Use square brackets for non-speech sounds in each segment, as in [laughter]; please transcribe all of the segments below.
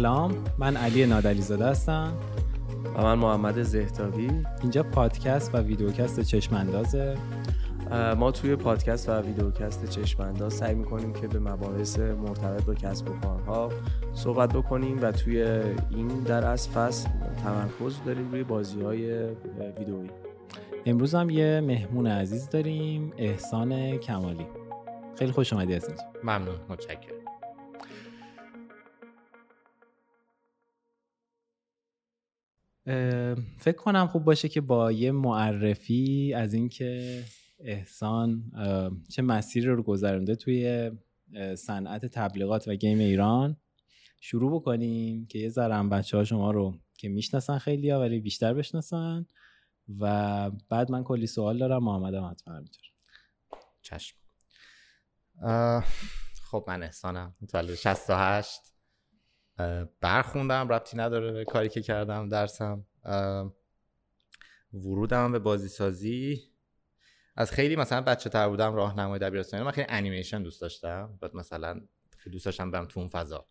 سلام من علی نادلیزاده هستم. و من محمد زهتاوی اینجا پادکست و ویدیوکست چشماندازه ما توی پادکست و ویدیوکست چشمانداز سعی می‌کنیم که به مباحث مرتبط با کسب و کارها صحبت بکنیم و توی این در از فصل تمرکز داریم روی بازی های ویدئویی. امروز هم یه مهمون عزیز داریم احسان کمالی. خیلی خوش آمدی از اینجا ممنون متشکرم. فکر کنم خوب باشه که با یه معرفی از اینکه احسان چه مسیری رو گذرونده توی صنعت تبلیغات و گیم ایران شروع بکنیم که یه ذره بچه ها شما رو که می‌شناسن خیلی ها ولی بیشتر بشناسن. و بعد من کلی سوال دارم محمد هم حتما چشم. خب من احسانم. متولد 68 برخوندم ربطی نداره به کاری که کردم درسم. ورودم به بازی سازی از خیلی مثلا بچه تر بودم راهنمای دبیرستانی من خیلی انیمیشن دوست داشتم. بعد مثلا دوست داشتم برم تو اون فضا.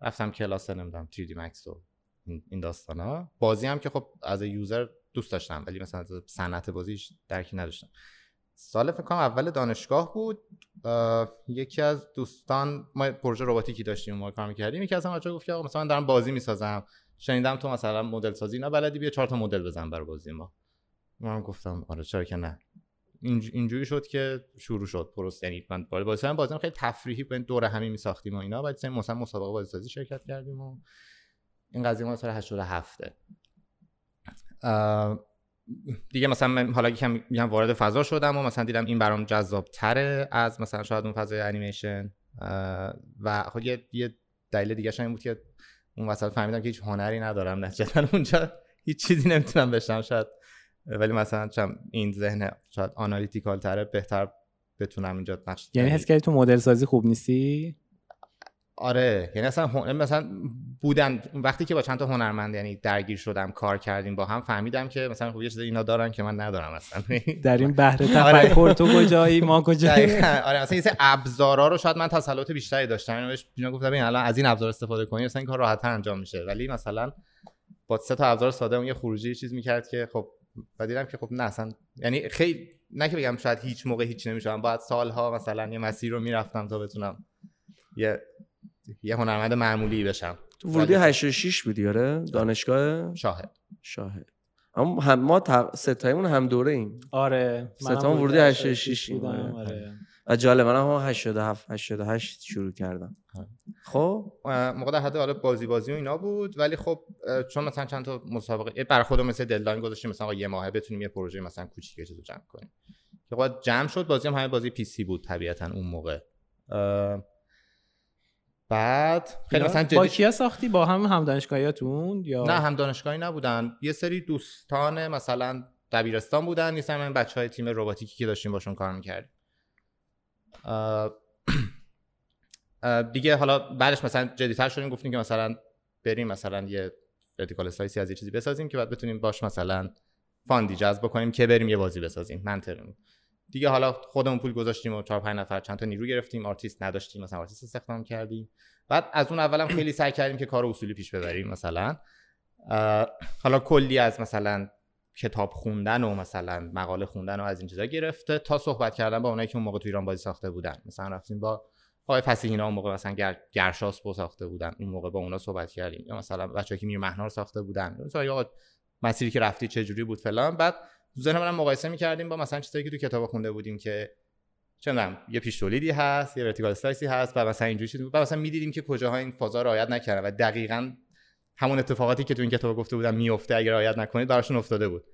رفتم کلاس نمی‌دونم 3D Max و این داستان ها بازی هم که خب از یوزر دوست داشتم ولی مثلا صنعت بازیش درکی نداشتم. سال فکر کنم اول دانشگاه بود. یکی از دوستان ما پروژه رباتیکی داشتیم ما کار می‌کردیم. یکی از هم گفت که مثلا من دارم بازی می‌سازم. شنیدم تو مثلا مدل سازی نه بلدی بیا چهار تا مدل بزن برای بازی ما. من گفتم آره چرا که نه. اینجوری شد که شروع شد. پروس یعنی من بازی بازی بازی خیلی تفریحی به دور همین میساختیم و اینا. بعد مثلا مسابقه بازی سازی شرکت کردیم و این قضیه ما سال 87 دیگه مثلا حالا یکم میگم وارد فضا شدم و مثلا دیدم این برام جذاب تره از مثلا شاید اون فضای انیمیشن و خب یه, یه دلیل دیگه این بود که اون وسط فهمیدم که هیچ هنری ندارم نتیجتا. [laughs] اونجا هیچ چیزی نمی‌تونم بشم شاید ولی مثلا چم این ذهن شاید analytical تره بهتر بتونم اینجا نقش یعنی حس کردی تو مدل سازی خوب نیستی؟ آره یعنی اصلا هن... مثلا بودن وقتی که با چند تا هنرمند یعنی درگیر شدم کار کردیم با هم فهمیدم که مثلا خب یه چیز اینا دارن که من ندارم اصلا. [laughs] در این بهره. [laughs] تفکر تو کجایی ما [laughs] کجایی؟ آره مثلا این ابزارا رو شاید من تسلط بیشتری داشتم. اینو بهش اینا گفتم این الان از این ابزار استفاده کنی مثلا این کار راحت‌تر انجام میشه. ولی مثلا با سه تا ابزار ساده اون یه خروجی چیز می‌کرد که خب و دیدم که خب نه اصلا یعنی خیلی نه که بگم شاید هیچ موقع هیچ نمیشم باید سالها مثلا یه مسیر رو می‌رفتم تا بتونم یه یه هنرمند معمولی بشم. تو ورودی 86 بودی آره؟ دانشگاه؟ شاهد. شاهد. اما هم ما ت... سه‌تایمون هم دوره ایم. آره سه‌تایمون ورودی 86 بودم آره. و جالب من هم 87 88 شروع کردم. خب؟ موقع در حد حالا بازی بازی و اینا بود ولی خب چون مثلا چند تا مسابقه برا خودم مثل deadline گذاشتیم مثلا یه ماهه بتونیم یه پروژه مثلا کوچیک چیزو جمع کنیم. که خب جمع شد بازی هم همه بازی PC بود طبیعتا اون موقع. بعد خیلی مثلا جدی... با کیا ساختی؟ با هم هم دانشگاهیاتون یا نه هم دانشگاهی نبودن. یه سری دوستان مثلا دبیرستان بودن. یه سری بچه های تیم رباتیکی که داشتیم باشون کار می‌کردیم. دیگه حالا بعدش مثلا جدیتر شدیم گفتیم که مثلا بریم مثلا یه vertical slice ی از یه چیزی بسازیم که بعد بتونیم باش مثلا fund ی جذب بکنیم که بریم یه بازی بسازیم. منطقی دیگه حالا خودمون پول گذاشتیم و چهار پنج نفر چند تا نیرو گرفتیم. آرتیست نداشتیم مثلا آرتیست استخدام کردیم. بعد از اون اولم خیلی سعی کردیم که کار اصولی پیش ببریم مثلا. حالا کلی از مثلا کتاب خوندن و مثلا مقاله خوندن و از این چیزا گرفته تا صحبت کردن با اونایی که اون موقع تو ایران بازی ساخته بودن. مثلا رفتیم با آقای فصیحی اینا اون موقع مثلا گر... گرشاسبو ساخته بودن. اون موقع با اونا صحبت کردیم. یا مثلا بچه‌ای که میرمهنا رو ساخته بودن. مثلا مسیری که رفتی چه جوری بود فلان. بعد ذهنمونم مقایسه می‌کردیم با مثلا چیزایی که تو کتاب خونده بودیم که چندم یه پیش تولیدی هست یه vertical slice ی هست و مثلا اینجوری چیزی و مثلا می‌دیدیم که کجاها این فازا رعایت نکردن و دقیقاً همون اتفاقاتی که تو این کتاب گفته بودم میفته اگر رعایت نکنید براشون افتاده بود.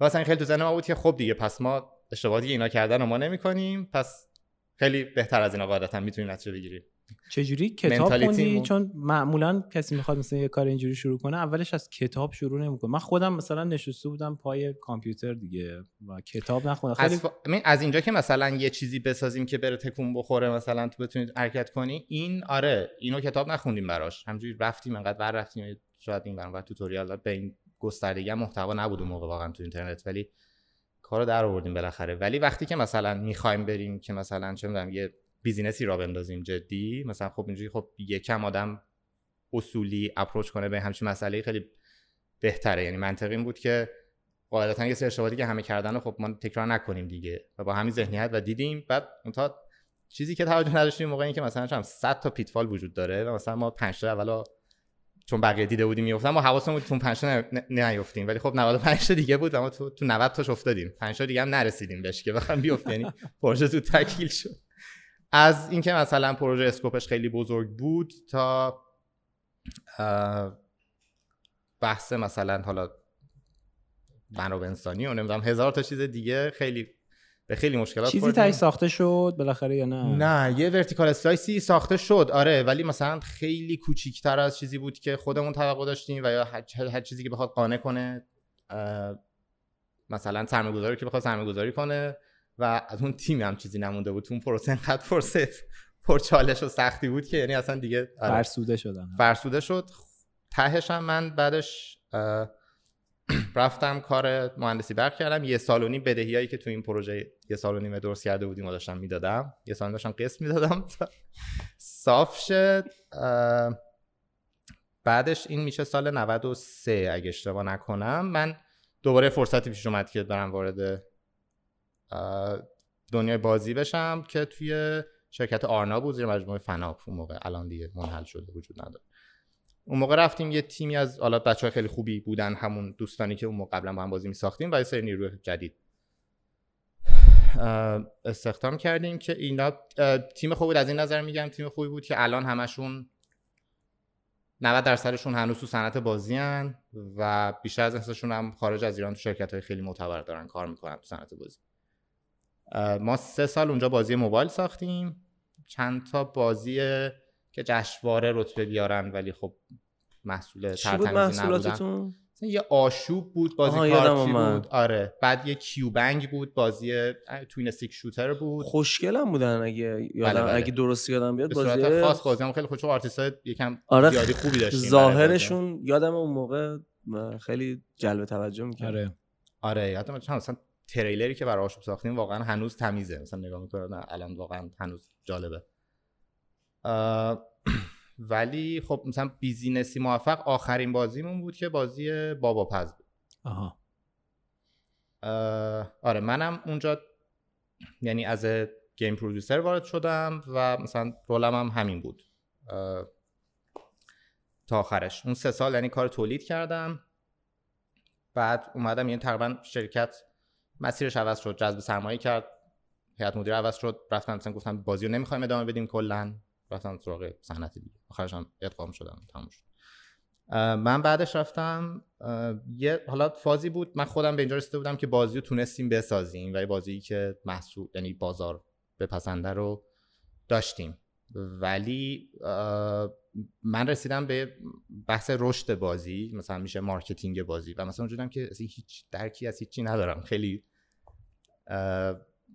و مثلا خیلی تو ذهن ما بود که خب دیگه پس ما اشتباهاتی اینا کردن و ما نمی‌کنیم پس خیلی بهتر از اینا قاعدتا می‌تونیم نتیجه بگیریم. چجوری کتاب خوندی؟ چون معمولا کسی می‌خواد مثلا یه کار اینجوری شروع کنه اولش از کتاب شروع نمی‌کنه. من خودم مثلا نشسته بودم پای کامپیوتر دیگه و کتاب نخوندم. خیلی از, از اینجا که مثلا یه چیزی بسازیم که بره تکون بخوره مثلا تو بتونید حرکت کنی این آره اینو کتاب نخوندیم براش. همجوری رفتیم انقدر بر رفتیم شاید این برام توتوریال به این گستردگی محتوا نبود اون موقع واقعا تو اینترنت ولی کارو در آوردیم بالاخره. ولی وقتی که مثلا می‌خوایم بریم که مثلا چه می‌دونم یه business ی راه بندازیم جدی. مثلا خب اینجوری خب یکم آدم اصولی approach کنه به همچین مسئله خیلی بهتره. یعنی منطقی این بود که قاعدتا یه سری اشتباهاتی که همه کردن رو خب ما تکرار نکنیم دیگه و با همین ذهنیت و دیدیم. بعد اونتا چیزی که توجه نداشتیم موقعی که مثلا هم 100 تا pitfall وجود داره و مثلا ما 5 تا اولا چون بقیه دیده بودیم می‌افتن ما حواسمون تو 5 تا نیافتیم. ولی خب 95 تا دیگه بود و ما تو تو 90 تاش افتادیم. 5 تا دیگه هم نرسیدیم بهش که بخوام بیفته یعنی [laughs] پروژه تو تکیل شد. از اینکه مثلا پروژه scope ش خیلی بزرگ بود تا بحث مثلا حالا منابع انسانی و نمی‌دونم هزار تا چیز دیگه خیلی به خیلی مشکلات چیزی تایی ساخته شد بالاخره یا نه؟ نه یه vertical slice ی ساخته شد آره ولی مثلا خیلی کوچیکتر از چیزی بود که خودمون توقع داشتیم و یا هر, چیزی که بخواد قانع کنه مثلا سرمایه‌گذاری که بخواد سرمایه‌گذاری کنه. و از اون تیم هم چیزی نمونده بود. تو اون پروسه انقدر پروسه پرچالش و سختی بود که یعنی اصلا دیگه آره. فرسوده شدن. فرسوده شد. تهش هم من بعدش رفتم کار مهندسی برق کردم. یه سال و نیم بدهیایی که تو این پروژه یه سال و نیم درست کرده بودیم و داشتم می‌دادم. یه سال داشتم قسط می‌دادم. [laughs] صاف شد. بعدش این میشه سال 93 اگه اشتباه نکنم. من دوباره فرصتی پیش اومد که برم وارد دنیای بازی بشم که توی شرکت آرنا بود زیر مجموعه فناپ اون موقع. الان دیگه منحل شده وجود نداره. اون موقع رفتیم یه تیمی از حالا بچه خیلی خوبی بودن همون دوستانی که اون موقع قبلا با هم بازی می ساختیم و یه سری نیروی جدید. استخدام کردیم که اینا تیم خوبی از این نظر میگم تیم خوبی بود که الان همشون 90 درصدشون هنوز تو صنعت بازی هن و بیشتر از نصفشون هم خارج از ایران تو شرکت های خیلی معتبر دارن کار می‌کنن تو صنعت بازی. ما سه سال اونجا بازی موبایل ساختیم. چند تا بازی که جشنواره رتبه بیارن ولی خب محصول ترتمیزی نبودن. یه آشوب بود بازی کارتی بود. آره. بعد یه کیوبنگ بود بازی توین سیک شوتر بود. خوشگلم بودن اگه یادم بله. بله. اگه درست یادم بیاد بازی خاص بازی هم خیلی خوش های یکم آره زیادی خوبی داشتیم ظاهرشون یادم اون موقع خیلی جلب توجه می‌کرد آره. آره یادم چند مثلا تریلری که برای آشوب ساختیم واقعا هنوز تمیزه. مثلا نگاه می‌کنم الان واقعا هنوز جالبه. [clears throat] ولی خب مثلا بیزینسی موفق آخرین بازیمون بود که بازی بابا پز بود. آها. آره منم اونجا یعنی از گیم پرودوسر وارد شدم و مثلا رولم هم همین بود. تا آخرش. اون سه سال یعنی کار تولید کردم. بعد اومدم یعنی تقریبا شرکت مسیرش عوض شد جذب سرمایه کرد هیئت مدیره عوض شد رفتم مثلا گفتم بازی رو نمی‌خوایم ادامه بدیم کلا رفتم سراغ صنعت دیگه. آخرش هم ادغام شدم تموم شد. من بعدش رفتم یه حالا فازی بود من خودم به اینجا رسیده بودم که بازی رو تونستیم بسازیم و بازی که محصول یعنی بازار بپسنده رو داشتیم. ولی من رسیدم به بحث رشد بازی مثلا میشه marketing بازی و مثلا اونجورم که هیچ درکی از هیچی ندارم. خیلی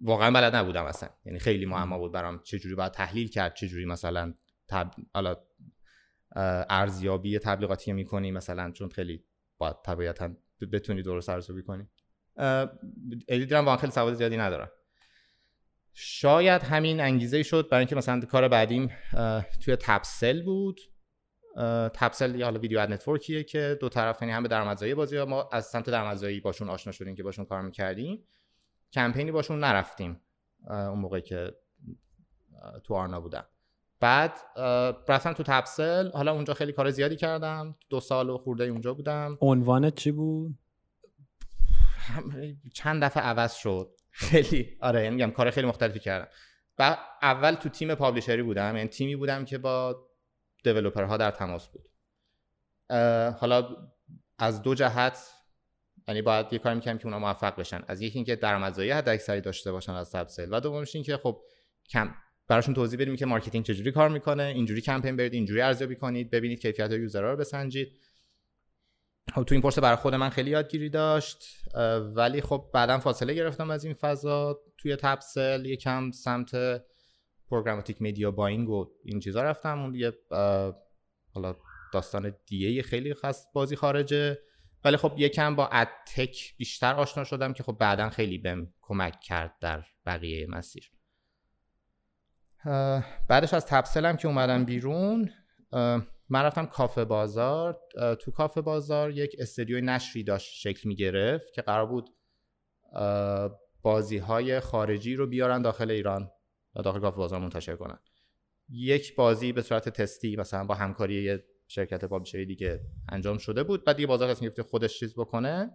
واقعا بلد نبودم اصلا. یعنی خیلی معما بود برام چه جوری باید تحلیل کرد چه جوری مثلا تب... حالا ارزیابی تبلیغاتی می‌کنی مثلا چون خیلی باید طبیعتا بتونی درست ارزیابی کنی. ادیترم واقعا خیلی سواد زیادی ندارم. شاید همین انگیزه شد برای اینکه مثلا کار بعدیم توی تپسل بود. تپسل یا حالا ویدیو اد نتورکیه که دو طرف یعنی هم به درآمدزایی بازی ما از سمت درآمدزایی باشون آشنا شدیم که باشون کار می‌کردیم. کمپینی باشون نرفتیم اون موقعی که تو آرنا بودم. بعد رفتم تو تپسل حالا اونجا خیلی کار زیادی کردم. دو سال و خورده اونجا بودم. عنوانت چی بود؟ چند دفعه عوض شد. خیلی. آره یعنی میگم کار خیلی مختلفی کردم. و اول تو تیم publisher ی بودم یعنی تیمی بودم که با developer ها در تماس بود. حالا از دو جهت یعنی باید یه کاری می‌کنم که اونا موفق بشن. از یکی اینکه درآمدزایی حد اکثری داشته باشن از سبسل و دومش اینکه خب کم براشون توضیح بدیم که marketing چجوری کار می‌کنه اینجوری کمپین برید اینجوری ارزیابی کنید ببینید کیفیت user ها رو بسنجید. خب تو این پرسه برای خود من خیلی یادگیری داشت ولی خب بعدا فاصله گرفتم از این فضا. توی تپسل یکم سمت پروگراماتیک مدیا باینگ و این چیزا رفتم. اون دیگه حالا داستان دیگه خیلی خاص بازی خارجه. ولی خب یکم با ادتک بیشتر آشنا شدم که خب بعدا خیلی بهم کمک کرد در بقیه مسیر. بعدش از تبسلم که اومدم بیرون من رفتم کافه بازار تو کافه بازار یک استدیوی نشری داشت شکل می گرفت که قرار بود بازی های خارجی رو بیارن داخل ایران و داخل کافه بازار منتشر کنن. یک بازی به صورت تستی مثلا با همکاری یه شرکت پابلیشری دیگه انجام شده بود. بعد دیگه بازار تصمیم خودش چیز بکنه.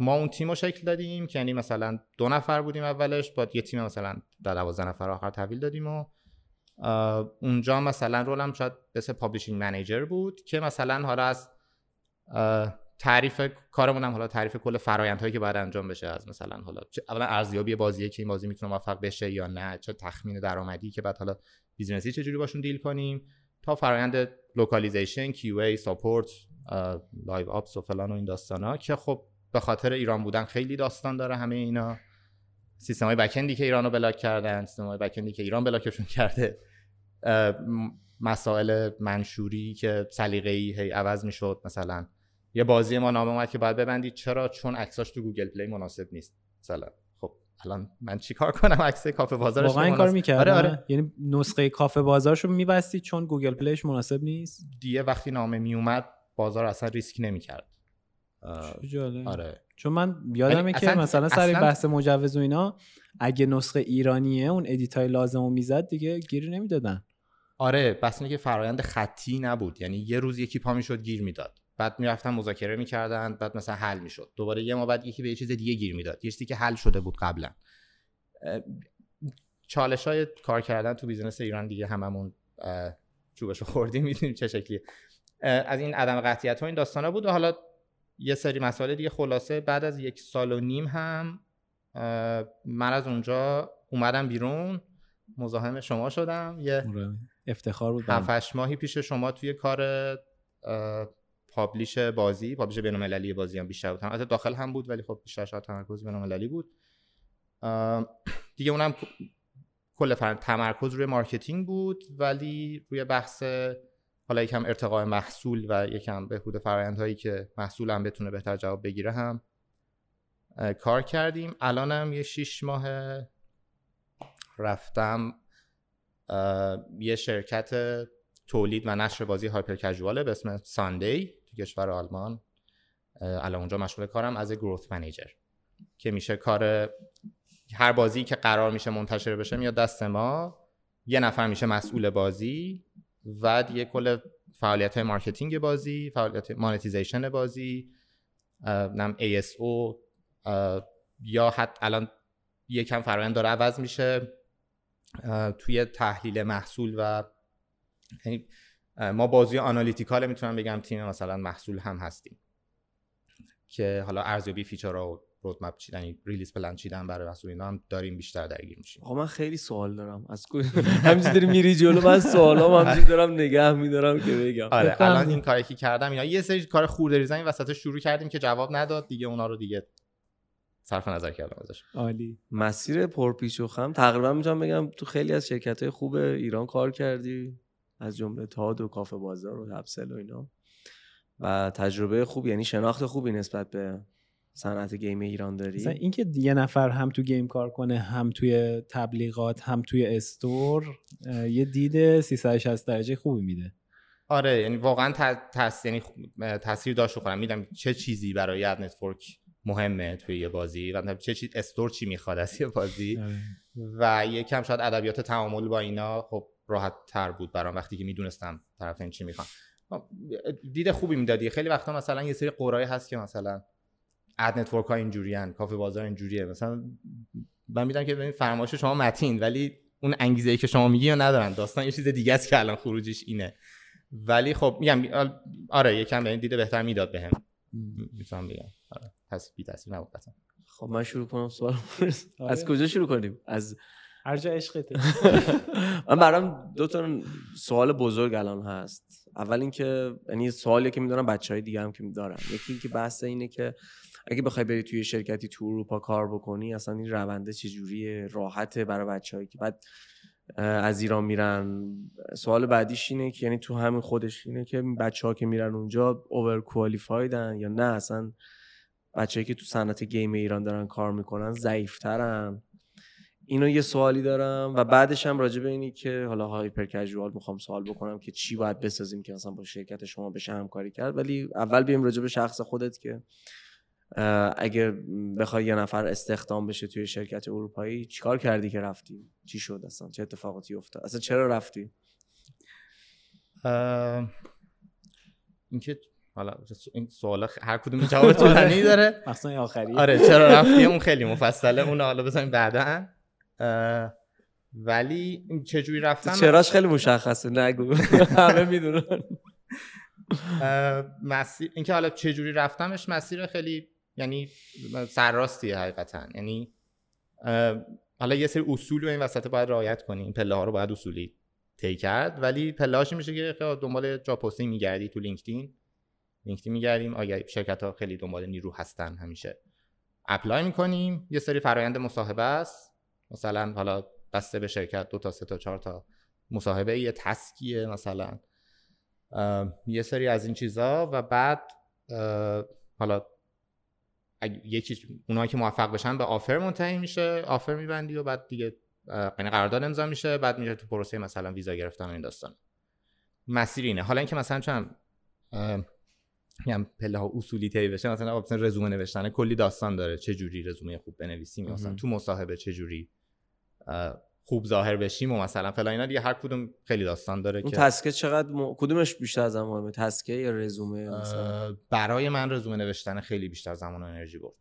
ما اون تیم رو شکل دادیم که یعنی مثلا دو نفر بودیم اولش با یه تیم مثلا در دوازده نفر آخر تحویل دادیم و اونجا مثلا role م شاید مثل publishing manager بود که مثلا حالا از تعریف کارمون هم حالا تعریف کل فرایندهایی که باید انجام بشه از مثلا حالا اولا ارزیابی بازیه که این بازی می‌تونه موفق بشه یا نه چه تخمین درآمدی که بعد حالا business ی چجوری باشون deal کنیم تا فرایند localization QA support live ops و فلان و این داستانا که خب به خاطر ایران بودن خیلی داستان داره همه اینا. سیستم های backend ی که ایران رو block کردن سیستم های backend ی که ایران block شون کرده مسائل منشوری که سلیقه‌ای هی عوض می‌شد مثلا. یه بازی ما نامه اومد که باید ببندید چرا؟ چون عکساش تو گوگل پلی مناسب نیست. مثلا. خب الان من چیکار کنم عکس کافه بازارش واقعا این کار می‌کرد آره آره. یعنی نسخه کافه بازارشو میبستی چون گوگل پلیش مناسب نیست؟ دیگه وقتی نامه میومد بازار اصلا ریسک نمی‌کرد. آره. چون من یادمه که مثلا سر بحث مجوز و اینا اگه نسخه ایرانیه اون ادیتای لازم رو می‌زد دیگه گیری نمی‌دادن. آره بس که فرایند خطی نبود. یعنی یه روز یکی پا می‌شد گیر می‌داد. بعد می‌رفتن مذاکره می‌کردن بعد مثلا حل می‌شد. دوباره یه ماه بعد یکی به یه چیز دیگه گیر می‌داد. یه چیزی که حل شده بود قبلا. چالش های کار کردن تو business ایران دیگه هممون چوبشو خوردیم می‌دونیم چه شکلیه. از این عدم قطعیت ها این داستان ها بود. و حالا یه سری مسائل دیگه خلاصه بعد از یک سال و نیم هم من از اونجا اومدم بیرون مزاحم شما شدم. یه آره، افتخار بود هفتش ماهی پیش شما توی کار publish بازی publish بین‌المللی بازی هم بیشتر بود البته داخل هم بود ولی خب بیشتر شاید تمرکز بین‌المللی بود. دیگه اونم کل تمرکز روی marketing بود ولی روی بحث حالا یکم ارتقاء محصول و یکم بهبود فرآیندهایی که محصول هم بتونه بهتر جواب بگیره هم کار کردیم. الانم یه شیش ماه رفتم یه شرکت تولید و نشر بازی هایپر کژواله به اسم ساندی تو کشور آلمان. الان اونجا مشغول کارم از گروث منیجر که میشه کار هر بازی که قرار میشه منتشر بشه میاد دست ما. یه نفر میشه مسئول بازی. و دیگه کل فعالیت های marketing بازی فعالیت monetization بازی نم ASO یا حتی الان یکم فرآیند داره عوض میشه توی تحلیل محصول و یعنی ما بازی analytical می‌تونم بگم تیم مثلا محصول هم هستیم که حالا ارزیابی feature و roadmap چیدن release plan چیدن برای محصول اینا هم داریم بیشتر درگیر میشیم. آقا من خیلی سوال دارم. از همینجوری میری جلو من سوالام همینجوری دارم نگه میدارم که بگم. آره الان این کاری که کردم اینا یه سری کار خورده ریزی وسط شروع کردیم که جواب نداد. دیگه اونا رو دیگه صرف نظر کردم ازش. عالی. مسیر پرپیچ و خم. تقریبا می‌تونم بگم تو خیلی از شرکت های خوب ایران کار کردی. از جمله تاد و کافه بازار و تپسل و اینا. و تجربه خوب یعنی شناخت خوبی نسبت به صنعت game ایران داری؟ مثلا اینکه یه نفر هم تو game کار کنه هم توی تبلیغات هم توی store یه دید 360 درجه خوبی میده. آره یعنی واقعا تاثیر یعنی تاثیر داشت خودم میدم چه چیزی برای ad network مهمه توی یه بازی و چه چیز store چی می‌خواد از یه بازی. آره. و یکم شاید ادبیات تعامل با اینا خب راحت تر بود برام وقتی که می‌دونستم طرفین چی می‌خوان دید خوبی می‌دادی. خیلی وقتا مثلا یه سری قرای هست که مثلا ad network ها اینجوریان کافه بازار اینجوریه. مثلا من می‌دونم که ببین فرمایش شما متین ولی اون انگیزه ای که شما میگی یا ندارن. داستان یه چیز دیگه است که الان خروجیش اینه. ولی خب میگم آره یکم به این دیده بهتر می‌داد بهم. می‌تونم بگم. آره پس بی تاثیر نبود خب من شروع کنم سوال آره. از کجا شروع کنیم؟ از هر جا عشقته [laughs] من برام دو تا سوال بزرگ الان هست. اول اینکه یعنی سوالی که می‌دونم بچه های دیگه هم که میدارن یکی اینکه بحث اینه که اگه بخوای بری توی شرکتی تو اروپا کار بکنی اصلا این رونده چجوریه؟ راحته برای بچههایی که بعد از ایران میرن. سوال بعدیش اینه که یعنی تو همین خودش اینه که بچه ها که میرن اونجا اوور کوالیفایدن یا نه؟ اصلا بچه‌ای که تو صنعت گیم ایران دارن کار می‌کنن ضعیفترن. اینو یه سوالی دارم و بعدش هم راجع به اینی که حالا هایپر کژوال می‌خوام سوال بکنم که چی باید بسازیم که مثلا با شرکت شما بشه همکاری کرد. ولی اول بیم راجع به شخص خودت که اگه بخوای یه نفر استخدام بشه توی شرکت اروپایی چیکار کردی که رفتی چی شد اصلا؟ چه اتفاقاتی افتاد؟ اصلا چرا رفتی اینکه حالا این سوال هر کدوم جواب طولانی داره. [laughs] مثلا آخری آره چرا رفتی اون خیلی مفصله. اون حالا بزنیم بعدا. ولی چجوری رفتم چراش خیلی مشخصه نگو. [laughs] همه می‌دونن. مسیر اینکه حالا چجوری رفتمش مسیر خیلی یعنی سرراستیه حقیقتا. یعنی حالا یه سری اصول رو این وسط باید رعایت کنی. این پله ها رو باید اصولی طی کرد. ولی پله هاش میشه که دنبال job posting میگردی تو LinkedIn. LinkedIn میگردیم. آیا شرکت ها خیلی دنبال نیرو هستن همیشه. apply می‌کنیم. یه سری فرایند مصاحبه است. مثلا حالا بسته به شرکت دو تا سه تا چهار تا مصاحبه. یه تسکیه مثلا. یه سری از این چیزا. و بعد حالا یکی اونایی که موفق بشن به آفر منتهی میشه آفر میبندی و بعد دیگه یعنی قرارداد امضا میشه بعد میره تو پروسه مثلا ویزا گرفتن و این داستان. مسیر اینه. حالا اینکه مثلا چون میگم پله ها اصولی طی بشه مثلا مثلا رزومه نوشتن کلی داستان داره. چه جوری رزومه خوب بنویسیم مثلا تو مصاحبه چه جوری خوب ظاهر بشیم و مثلا فلان اینا دیگه هر کدوم خیلی داستان داره اون که task ه چقدر م... کدومش بیشتر از مهمه task ه یا رزومه مثلا؟ برای من رزومه نوشتن خیلی بیشتر زمان و انرژی برد.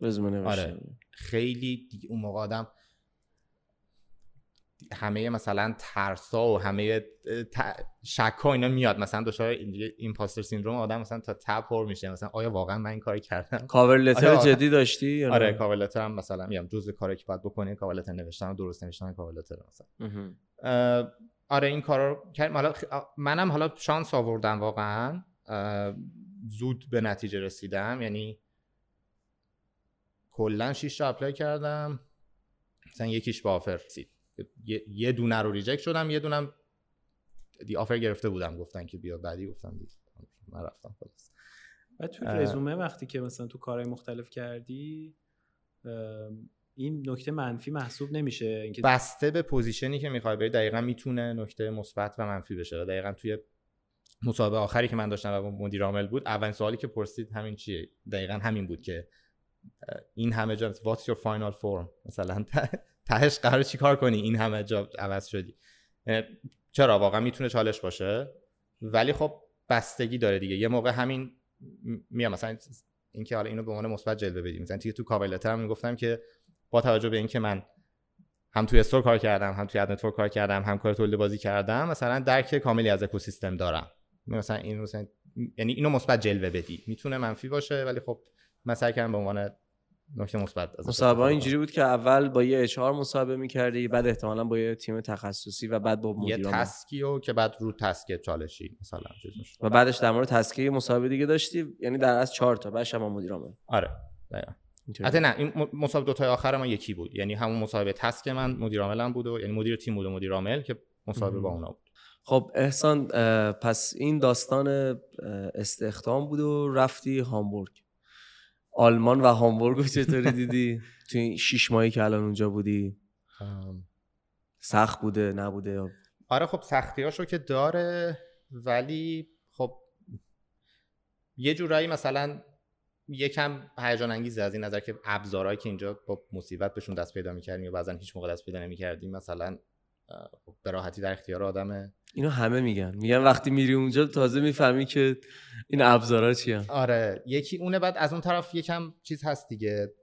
رزومه نوشتن. آره. خیلی دیگه اون موقع آدم همه مثلا ترسا و همه شک ها اینا میاد. مثلا دچار imposter syndrome آدم مثلا تا پر میشه. مثلا آیا واقعا من این کار کردم؟ cover letter جدی داشتی آره cover letter هم مثلا میگم. جزء کاری که باید بکنی cover letter نوشتن و درست نوشتن cover letter مثلا. آره این کارا کردم حالا منم حالا شانس آوردم واقعا. زود به نتیجه رسیدم. یعنی کلا 6 تا apply کردم. مثلا یکیش با offer رسید. یه دونه رو reject شدم یه دونم دی offer گرفته بودم. گفتن که بیا بعدی گفتم دی من رفتم خلاص. و تو رزومه وقتی که مثلا تو کارهای مختلف کردی این نکته منفی محسوب نمیشه. اینکه بسته به پوزیشنی که می‌خوای بری دقیقا می‌تونه نکته مثبت و منفی بشه. دقیقا توی مسابقه آخری که من داشتم و مدیر عامل بود اولین سوالی که پرسید همین چیه؟ دقیقا همین بود که این همه جا what's your final form مثلا تهش قرار چیکار کنی؟ این همه جا عوض شدی. چرا؟ واقعا می‌تونه چالش باشه؟ ولی خب بستگی داره دیگه. یه موقع همین میام. مثلا اینکه حالا اینو به عنوان مثبت جلوه بدیم. مثلا تو کاور هم می‌گفتم که با توجه به اینکه من هم توی store کار کردم هم توی ad network کار کردم هم کار تولید بازی کردم مثلا درک کاملی از اکوسیستم دارم. مثلا این مثلا یعنی اینو مثبت جلوه بدی. می‌تونه منفی باشه ولی خب مثلا کردم به عنوان نکته مثبت مصاحبه اینجوری بود که اول با یه HR مصاحبه می‌کردی بعد احتمالا با یه تیم تخصصی و بعد با مدیر یه task ی و که بعد رو task چالشی مثلا و بعدش در مورد تسکی مصاحبه دیگه داشتی یعنی در از 4 تا بعدش هم مدیر عامل آره حتی نه این مصاحبه دو تا آخر ما یکی بود. یعنی همون مصاحبه تسک من مدیر عاملم بود و یعنی مدیر تیم بود و مدیر عامل که مصاحبه با اونا بود. خب احسان پس این داستان استخدام بود و رفتی هامبورگ. آلمان و هامبورگ چطوری دیدی؟ تو این شیش ماهی که الان اونجا بودی. سخت بوده نبوده؟ آره خب سختی هاشو که داره ولی خب یه جورایی مثلا یکم هیجان انگیزه از این نظر که ابزارهایی که اینجا با مصیبت بهشون دست پیدا می‌کردیم و بعضا هیچ موقع دست پیدا نمی‌کردیم مثلا به راحتی در اختیار آدمه. اینو همه میگن. میگن وقتی میری اونجا تازه می‌فهمی که این ابزارا چی آره یکی اونه بعد از اون طرف یکم چیز هست دیگه.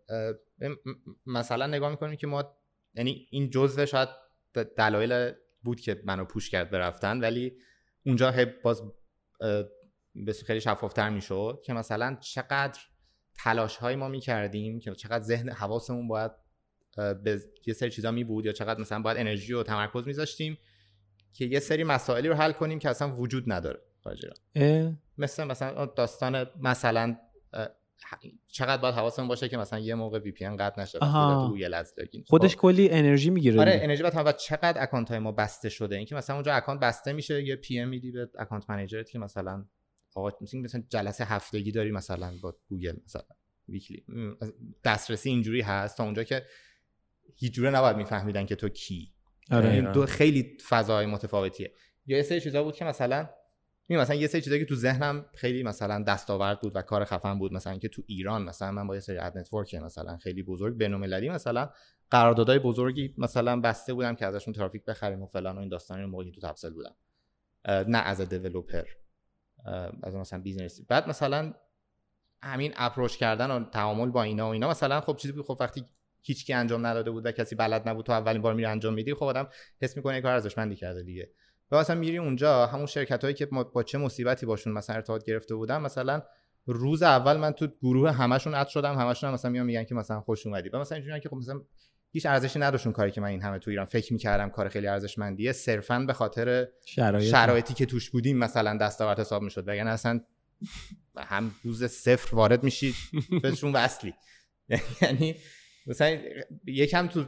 مثلا نگاه می‌کنیم که ما یعنی این جزء شاید دلایل بود که منو پوش کرد برفتن ولی اونجا باز به خیلی شفافتر می‌شد که مثلا چقدر تلاش های ما می‌کردیم که چقدر ذهن حواسمون باید به یه سری چیزا می بود یا چقدر مثلا باید انرژی و تمرکز میذاشتیم که یه سری مسائلی رو حل کنیم که اصلا وجود نداره مثل مثلا داستان مثلا چقدر باید حواسمون باشه که مثلا یه موقع VPN قطع نشه تو خودش خب. کلی انرژی می‌گیره آره انرژی بعد چقدر account های ما بسته شده. اینکه مثلا اونجا account بسته میشه یه PM میدی به account manager ت که مثلا آقا مثلا جلسه هفتگی داری مثلا با گوگل مثلا weekly. دسترسی اینجوری هست تا اونجا که هیچ جوره نباید میفهمیدن که تو کی. آره. یعنی دو خیلی فضای متفاوتیه. یا یه سری چیزا بود که مثلا می مثلا یه سری چیزایی که تو ذهنم خیلی مثلا دستاورد بود و کار خفن بود. مثلا که تو ایران مثلا من با یه سری ad network مثلا خیلی بزرگ بین‌المللی مثلا قراردادهای بزرگی مثلا بسته بودم که ازشون ترافیک بخریم و فلان و این داستانی موقعی تو تپسل بودم. نه از developer از مثلا business ی بعد مثلا همین approach کردن و تعامل با اینا و اینا مثلا خب چیزی خب وقتی هیچ کی انجام نداده بود و کسی بلد نبود تو اولین بار میری انجام میدی خب آدم حس می‌کنه کار ارزشمندی کرده دیگه. و مثلا میری اونجا همون شرکت هایی که با چه مصیبتی باشون مثلا ارتباط گرفته بودم مثلا روز اول من تو گروه همشون اد شدم همشون هم مثلا میان میگن که مثلا خوش اومدی. و مثلا اینجوریه که خب مثلا هیچ ارزشی نداشون کاری که من این همه تو ایران فکر می‌کردم کار خیلی ارزشمندیه. صرفا به خاطر شرایط. شرایطی که توش بودیم مثلا دستاورد حساب می‌شد. وگرنه اصلا هم روز صفر وارد میشید بهشون وصلی. [laughs] یعنی مثلا یکم تو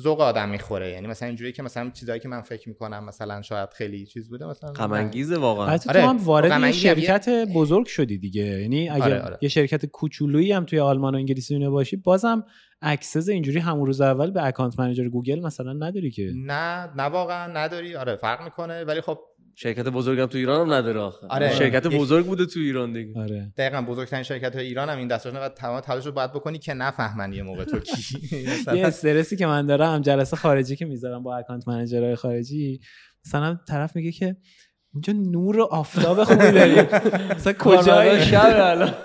ذوق آدم می‌خوره. یعنی مثلا اینجوری که مثلا چیزایی که من فکر می‌کنم مثلا شاید خیلی چیز بوده مثلا غم انگیزه واقعا. حتی آره، تو هم وارد یه. شرکت بزرگ شدی دیگه. یعنی اگه آره، آره. یه شرکت کوچولویی هم توی آلمان و انگلیس و اینا باشی بازم access اینجوری همون روز اول به account manager Google مثلا نداری که. نه نه واقعا نداری. آره فرق می‌کنه. ولی خب شرکت بزرگم تو ایران هم نداره آخه. آره. شرکت بزرگ بوده تو ایران دیگه. آره. دقیقا بزرگترین شرکت های ایران هم این دستش و تمام تلاش رو باید بکنی که نفهمن یه موقع تو کی. [laughs] یه مثلا استرسی که من دارم جلسه خارجی که می‌ذارم با اکانت منیجرهای خارجی مثلا طرف میگه که اونجا نور و آفتاب خوبی داری. [laughs] مثلا کجای شب الان. [laughs]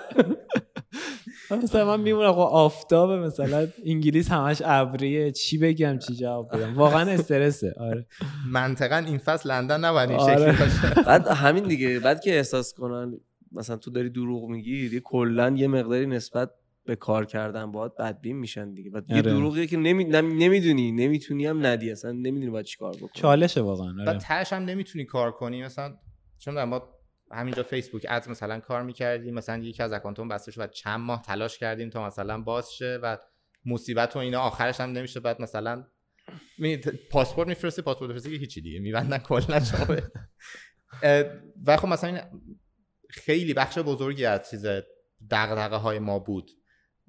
مثلا من میمونم آقا آفتاب مثلا انگلیس همش ابریه. چی بگم چی جواب بدم؟ واقعا استرسه. آره. منطقا این فصل لندن نباید این آره. شکلی باشه. [laughs] بعد همین دیگه. بعد که احساس کنن مثلا تو داری دروغ میگی کلا یه مقداری نسبت به کار کردن باید بدبین میشن دیگه. بعد یه آره. دروغیه که نمی... نم- نمی‌دونی نمی‌تونی هم ندی اصلا نمی‌دونی باید چیکار بکنی. چالشه واقعا بعد آره. تهش هم نمی‌تونی کار کنی مثلا چون در ما همینجا فیسبوک اد مثلا کار می‌کردیم مثلا یکی از اکانتمون بسته شد و چند ماه تلاش کردیم تا مثلا باز شه و مصیبت و اینا آخرش هم نمیشه. بعد مثلا پاسپورت میفرستی پاسپورت میفرستی که هیچی دیگه. میبندن کلا شما و خب مثلا این خیلی بخش بزرگی از چیز دغدغه های ما بود.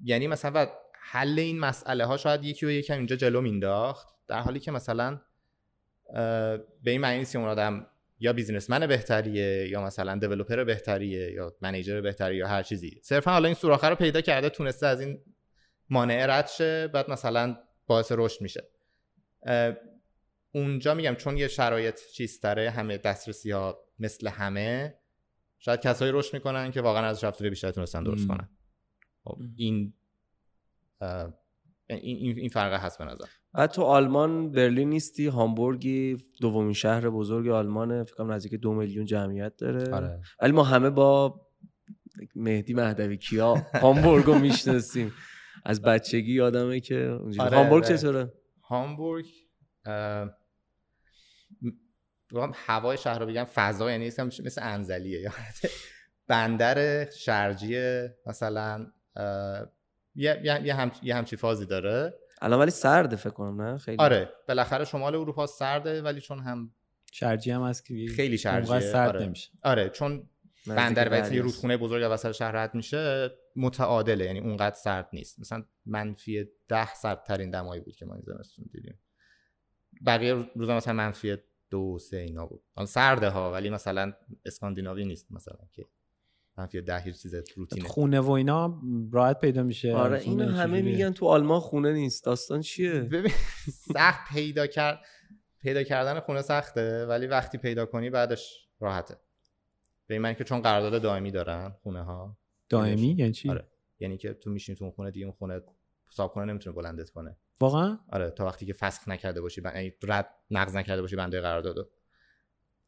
یعنی مثلا حل این مسئله ها شاید یکی و یکم اینجا جلو مینداخت در حالی که مثلا به این معنی نیست که اون آدم یا بیزنسمن بهتریه یا مثلا دیولپر بهتریه یا منیجر بهتریه یا هر چیزی. صرفا حالا این سوراخه رو پیدا کرده تونسته از این مانع رد شه بعد مثلا باعث رشد میشه. اونجا میگم چون یه شرایط چیزتره همه دسترسی ها مثل همه شاید کسایی رشد می‌کنن که واقعا از رفتار بیشتر تونستن درست. کنن. خب این این این این فرق هست به نظر. بعد تو آلمان برلین نیستی هامبورگی دومین شهر بزرگ آلمانه فکر کنم نزدیک دو میلیون جمعیت داره. آره. ولی ما همه با مهدی مهدوی کیا هامبورگ رو می‌شناسیم. از بچگی یادمه که اونجوری. آره، هامبورگ آره. چطوره؟ هامبورگ اه، هوای شهر رو بگم فضا یعنی مثل مثل انزلیه. یا [laughs] بندر شرجی مثلا اه، یه یه یه, هم، یه همچی فازی داره. الان ولی سرده فکر کنم نه؟ خیلی. آره بالاخره شمال اروپا سرده ولی چون هم شرجی هم هست که خیلی شرجیه. سرد آره. نمیشه. آره چون بندر دریا یه. رودخونه بزرگ وسط شهر رد میشه متعادله یعنی اونقدر سرد نیست. مثلا منفی ده سردترین دمایی بود که ما این زمستون دیدیم. بقیه روزا مثلا منفی دو سه اینا بود. سرده ها ولی مثلا اسکاندیناوی نیست مثلا که منفی ده هیچ چیز روتینه. خونه و اینا راحت پیدا میشه. آره خونه اینو همه؟ میگن تو آلمان خونه نیست. داستان چیه؟ ببین سخت پیدا کرد پیدا کردن خونه سخته ولی وقتی پیدا کنی بعدش راحته. به این معنی که چون قرارداد دائمی دارن خونه ها دائمی یعنی چی؟ آره. یعنی که تو میشینی تو اون خونه دیگه اون خونه حساب کنه نمی‌تونه بلندت کنه. واقعا؟ آره تا وقتی که فسخ نکرده باشی بن... یعنی رد نقض نکرده باشی بنده قراردادو.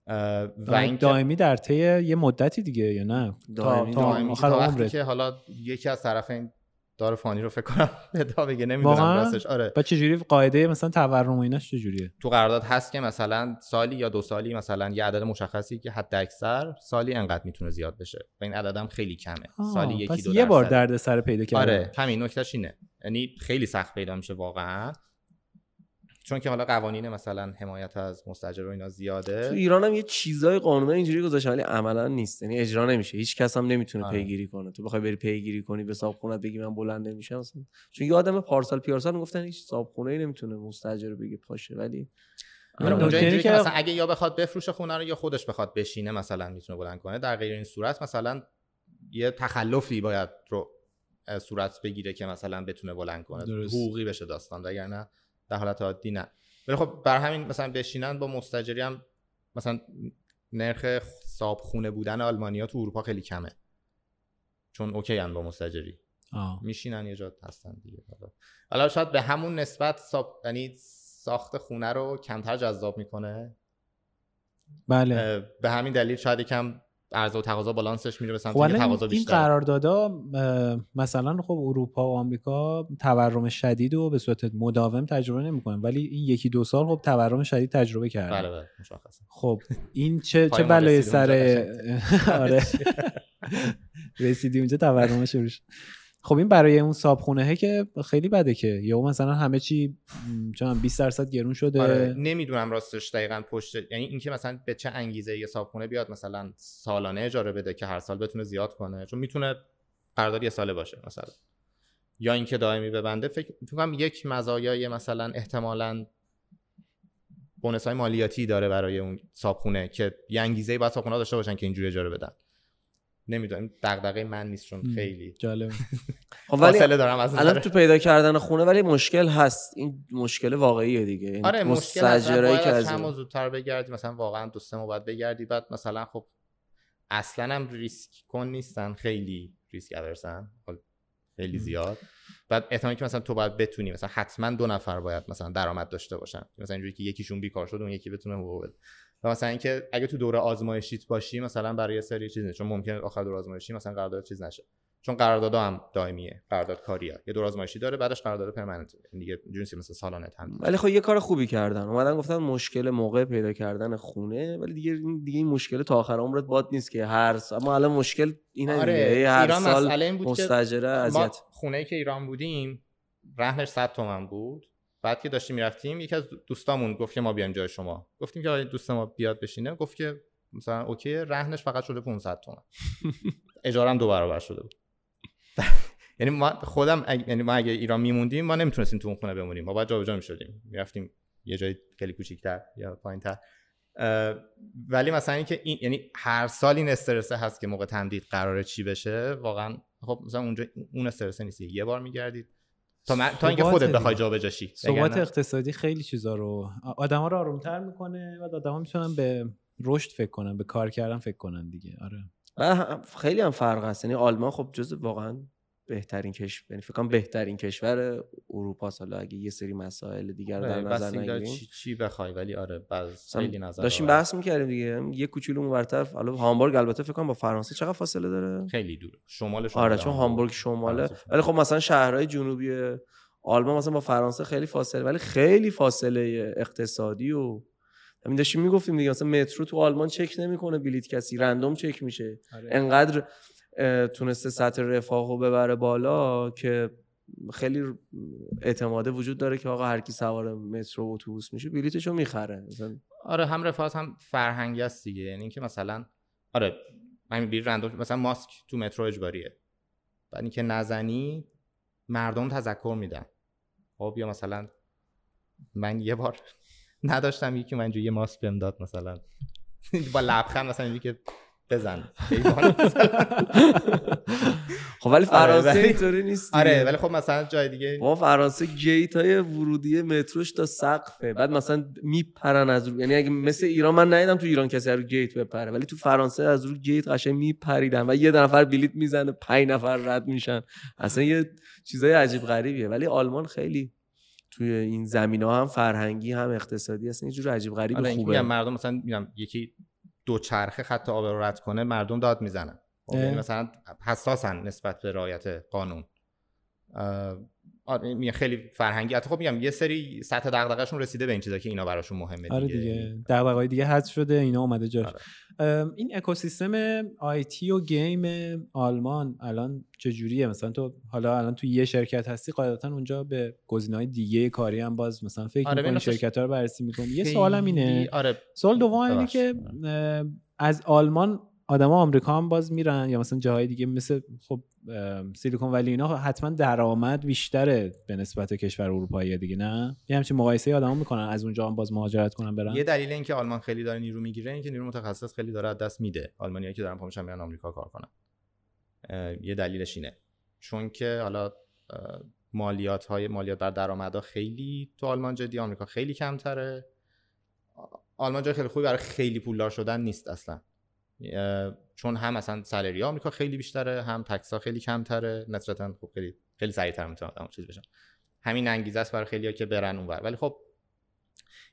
و این دائمی در طی یه مدتی دیگه یا نه؟ دائمی- تا دائمی. آخر تا وقتی که حالا یکی از طرفین دار فانی رو فکر کنم [laughs] بدا بگه نمی‌دونم؟ راستش. آره. با چجوری قاعده مثلا تورم و ایناش چجوریه؟ تو قرارداد هست که مثلا سالی یا دو سالی مثلا یه عدد مشخصی که حد اکثر سالی انقدر می‌تونه زیاد بشه و این عددم خیلی کمه. آه، سالی یکی پس دو یه بار. درد سر پیدا کردن. آره همین نکتهش اینه. یعنی خیلی سخت پیدا میشه واقعا. چون که حالا قوانین مثلا حمایت از مستاجر و اینا زیاده. تو ایران هم یه چیزای قانونا اینجوری گذاشته ولی عملا نیست. یعنی اجرا نمیشه. هیچ کس هم نمی‌تونه آره. پیگیری کنه. تو بخوای بری پیگیری کنی به صاحب بگی من بلند نمیشم مثلا. چون یه آدم پارسال پیارسال می‌گفتن هیچ صاحب خونه ای نمی‌تونه مستاجر بگه پاشه. ولی اونجا اینجوری که که- مثلا اگه یا بخواد بفروشه خونه رو یا خودش بخواد بشینه مثلا می‌تونه بلند کنه. در غیر این صورت مثلا یه تخلفی باید رو صورت بگیره که مثلا بتونه بلند کنه. درست. حقوقی بشه داستان وگرنه در حالت عادی نه. ولی خب بر همین مثلا بشینن با مستاجری هم مثلا نرخ صاحب خونه بودن آلمانیا تو اروپا خیلی کمه. چون اوکی ان با مستاجری آه. میشینن یه جا هستن دیگه. حالا شاید به همون نسبت ساب... یعنی ساخت خونه رو کمتر جذاب می‌کنه. بله. به همین دلیل شاید یکم عرضه و تقاضا بالانسش میره به سمت خب تقاضا این بیشتره قراردادا اه، مثلا خب اروپا و آمریکا تورم شدید و به صورت مداوم تجربه نمی‌کنن ولی این یکی دو سال خب تورم شدید تجربه کردن. بله بله مشخصه. خب این چه چه بلای سر [laughs] آره. رسیدی اونجا تورم شروع شد. خب این برای اون صابخونه که خیلی بده که. یا مثلا همه چی چون 20 درصد گرون شده. آره نمی‌دونم راستش دقیقا پشت یعنی اینکه مثلا به چه انگیزه یه صابخونه بیاد مثلا سالانه اجاره بده که هر سال بتونه زیاد کنه. چون می‌تونه قرارداد یه ساله باشه مثلا. یا اینکه دائمی ببنده فکر فکر کنم یک مزایای مثلا احتمالاً بونس های مالیاتی داره برای اون صابخونه که یه انگیزه باید صابخونه داشته باشن که اینجوری اجاره بدن. نمی‌دونم دغدغه من نیست چون خیلی. جالب. [laughs] خب ولی فاصله دارم از الان نظر تو پیدا کردن خونه ولی مشکل هست. این مشکل واقعیه دیگه. یعنی آره مشکل هست. که از ماه زودتر بگردی. مثلا واقعا دو سه ماه بعد بگردی. بعد مثلا خب اصلا هم ریسک کن نیستن. خیلی ریسک اورسن خیلی زیاد. بعد احتمالی که مثلا تو باید بتونی. مثلا حتما دو نفر باید مثلا درآمد داشته باشن. مثلا اینجوری که یکیشون بیکار شد اون یکی بتونه حقوق بده. و مثلا اینکه اگه تو دوره آزمایشیت باشی مثلا برای یه سری چیز نیست. چون ممکنه آخر دوره آزمایشی مثلا قرارداد چیز نشه. چون قرارداد هم دائمیه. قرارداد کاریه. یه دوره آزمایشی داره بعدش قرارداد پرمننت یعنی دیگه نیست مثلا سالانه تمدید ولی خب یه کار خوبی کردن. اومدن گفتن مشکل موقع پیدا کردن خونه ولی دیگه این دیگه این مشکل تا آخر عمرت باد نیست که هر سال اما الان مشکل اینه آره دیگه هر ایران سال مسئله این بود که مستاجره ما اذیت. خونه که ایران بودیم رهنش 100 تومن بود. بعد که داشتیم می‌رفتیم یکی از دوستامون گفت که ما بیایم جای شما. گفتیم که دوست ما بیاد بشینه. گفت که مثلا اوکی رهنش فقط شده 500 تومن. [laughs] اجارم دو برابر شده بود. [laughs] یعنی ما خودم یعنی ما اگه ایران میموندیم ما نمی‌تونستیم تو اون خونه بمونیم. ما باید جابجا می‌شدیم. می‌رفتیم یه جای خیلی کوچیک‌تر یا پایین‌تر. ولی مثلا اینکه این یعنی هر سال این استرسه هست که موقع تمدید قراره چی بشه واقعا خب مثلا اونجا اون استرسه نیست. یه بار میگردید. تا, من- تا اینکه خودت. بخوای جابجا شی ثبات اقتصادی خیلی چیزا رو آدما رو آرومتر می‌کنه و آدما می‌تونن به رشد فکر کنن به کار کردن فکر کنن دیگه. آره. خیلی هم فرق هست. یعنی آلمان خب جز واقعا بهترین کشور یعنی فکر بهترین کشور اروپا حالا اگه یه سری مسائل دیگر رو در آره، نظر نگیریم. چی, چی بخوای؟ ولی آره مثلا خیلی نظر داشتیم. بحث می‌کردیم دیگه. یه کوچولو اونورتر حالا هامبورگ البته فکر کنم با فرانسه چقدر فاصله داره؟ خیلی دور. شمال شمال آره چون هامبورگ. شماله. ولی خب مثلا شهرهای جنوبی آلمان مثلا با فرانسه خیلی فاصله ولی خیلی فاصله اقتصادی و همین داشتیم می‌گفتیم دیگه. مثلا مترو تو آلمان چک نمی‌کنه بلیت کسی. رندوم چک میشه. آره. انقدر تونسته سطح رفاه رو ببره بالا که خیلی اعتماده وجود داره که آقا هر کی سوار مترو و اتوبوس میشه بلیتشو می‌خره. مثلا آره هم رفاهت هم فرهنگی است دیگه. یعنی اینکه مثلا آره همین بیر رندوم مثلا ماسک تو مترو اجباریه. بعد اینکه نزنی مردم تذکر میدن. خب یا مثلا من یه بار [laughs] نداشتم یکی من یه ماسک بهم داد مثلا. [laughs] با لبخند مثلا اینجوری که بزن. [laughs] خب ولی فرانسه ولی- اینطوری نیست. آره ولی خب مثلا جای دیگه ما فرانسه گیت های ورودی متروش تا سقفه. بعد مثلا میپرن از رو یعنی اگه مثل ایران من ندیدم تو ایران کسی رو گیت بپره. ولی تو فرانسه از رو گیت قشنگ میپریدن و یه نفر بلیت می‌زنه پنج نفر رد میشن. اصلا یه چیزای عجیب غریبیه. ولی آلمان خیلی توی این زمینه هم فرهنگی هم اقتصادی اصلا یه جور عجیب غریب آره خوبه. مردم مثلا میگم یکی دو چرخه خط آب رو رد کنه مردم داد می‌زنن خب،. یعنی مثلا حساسن نسبت به رعایت قانون آره خیلی فرهنگی. حتی خب میگم یه سری سطح دغدغه‌شون رسیده به این چیزا که اینا براشون مهمه آره دیگه. دیگه. دغدغه‌های دیگه حذف شده اینا اومده جاش. آره. این اکوسیستم آیتی و گیم آلمان الان چجوریه؟ مثلا تو حالا الان تو یه شرکت هستی قاعدتا اونجا به گزینه‌های دیگه کاری هم باز مثلا فکر آره، می‌کنی ببین اصلا شرکت ها رو بررسی می‌کنی؟ یه سوالم اینه. آره. سوال دوم اینه. که از آلمان آدما آمریکا هم باز میرن یا مثلا جاهای دیگه مثل خب سیلیکون ولی اینا حتما درآمد بیشتره به نسبت کشور اروپایی دیگه نه؟ یه همچین مقایسه آدما می‌کنن از اونجا هم باز مهاجرت کنن برن؟ یه دلیل اینکه آلمان خیلی داره نیرو می‌گیره اینکه نیرو متخصص خیلی داره دست میده. آلمانیایی که دارن پا میرن آمریکا کار کنن. یه دلیلش اینه. چون که حالا مالیات های مالیات بر درآمدها خیلی تو آلمان جدی آمریکا خیلی کمتره. آلمان جای خیلی خوبی برای خیلی پولدار شدن نیست اصلا. چون هم مثلا سالری آمریکا خیلی بیشتره هم تکس ها خیلی کمتره. نسبتا خب خیلی خیلی سریعتر می‌تونن آدم چیز بشن همین انگیزه است برای خیلیا که برن اونور. ولی خب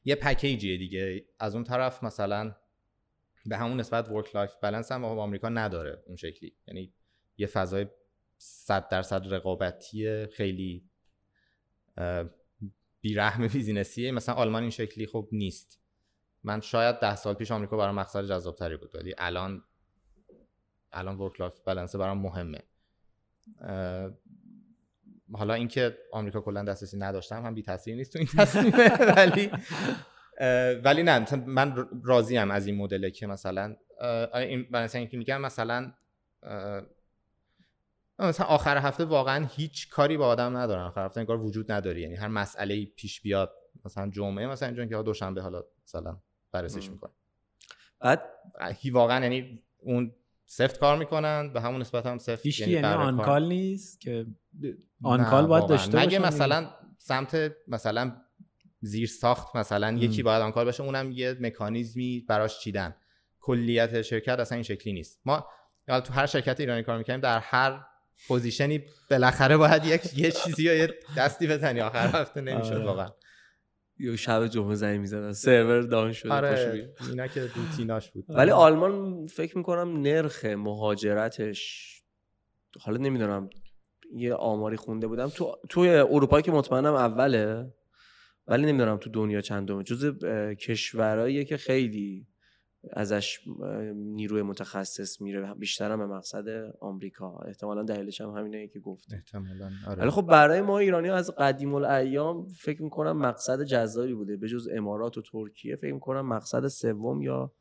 یه پکیجیه دیگه. از اون طرف مثلا به همون نسبت work life balance هم آمریکا نداره اون شکلی. یعنی یه فضای 100 درصد رقابتی خیلی بیرحم business یه. مثلا آلمان این شکلی خب نیست. من شاید ده سال پیش آمریکا برام مقصد جذابتری بود. ولی الان الان work life balance برام مهمه. حالا اینکه آمریکا کلا دسترسی نداشتم هم بی تاثیر نیست تو این تصمیمه [laughs] ولی ولی نه من راضیم از این مدله که مثلا آره این مثلا اینکه میگم مثلا مثلا آخر هفته واقعا هیچ کاری با آدم ندارن آخر هفته انگار وجود نداری. یعنی هر مسئله پیش بیاد. مثلا جمعه مثلا اینجا که دوشنبه حالا مثلا بررسیش. می‌کنه بعد؟ هی واقعا یعنی اون سفت کار می‌کنن به همون نسبت هم سفت هیچ یعنی کار- آنکال نیست که آنکال باید. داشته مگه باشن. مثلا سمت مثلا زیر ساخت مثلا یکی باید on-call باشه اونم یه مکانیزمی براش چیدن. کلیت شرکت اصلا این شکلی نیست. ما حالا تو هر شرکت ایرانی کار می‌کنیم در هر position ی بالاخره باید یک یه چیزی یا یه دستی بزنی. آخر هفته نمی‌شد آره. واقعا. یا شب جمعه زنگ می‌زنن سرور down شده. آره اینا که روتیناش بود. [laughs] ولی آلمان فکر می‌کنم نرخ مهاجرتش حالا نمی‌دونم یه آماری خونده بودم. تو توی اروپا که مطمئنم اوله ولی نمی‌دونم تو دنیا چندمه. جز اه، کشورهاییه که خیلی ازش نیروی متخصص میره بیشتر هم به مقصد آمریکا. احتمالا دلیلش هم همینه که گفت احتمالاً آره. ولی خب برای ما ایرانی از قدیم الایام فکر می‌کنم مقصد جذابی بوده. به جز امارات و ترکیه فکر می‌کنم مقصد سوم یا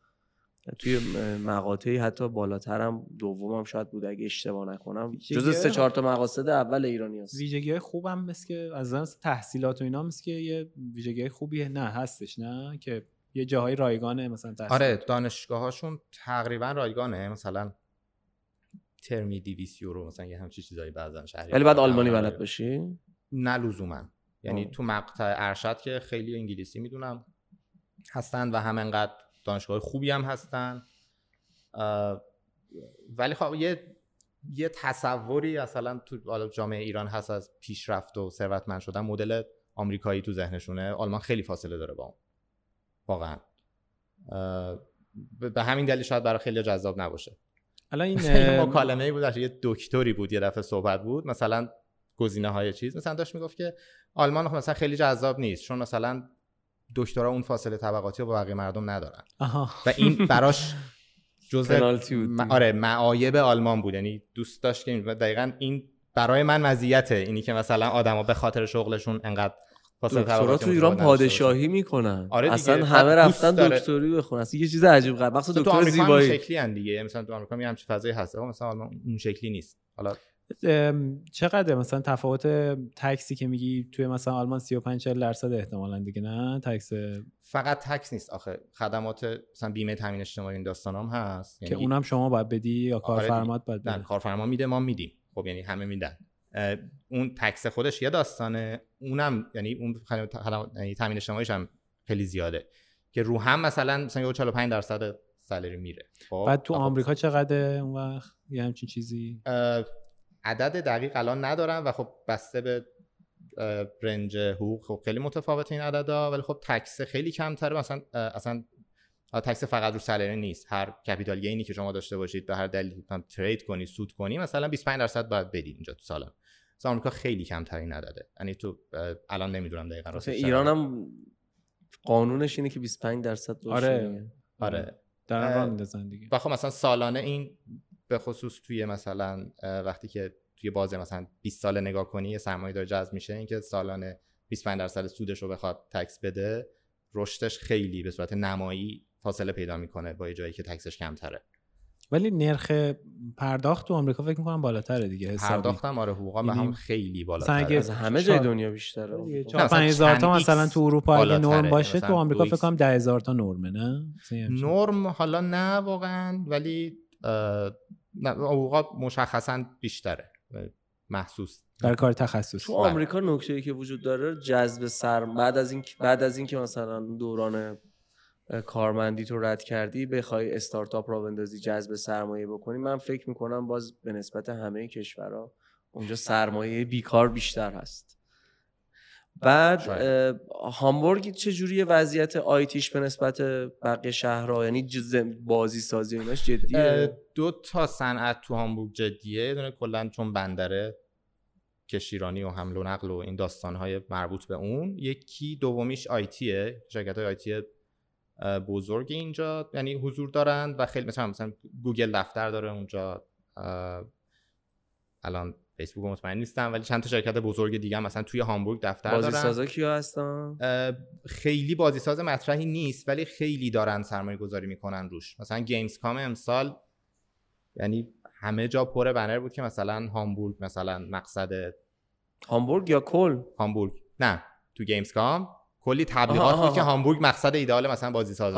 توی مقاطعی حتی بالاتر هم دوم هم شاید بوده اگه اشتباه نکنم. جز سه چهار تا مقاصد اول ایرانی هست. ویژگی های خوب هم مثل که از نظر تحصیلات و اینا مثل که یه ویژگی خوبیه. نه هستش نه؟ که یه جاهای رایگانه مثلا آره دانشگاهاشون تقریبا رایگانه. مثلا ترمی 200 یورو مثلا یه همچین چیزایی بعضا شهری ولی بعد آلمانی. بلد باشی نه لزوما. یعنی آه. تو مقطع ارشد که خیلی انگلیسی می‌دونم هستن و هم انقدر دانشگاه خوبی هم هستن. ولی خب یه یه تصوری مثلا تو حالا جامعه ایران هست از پیشرفت و ثروتمند شدن مدل آمریکایی تو ذهنشونه. آلمان خیلی فاصله داره با اون. واقعا. به همین دلیل شاید برای خیلی جذاب نباشه. الان این یه مکالمه بود در یه دکتری بود یه دفعه صحبت بود. مثلا گزینه های چیز. مثلا داشت می‌گفت که آلمان خب مثلا خیلی جذاب نیست چون مثلا دکترا اون فاصله طبقاتی رو با بقیه مردم ندارن. آها. و این براش جزء بود. م- آره معایب آلمان بود. یعنی دوست داشت که دقیقا این برای من مزیته. اینی که مثلا آدما به خاطر شغلشون انقدر دکترا تو ایران. پادشاهی می‌کنن. آره. اصلا همه رفتن داره. دکتری بخونن. اصلا یه چیز عجیب غریب. مخصوصا تو دکتر زیبایی. شکلی هم دیگه. مثلا تو آمریکا چه فضای هست؟ اما مثلا آلمان اون شکلی نیست. حالا چقدر مثلا تفاوت تکسی که میگی توی مثلا آلمان 35 40 درصد احتمالا دیگه نه؟ تکس فقط تکس نیست. آخه خدمات مثلا بیمه تامین اجتماعی این داستانام هست. که اونم شما باید بدی یا آره کارفرمات باید نه بده کارفرما میده ما میدیم. خب یعنی همه میدن. اون تکس خودش یه داستانه. اونم یعنی اون یعنی تامین اجتماعیش هم خیلی زیاده که رو هم مثلا مثلا یه 45 درصد سالری میره. خب؟ بعد تو خب، آمریکا چقدر اون وقت؟ یه همچین چیزی؟ عدد دقیق الان ندارم و خب بسته به رنج حقوق. خب خیلی متفاوت این عددا ولی خب تکس خیلی کمتره. مثلا اصلا تکس فقط رو سالری نیست. هر کپیتال گینی که شما داشته باشید به هر دلیل هم ترید کنی سود کنی مثلا 25 درصد باید بدی اینجا تو سالن. مثلا آمریکا خیلی کمتری نداده. یعنی تو الان نمی‌دونم دقیقاً راستش ایران هم قانونش اینه که 25 درصد آره. آره. در راه میندازن دیگه. و خب مثلا سالانه این به خصوص توی مثلا وقتی که توی بازه مثلا 20 سال نگاه کنی یه سرمایه جذب میشه اینکه سالانه 25 درصد سودش رو بخواد تکس بده رشدش خیلی به صورت نمایی فاصله پیدا می‌کنه با جایی که تکسش کمتره. ولی نرخ پرداخت تو آمریکا فکر می‌کنم بالاتره دیگه حسابی. پرداختم آره حقوقا به هم یعنی خیلی بالاتره. از همه جای دنیا بیشتره. 5000 تا مثلا تو اروپا اگه نرم باشه تو آمریکا فکر کنم 10000 تا نرمه نه؟ نرم حالا نه واقعا ولی حقوقا مشخصا بیشتره. محسوس. در کار تخصصی تو آمریکا نکته ای که وجود داره جذب سرم بعد از این بعد از اینکه مثلا دوران کارمندی تو رد کردی بخوای استارتاپ را بندازی جذب سرمایه بکنی من فکر می‌کنم باز به نسبت همه کشورها اونجا سرمایه بیکار بیشتر هست. بعد هامبورگ چه جوری وضعیت آیتیش به نسبت بقیه شهرها؟ یعنی بازی سازی ایناش جدیه؟ دو تا صنعت تو هامبورگ جدیه. دونه کلا چون بندره کشیرانی و حمل و نقل و این داستانهای مربوط به اون. یکی دومیش آیتیه. شرکت های آیتی بزرگ اینجا یعنی حضور دارند و خیلی مثلا مثلا گوگل دفتر داره اونجا الان فیسبوک مطمئن نیستم ولی چند تا شرکت بزرگ دیگه مثلا توی هامبورگ دفتر بازی دارن. سازا کیا هستن؟ خیلی بازی ساز مطرحی نیست ولی خیلی دارن سرمایه گذاری می‌کنن روش. مثلا Gamescom امسال یعنی همه جا پر بنر بود که مثلا هامبورگ مثلا مقصد هامبورگ یا کلن؟ هامبورگ. نه تو Gamescom کلی تبلیغات بود که هامبورگ مقصد ایده‌آل مثلا بازی ساز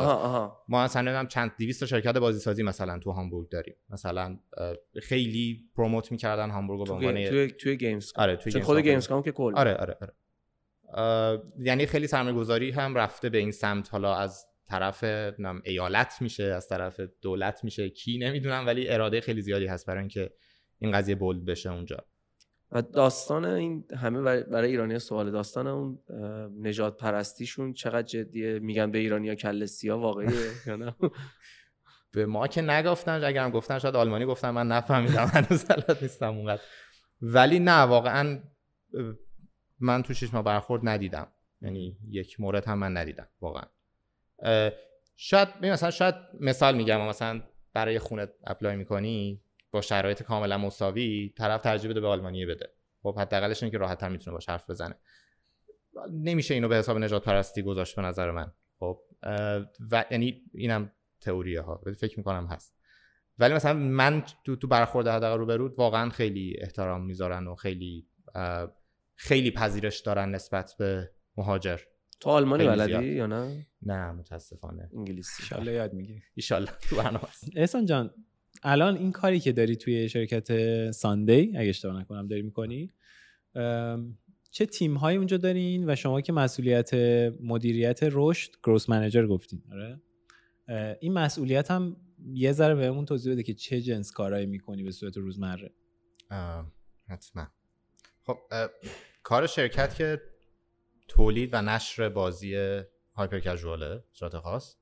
ما مثلا چند 200 شرکت بازی سازی مثلا تو هامبورگ داریم. مثلا خیلی promote می‌کردن هامبورگ رو به عنوان توی توی games آره توی خود گیمزکام که کل. آره آره آره. یعنی خیلی سرمایه گذاری هم رفته به این سمت. حالا از طرف ایالت میشه از طرف دولت میشه کی نمی‌دونم ولی اراده خیلی زیادی هست برای اینکه این قضیه bold بشه اونجا. و داستان این همه برای ایرانی سوال داستان اون نجات پرستیشون چقدر جدیه؟ میگن به ایرانیا کل سیاه واقعیه [laughs] یا نه؟ به ما که نگفتن اگرم گفتن شاید آلمانی گفتن من نفهمیدم [laughs] هنوز بلد نیستم اونقدر. ولی نه واقعا من تو شش ماه برخورد ندیدم. یعنی یک مورد هم من ندیدم واقعا. شاید مثلا شاید مثال میگم مثلا برای خونه اپلای می‌کنی؟ با شرایط کاملا مساوی طرف ترجیح بده به آلمانی بده. خب حداقلش اینه که راحت‌تر می‌تونه باش حرف بزنه. نمیشه اینو به حساب نجات پرستی گذاشت به نظر من. خب و یعنی اینم تئوریه ها فکر می‌کنم هست. ولی مثلا من تو تو برخورد حداقل رو برود واقعا خیلی احترام می‌ذارن و خیلی خیلی پذیرش دارن نسبت به مهاجر. تو آلمانی بلدی یا نه؟ نه متاسفانه. انگلیسی. ان یاد می‌گیری. ان تو برنامه احسان جان الان این کاری که داری توی شرکت ساندی اگه اشتباه نکنم داری می‌کنی چه تیم هایی اونجا دارین و شما که مسئولیت مدیریت رشد گروس منیجر گفتین آره؟ این مسئولیت هم یه ذره بهمون توضیح بده که چه جنس کارهایی می‌کنی به صورت روزمره. حتما. خب کار شرکت که تولید و نشر بازی هایپر کژواله صورت خاص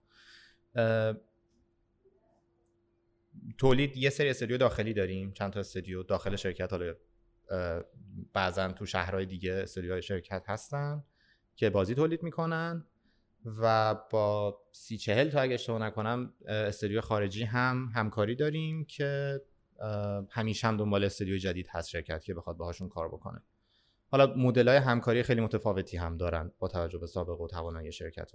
تولید یه سری استودیو داخلی داریم چند تا استودیو داخل شرکت حالا بعضا تو شهرهای دیگه استودیوهای شرکت هستن که بازی تولید می‌کنن و با سی چهل تا اگه اشتباه نکنم استودیو خارجی هم همکاری داریم که همیشه هم دنبال استودیو جدید هست شرکت که بخواد باهاشون کار بکنه. حالا مدل های همکاری خیلی متفاوتی هم دارن با توجه به سابقه و توانایی شرکت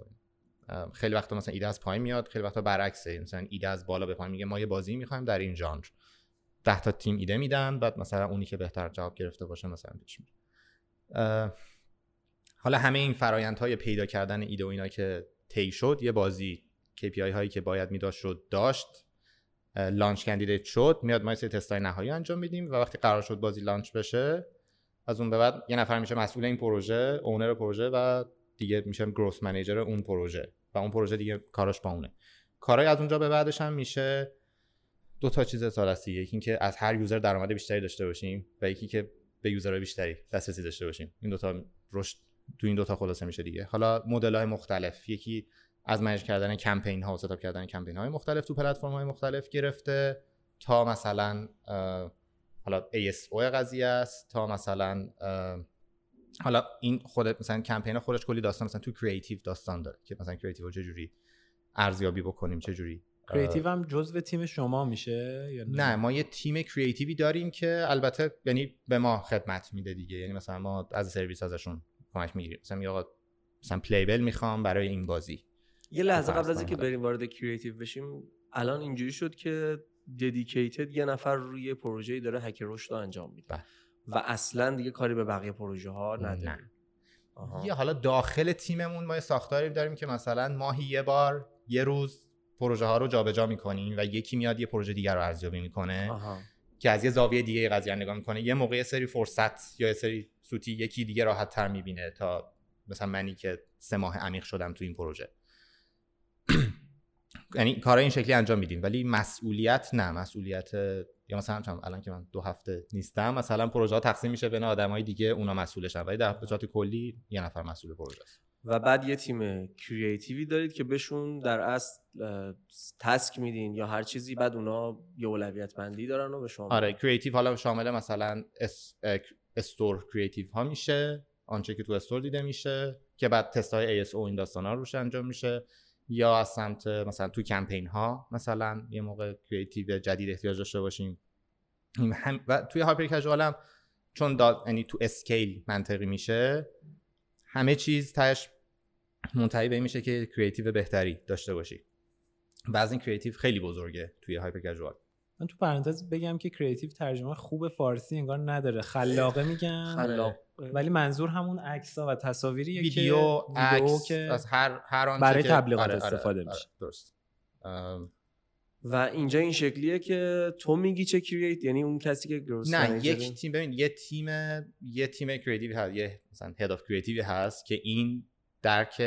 خیلی وقتا مثلا ایده از پایین میاد خیلی وقتا برعکسه. مثلا ایده از بالا به پایین میگه ما یه بازی می‌خوایم در این ژانر. ده تا تیم ایده میدن بعد مثلا اونی که بهتر جواب گرفته باشه مثلا پیش حالا همه این فرایندهای پیدا کردن ایده و اینا که طی شد یه بازی KPI هایی که باید میداشت شد داشت لانچ کندیدیت شد میاد ما سری تستای نهایی انجام میدیم و وقتی قرار شد بازی لانچ بشه از اون به بعد یه نفر میشه مسئول این پروژه اونر پروژه و دیگه میشه گروس منیجر اون پروژه و اون پروژه دیگه کاراش با اونه. کارهای از اونجا به بعدش هم میشه دو تا چیز اساسی یکی اینکه از هر یوزر درآمد بیشتری داشته باشیم و یکی که به یوزرهای بیشتری دسترسی داشته باشیم. این دو تا رشد تو این دو تا خلاصه میشه دیگه. حالا مدل های مختلف. یکی از منیج کردن کمپین ها و ستاپ کردن کمپین های مختلف تو پلتفرم های مختلف گرفته. تا مثلا حالا ASO قضیه است. تا مثلا حالا این خود مثلا کمپین خودش کلی داستان مثلا تو creative داستان داره که مثلا کریتیو چه جوری ارزیابی بکنیم چه جوری کریتیو هم جزء تیم شما میشه یا نه؟, نه ما یه تیم کریتیوی داریم که البته یعنی به ما خدمت میده دیگه. یعنی مثلا ما از سرویس ازشون کمک می‌گیریم. مثلا یا مثلا پلیبل می‌خوام برای این بازی. یه لحظه قبل از اینکه بریم وارد کریتیو بشیم الان اینجوری شد که ددیکیتد یه نفر روی پروژه‌ای داره هک رشد انجام میده. بله. و اصلا دیگه کاری به بقیه پروژه ها نداره یه حالا داخل تیممون ما یه ساختاری داریم که مثلا ماهی یه بار یه روز پروژه ها رو جابجا می‌کنیم و یکی میاد یه پروژه دیگر رو ارزیابی می‌کنه که از یه زاویه دیگه قضیه نگاه می‌کنه. یه موقع سری فرصت یا یه سری سوتی یکی دیگه راحت تر می‌بینه تا مثلا منی که سه ماه عمیق شدم تو این پروژه. [clears throat] یعنی کارا این شکلی انجام میدیم. ولی مسئولیت نه. مسئولیت یا مثلا الان که من دو هفته نیستم مثلا پروژه ها تقسیم میشه بین آدمای دیگه اونا مسئولشن ولی در صورت کلی یه نفر مسئول پروژه است و بعد یه تیم creative ی دارید که بهشون در اصل task میدین یا هر چیزی بعد اونا یه اولویت بندی دارن و به شما آره creative حالا شامل مثلا store creative ها میشه آنچه که تو store دیده میشه که بعد تست های ASO این داستان ها روش انجام میشه. یا از سمت مثلا تو کمپین ها مثلا یه موقع creative جدید احتیاج داشته باشیم. هم و توی hyper casual هم چون یعنی تو scale منطقی میشه همه چیز تاش منتهی به میشه که creative بهتری داشته باشی. و از این creative خیلی بزرگه توی hyper casual. من تو پرانتز بگم که creative ترجمه خوب فارسی انگار نداره. خلاقه میگن. خلاق ولی منظور همون عکس و تصاویری ویدیو که عکس که از هر هر برای تبلیغات آره، آره، استفاده آره، میشه. درست. و اینجا این شکلیه که تو میگی چه create یعنی اون کسی که نه یک تیم ببین یه تیم یه تیم creative هست یه مثلا head of creative هست که این درک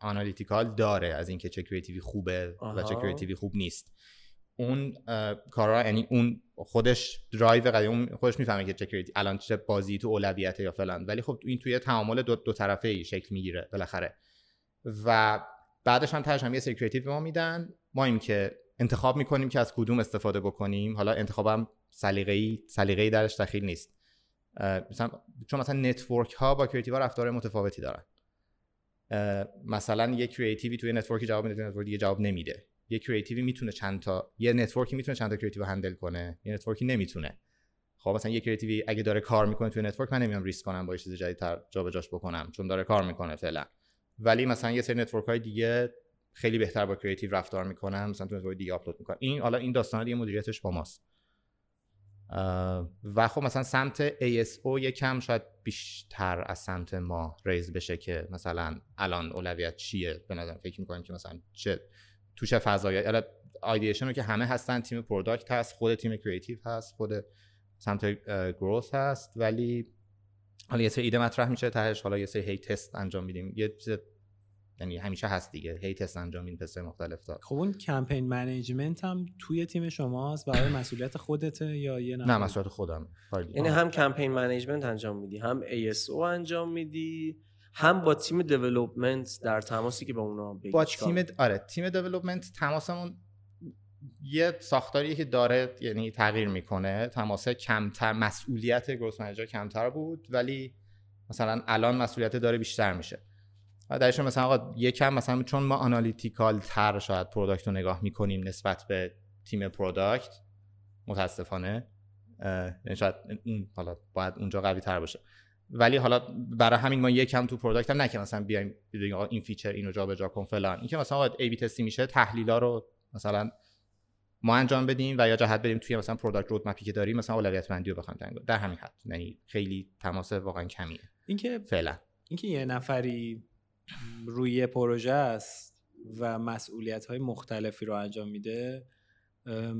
analytical داره از اینکه چه creative ی خوبه و چه creative ی خوب نیست. اون کارا یعنی اون خودش درایو قضیه اون خودش می‌فهمه که چه الان چه بازی تو اولویت یا فلان. ولی خب این توی تعامل دو, دو طرفه ای شکل می‌گیره بالاخره. و بعدش هم تاش هم یه سری creative ما میدن. ما این که انتخاب می‌کنیم که از کدوم استفاده بکنیم. حالا انتخابم سلیقه‌ای سلیقه‌ای درش دخیل نیست. مثلا چون مثلا network ها با creative رفتار متفاوتی دارن. مثلا یه creative ی توی network ی جواب میده network دیگه جواب نمیده. یه creative ی می‌تونه چند تا یه network ی می‌تونه چند تا creative handle کنه یه network ی نمی‌تونه. خب مثلا یه creative ی اگه داره کار می‌کنه توی network من نمیام ریسک کنم با چیز جدیدتر جابجاش بکنم چون داره کار می‌کنه فعلا. ولی مثلا یه سری network های دیگه خیلی بهتر با creative رفتار می‌کنن مثلا تو network دیگه آپلود می‌کنن. این حالا این داستان دیگه مدیریتش با ماست. و خب مثلا سمت ASO یکم شاید بیشتر از سمت ما ریز بشه که مثلا الان اولویت چیه؟ به نظر فکر می‌کنیم که مثلا چه توش فضای حالا ideation رو که همه هستن تیم product هست خود تیم creative هست خود سمت growth هست ولی حالا یه سری ایده مطرح میشه تهش. حالا یه سری هی تست انجام میدیم. یه چیز یعنی همیشه هست دیگه. هی تست انجام میدیم تست مختلف دار. خب اون campaign management هم توی تیم شماست؟ برای مسئولیت خودته یا یه نه مسئولیت خودم. یعنی هم کمپین منیجمنت انجام میدی هم ASO انجام میدی هم با تیم development در تماسی که با اونا با تیم آره تیم development تماسمون یه ساختاریه که داره یعنی تغییر می‌کنه. تماس کمتر مسئولیت growth manager کمتر بود ولی مثلا الان مسئولیت داره بیشتر میشه. و درش مثلا آقا یکم مثلا چون ما analytical تر شاید product رو نگاه می‌کنیم نسبت به تیم product متاسفانه یعنی شاید این حالا باید اونجا قوی تر باشه. ولی حالا برای همین ما یکم تو product هم نه که مثلا بیایم بگیم این feature اینو جابجا کن فلان. این که مثلا A/B test ی میشه تحلیلا رو مثلا ما انجام بدیم و یا جهت بدیم توی مثلا product roadmap ی که داریم مثلا اولویت بندی رو بخوایم در همین حد. یعنی خیلی تماس واقعا کمیه. اینکه فعلا. اینکه یه نفری روی پروژه است و مسئولیت های مختلفی رو انجام میده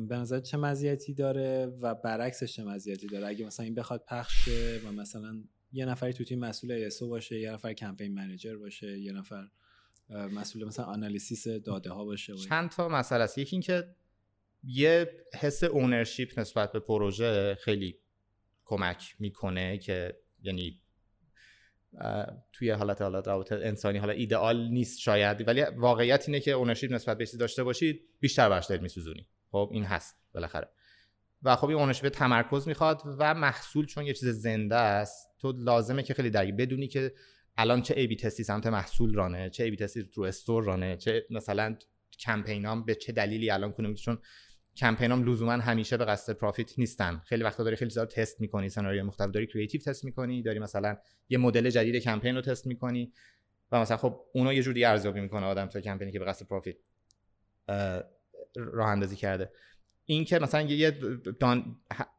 به نظر چه مزیتی داره و برعکسش چه مزیتی داره؟ اگه مثلا این بخواد پخش و مثلا یه نفری تو تیم مسئول ایسو باشه یه نفر کمپین منیجر باشه یه نفر مسئول مثلا آنالیسیس داده ها باشه چند تا مسئله است؟ یکی اینکه یه حس اونرشیپ نسبت به پروژه خیلی کمک می‌کنه که یعنی توی حالت حالت روابط انسانی حالا ایدئال نیست شاید ولی واقعیت اینه که اونرشیپ نسبت به داشته باشید بیشتر برش دل میسوزونی. خب این هست بالاخره. و خب این اونرشیپ تمرکز می‌خواد و محصول چون یه چیز زنده است تو لازمه که خیلی درگیر بدونی که الان چه ای بی تستی سمت محصول رانه چه ای بی تستی رو استور رانه چه مثلا کمپینام به چه دلیلی الان کنیم چون کمپینام لزوما همیشه به قصد profit نیستن. خیلی وقتا داری خیلی زیاد تست می‌کنی سناریو مختلف داری creative تست می‌کنی داری مثلا یه مدل جدید کمپین رو تست می‌کنی و مثلا خب اونا یه جوری ارزیابی می‌کنه آدم تو کمپینی که به قصد profit راه اندازی کرده. این که مثلا یه دان...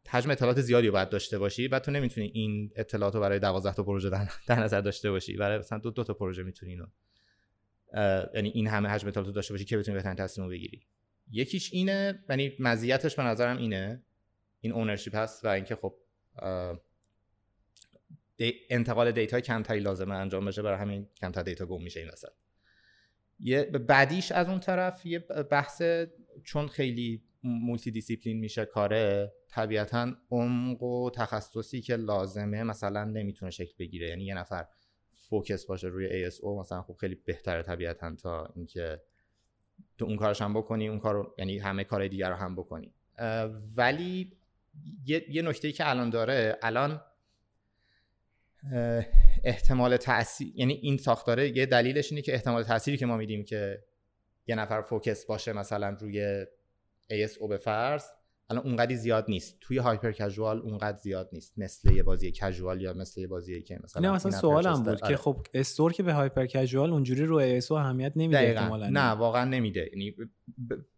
حجم اطلاعات زیادی باید داشته باشی و تو نمی‌تونی این اطلاعات رو برای 12 تا پروژه [laughs] در نظر داشته باشی. برای مثلا دو, دو تا پروژه می‌تونی اینو. یعنی این همه حجم اطلاعات داشته باشی که بتونی بهترین تصمیم بگیری. یکیش اینه یعنی مزیتش به نظرم اینه این ownership هست و اینکه خب انتقال data کمتری لازمه انجام بشه. برای همین کمتر data گم میشه این وسط. یه بعدیش از اون طرف یه بحث چون خیلی multi discipline میشه کاره طبیعتا عمق و تخصصی که لازمه مثلا نمی‌تونه شکل بگیره. یعنی یه نفر فوکس باشه روی ASO مثلا خب خیلی بهتره طبیعتا تا اینکه تو اون کارش هم بکنی اون کارو یعنی همه کار دیگر رو هم بکنی. ولی یه, یه نکته که الان داره الان احتمال تاثیر یعنی این ساختاره یه دلیلش اینه که احتمال تأثیری که ما میدیم که یه نفر فوکس باشه مثلا روی ASO به فرض الان اونقدی زیاد نیست. توی هایپر کژوال اونقدر زیاد نیست. مثل یه بازی کژوال یا مثل یه بازی که مثلا نه مثلا سوالم بود که آره. خب store که به hyper casual اونجوری رو ASO اهمیت نمیده احتمالاً. نه واقعا نمیده. یعنی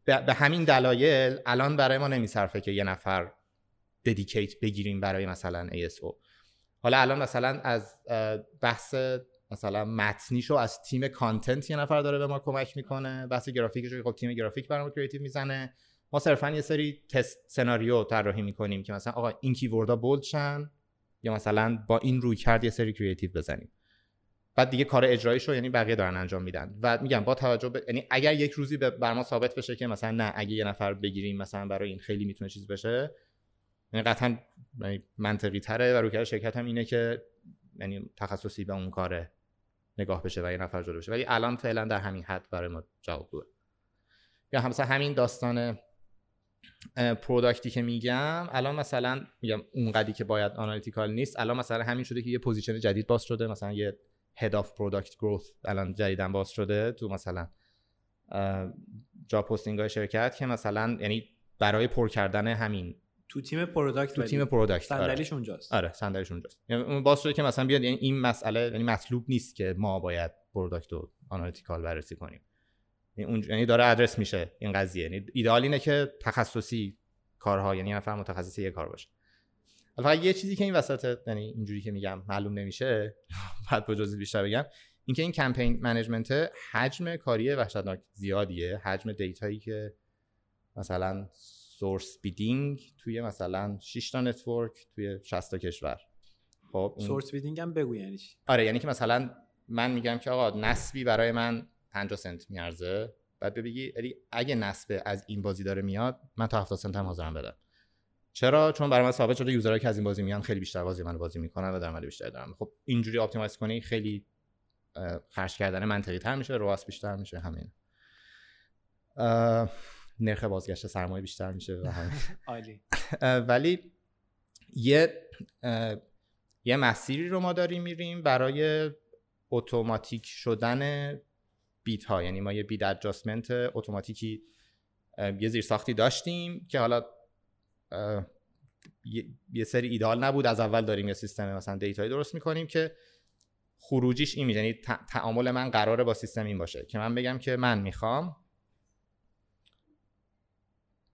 به همین دلایل الان برای ما نمیصرفه که یه نفر dedicate بگیریم برای مثلا ASO حالا الان مثلا از بحث مثلا متنیشو از تیم content یه نفر داره به ما کمک می‌کنه. بحث گرافیکش خب تیم گرافیک برام creative می‌زنه. ما صرفا یه سری تست سناریو طراحی می‌کنیم که مثلا آقا این keyword ها bold شن یا مثلا با این روی کرد یه سری کریتیو بزنیم. بعد دیگه کار اجراییشو یعنی بقیه دارن انجام میدن. و میگم با توجه به یعنی اگر یک روزی بر ما ثابت بشه که مثلا نه اگه یه نفر بگیریم مثلا برای این خیلی می‌تونه چیز بشه یعنی قطعا یعنی منطقی تره و روکرد شرکت هم اینه که یعنی تخصصی به اون کاره نگاه بشه و یه نفر جلو بشه. ولی الان فعلا در همین حد برای ما جواب یا همسا همین داستان product ی که میگم الان مثلا میگم اونقدی که باید analytical نیست الان مثلا همین شده که یه position جدید باز شده مثلا یه head of product growth الان جدیدن باز شده تو مثلا job posting های شرکت که مثلا یعنی برای پر کردن همین. تو تیم product تو تیم product صندلیش آره. اونجاست. آره صندلیش اونجاست. یعنی باز شده که مثلا بیاد یعنی این مسئله یعنی مطلوب نیست که ما باید product رو analytical بررسی کنیم. یعنی داره ادرس میشه این قضیه. یعنی ایدئال اینه که تخصصی کارها یعنی نفر متخصصی یه کار باشه. حالا یه چیزی که این وسط یعنی اینجوری که میگم معلوم نمیشه [laughs] بعد با جزئی بیشتر بگم اینکه این campaign management حجم کاری وحشتناک زیادیه. حجم data یی که مثلا source bidding توی مثلا 6 تا network توی 60 تا کشور. خب سورس بیدینگ هم بگو یعنی چی؟ آره یعنی که مثلا من میگم که آقا نصبی برای من 50 سنت میارزه. بعد بگی اگه نصبه از این بازی داره میاد من تا 70 سنت هم حاضرم بدم. چرا؟ چون برای من ثابت شده user ایی که از این بازی میان خیلی بیشتر بازی من بازی می‌کنن و درآمد بیشتری دارن. خب اینجوری optimize کنی خیلی خرج کردن منطقی تر میشه ROAS بیشتر میشه همین. نرخ بازگشت سرمایه بیشتر میشه و [laughs] عالی. ولی یه یه مسیری رو ما داریم میریم برای اتوماتیک شدن بیت ها یعنی ما یه بیت ادجاستمنت اتوماتیکی یه زیر ساختی داشتیم که حالا یه سری ایدال نبود. از اول داریم یه سیستم مثلا دیتایی درست می‌کنیم که خروجیش این یعنی تعامل من قراره با سیستم این باشه. که من بگم که من می‌خوام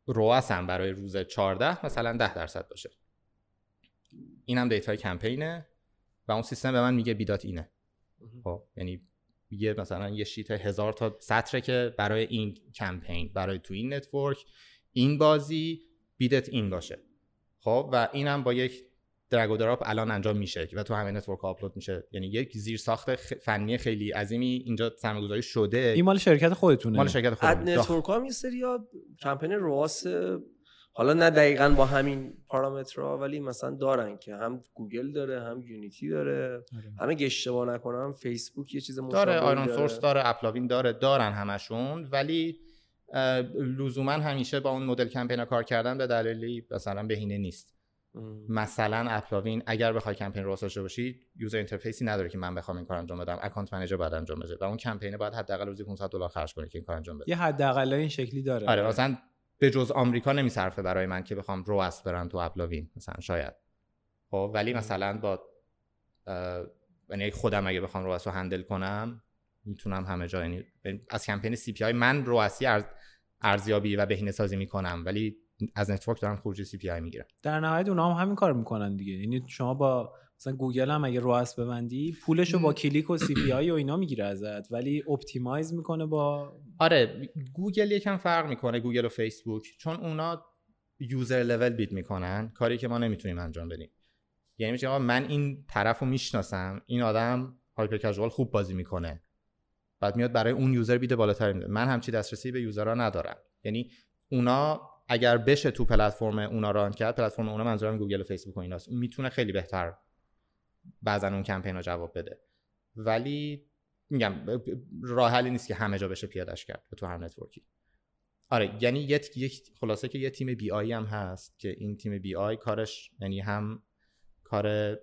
ROAS م برای روز 14 مثلا 10 درصد باشه. اینم data ی campaign ه و اون سیستم به من میگه bid ات اینه. خب یعنی یه مثلا یه sheet هزار تا سطره که برای این کمپین برای تو این network این بازی bid ت این باشه. خب؟ و اینم با یک drag و drop الان انجام میشه و تو همه network upload میشه. یعنی یک زیر ساخت فنی خیلی عظیمی اینجا سرمایه‌گذاری شده. این مال شرکت خودتونه. مال شرکت خودتونه network هم یه سری campaign ROAS حالا نه دقیقا با همین پارامترها ولی مثلا دارن که هم گوگل داره هم یونیتی داره. آره. همه اشتباه نکنم فیسبوک یه چیز داره ironSource داره AppLovin داره دارن همشون ولی لزوما همیشه با اون مدل کمپین کار کردن به دلیلی مثلا بهینه نیست. مثلا AppLovin اگر بخوای کمپین رو داشته باشی user interface ی نداره که من بخوام این کار انجام بدم. account manager باید انجام بده. و اون کمپین باید حداقل روزی 500 دلار خرج کنه که این کار انجام بده. یه حداقل این شکلی داره. آره مثلا به جز آمریکا نمیصرفه برای من که بخوام ROAS برن تو AppLovin مثلا شاید. خب ولی مثلا با یعنی خودم اگه بخوام ROAS رو handle کنم می‌تونم همه جا یعنی از campaign CPI من ROAS ی ارزیابی و بهینه سازی می‌کنم ولی از network دارم خروجی CPI می‌گیرم در نهایت اونها هم همین کار می‌کنن دیگه. یعنی شما با مثلا گوگل هم اگه ROAS ببندی پولش رو با کلیک و CPI و اینا می‌گیره ازت ولی optimize می‌کنه با آره گوگل یکم فرق می‌کنه گوگل و فیسبوک. چون اونا user level bid می‌کنن کاری که ما نمی‌تونیم انجام بدیم. یعنی میگه من این طرف رو می‌شناسم این آدم hyper casual خوب بازی می‌کنه. بعد میاد برای اون user bid ه بالاتر میده. من همچی دسترسی به user ها ندارم. یعنی اونا اگر بشه تو پلتفرم اونا run کرد پلتفرم اونا منظورم گوگل و فیسبوک و ایناست. اون می‌تونه خیلی بهتر بعضا اون کمپین رو جواب بده. ولی میگم راه حلی نیست که همه جا بشه پیادش کرد تو هر network ی. آره یعنی یک خلاصه که یه تیم BI هم هست که این تیم BI کارش یعنی هم کار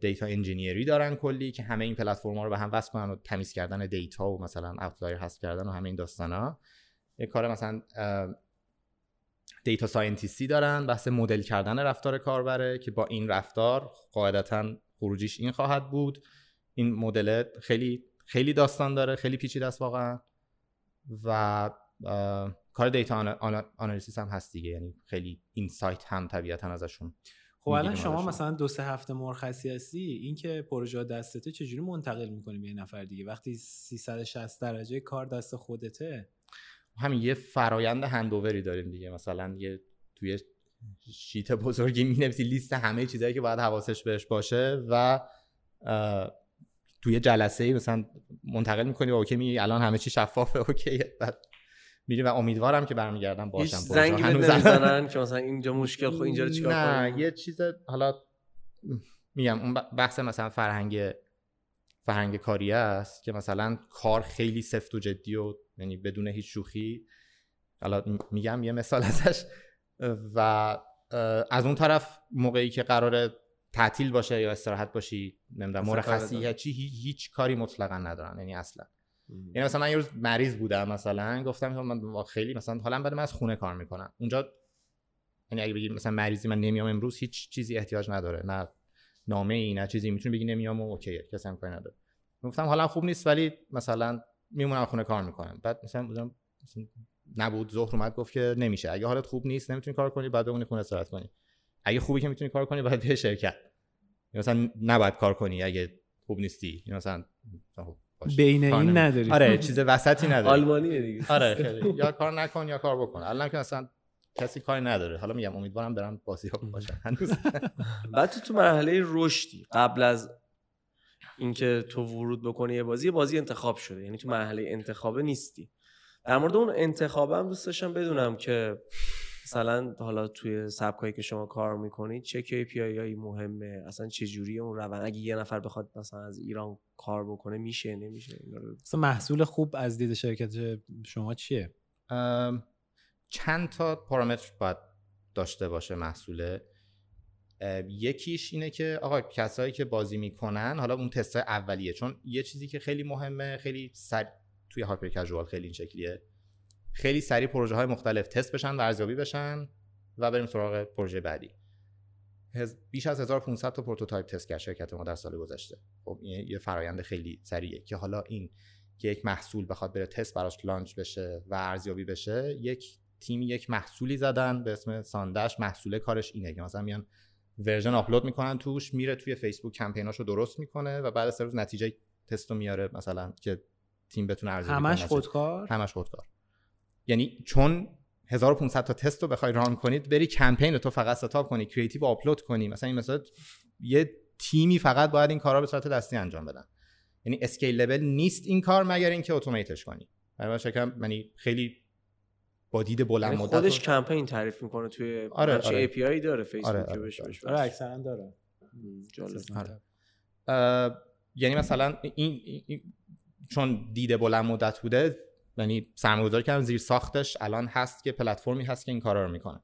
data engineer ی دارن کلی که همه این پلتفرم رو به هم وصل کنن و تمیز کردن data و مثلا اوتلایر هست کردن و همه این داستانا. یه کار مثلا data scientist ی دارن بحث مدل کردن رفتار کاربره که با این رفتار قاعدتا خروجیش این خواهد بود. این مدل خیلی خیلی داستان داره خیلی پیچیده است واقعا. و کار دیتا آنالیسیس هم هست دیگه یعنی خیلی اینسایت هم طبیعتا ازشون خب الان شما مثلا دو سه هفته مرخصی هستی این که پروژه دستته چجوری منتقل می‌کنی به یه نفر دیگه؟ وقتی 360 درجه کار دست خودته همین یه فرایند هندووری داریم دیگه. مثلا یه توی شیت بزرگی می نویسی لیست همه چیزهایی که باید حواسش بهش باشه و توی جلسه ای مثلا منتقل می‌کنی و اوکی می الان همه چی شفافه اوکی. بعد میری و امیدوارم که برمیگردم باشم زنگی نمی‌زنن که مثلا اینجا مشکل خب اینجا رو چیکار نه یه چیز حالا میگم اون بحث مثلا فرهنگ فرهنگ کاری است که مثلا کار خیلی سفت و جدی و یعنی بدون هیچ شوخی. حالا میگم یه مثال ازش. و از اون طرف موقعی که قرار تعطیل باشه یا استراحت باشی نمی‌دونم مرخصی هیچ هیچ کاری مطلقا ندارن. یعنی اصلا. یعنی مثلا من یه روز مریض بودم مثلا گفتم من خیلی مثلا حالا بعد من از خونه کار می‌کنم. اونجا یعنی اگه بگی مثلا مریضی من نمیام امروز هیچ چیزی احتیاج نداره. نه نامه ای نه چیزی می‌تونی بگی نمیام و اوکیه کسی هم کاری نداره. گفتم حالا خوب نیست ولی مثلا میمونم خونه کار می‌کنم. بعد مثلا بودم نبود ظهر اومد گفت که نمیشه. اگه حالت خوب نیست نمی‌تونی کار کنی بعد بمونی خونه استراحت کنی. اگه خوبی که می‌تونی کار کنی باید به شرکت. مثلا نباید کار کنی اگه خوب نیستی. مثلا خب بین این نداری. آره چیز وسطی نداری آلمانیه دیگه. آره [laughs] یا کار نکن یا کار بکن. الان که مثلا کسی کاری نداره. حالا میگم امیدوارم برم بازی ها باشن هنوز [laughs] بعد تو تو مرحله رشدی قبل از اینکه تو ورود بکنی یه بازی بازی انتخاب شده. یعنی تو مرحله انتخابه نیستی. در مورد اون انتخابه هم دوست داشتم بدونم که مثلا حالا توی سبکایی که شما کار می‌کنید چه KPI هایی مهمه؟ اصلا چه جوری اون روند؟ اگه یه نفر بخواد مثلا از ایران کار بکنه میشه نمیشه؟ مثلا محصول خوب از دید شرکت شما چیه؟ چند تا پارامتر باید داشته باشه محصوله. یکیش اینه که آقا کسایی که بازی می‌کنن حالا اون تست اولیه چون یه چیزی که خیلی مهمه خیلی سر توی hyper casual خیلی این شکلیه. خیلی سریع پروژه های مختلف تست بشن و ارزیابی بشن و بریم سراغ پروژه بعدی. بیش از 1500 تا prototype تست کرد شرکت ما در سال گذشته. خب این یه فرایند خیلی سریعه که حالا این که یک محصول بخواد بره تست براش launch بشه و ارزیابی بشه یک تیم یک محصولی زدن به اسم Sundash محصول کارش اینه که مثلا میان version upload می‌کنن توش میره توی فیسبوک کمپیناشو درست می‌کنه و بعد از سه روز نتیجه تست رو میاره مثلا که تیم بتونه ارزیابی کنه همش خودکار؟ همش خودکار. یعنی چون 1500 تا تست رو بخوای run کنید بری کمپین رو تو فقط setup کنی creative upload کنی. مثلا این مثلا یه تیمی فقط باید این کارا به صورت دستی انجام بدن. یعنی scalable نیست این کار مگر اینکه automate ش کنی. برای شکم یعنی خیلی با دید بلند یعنی مدت خودش کمپین تعریف می‌کنه توی آره آره. API داره فیسبوک آره آره, بهش آره, آره اکثرا داره. آره. یعنی مثلا این, این چون دید بلند مدت بوده یعنی سرمایه‌گذاری کردن زیر ساختش الان هست که پلتفرمی هست که این کارا رو می‌کنه.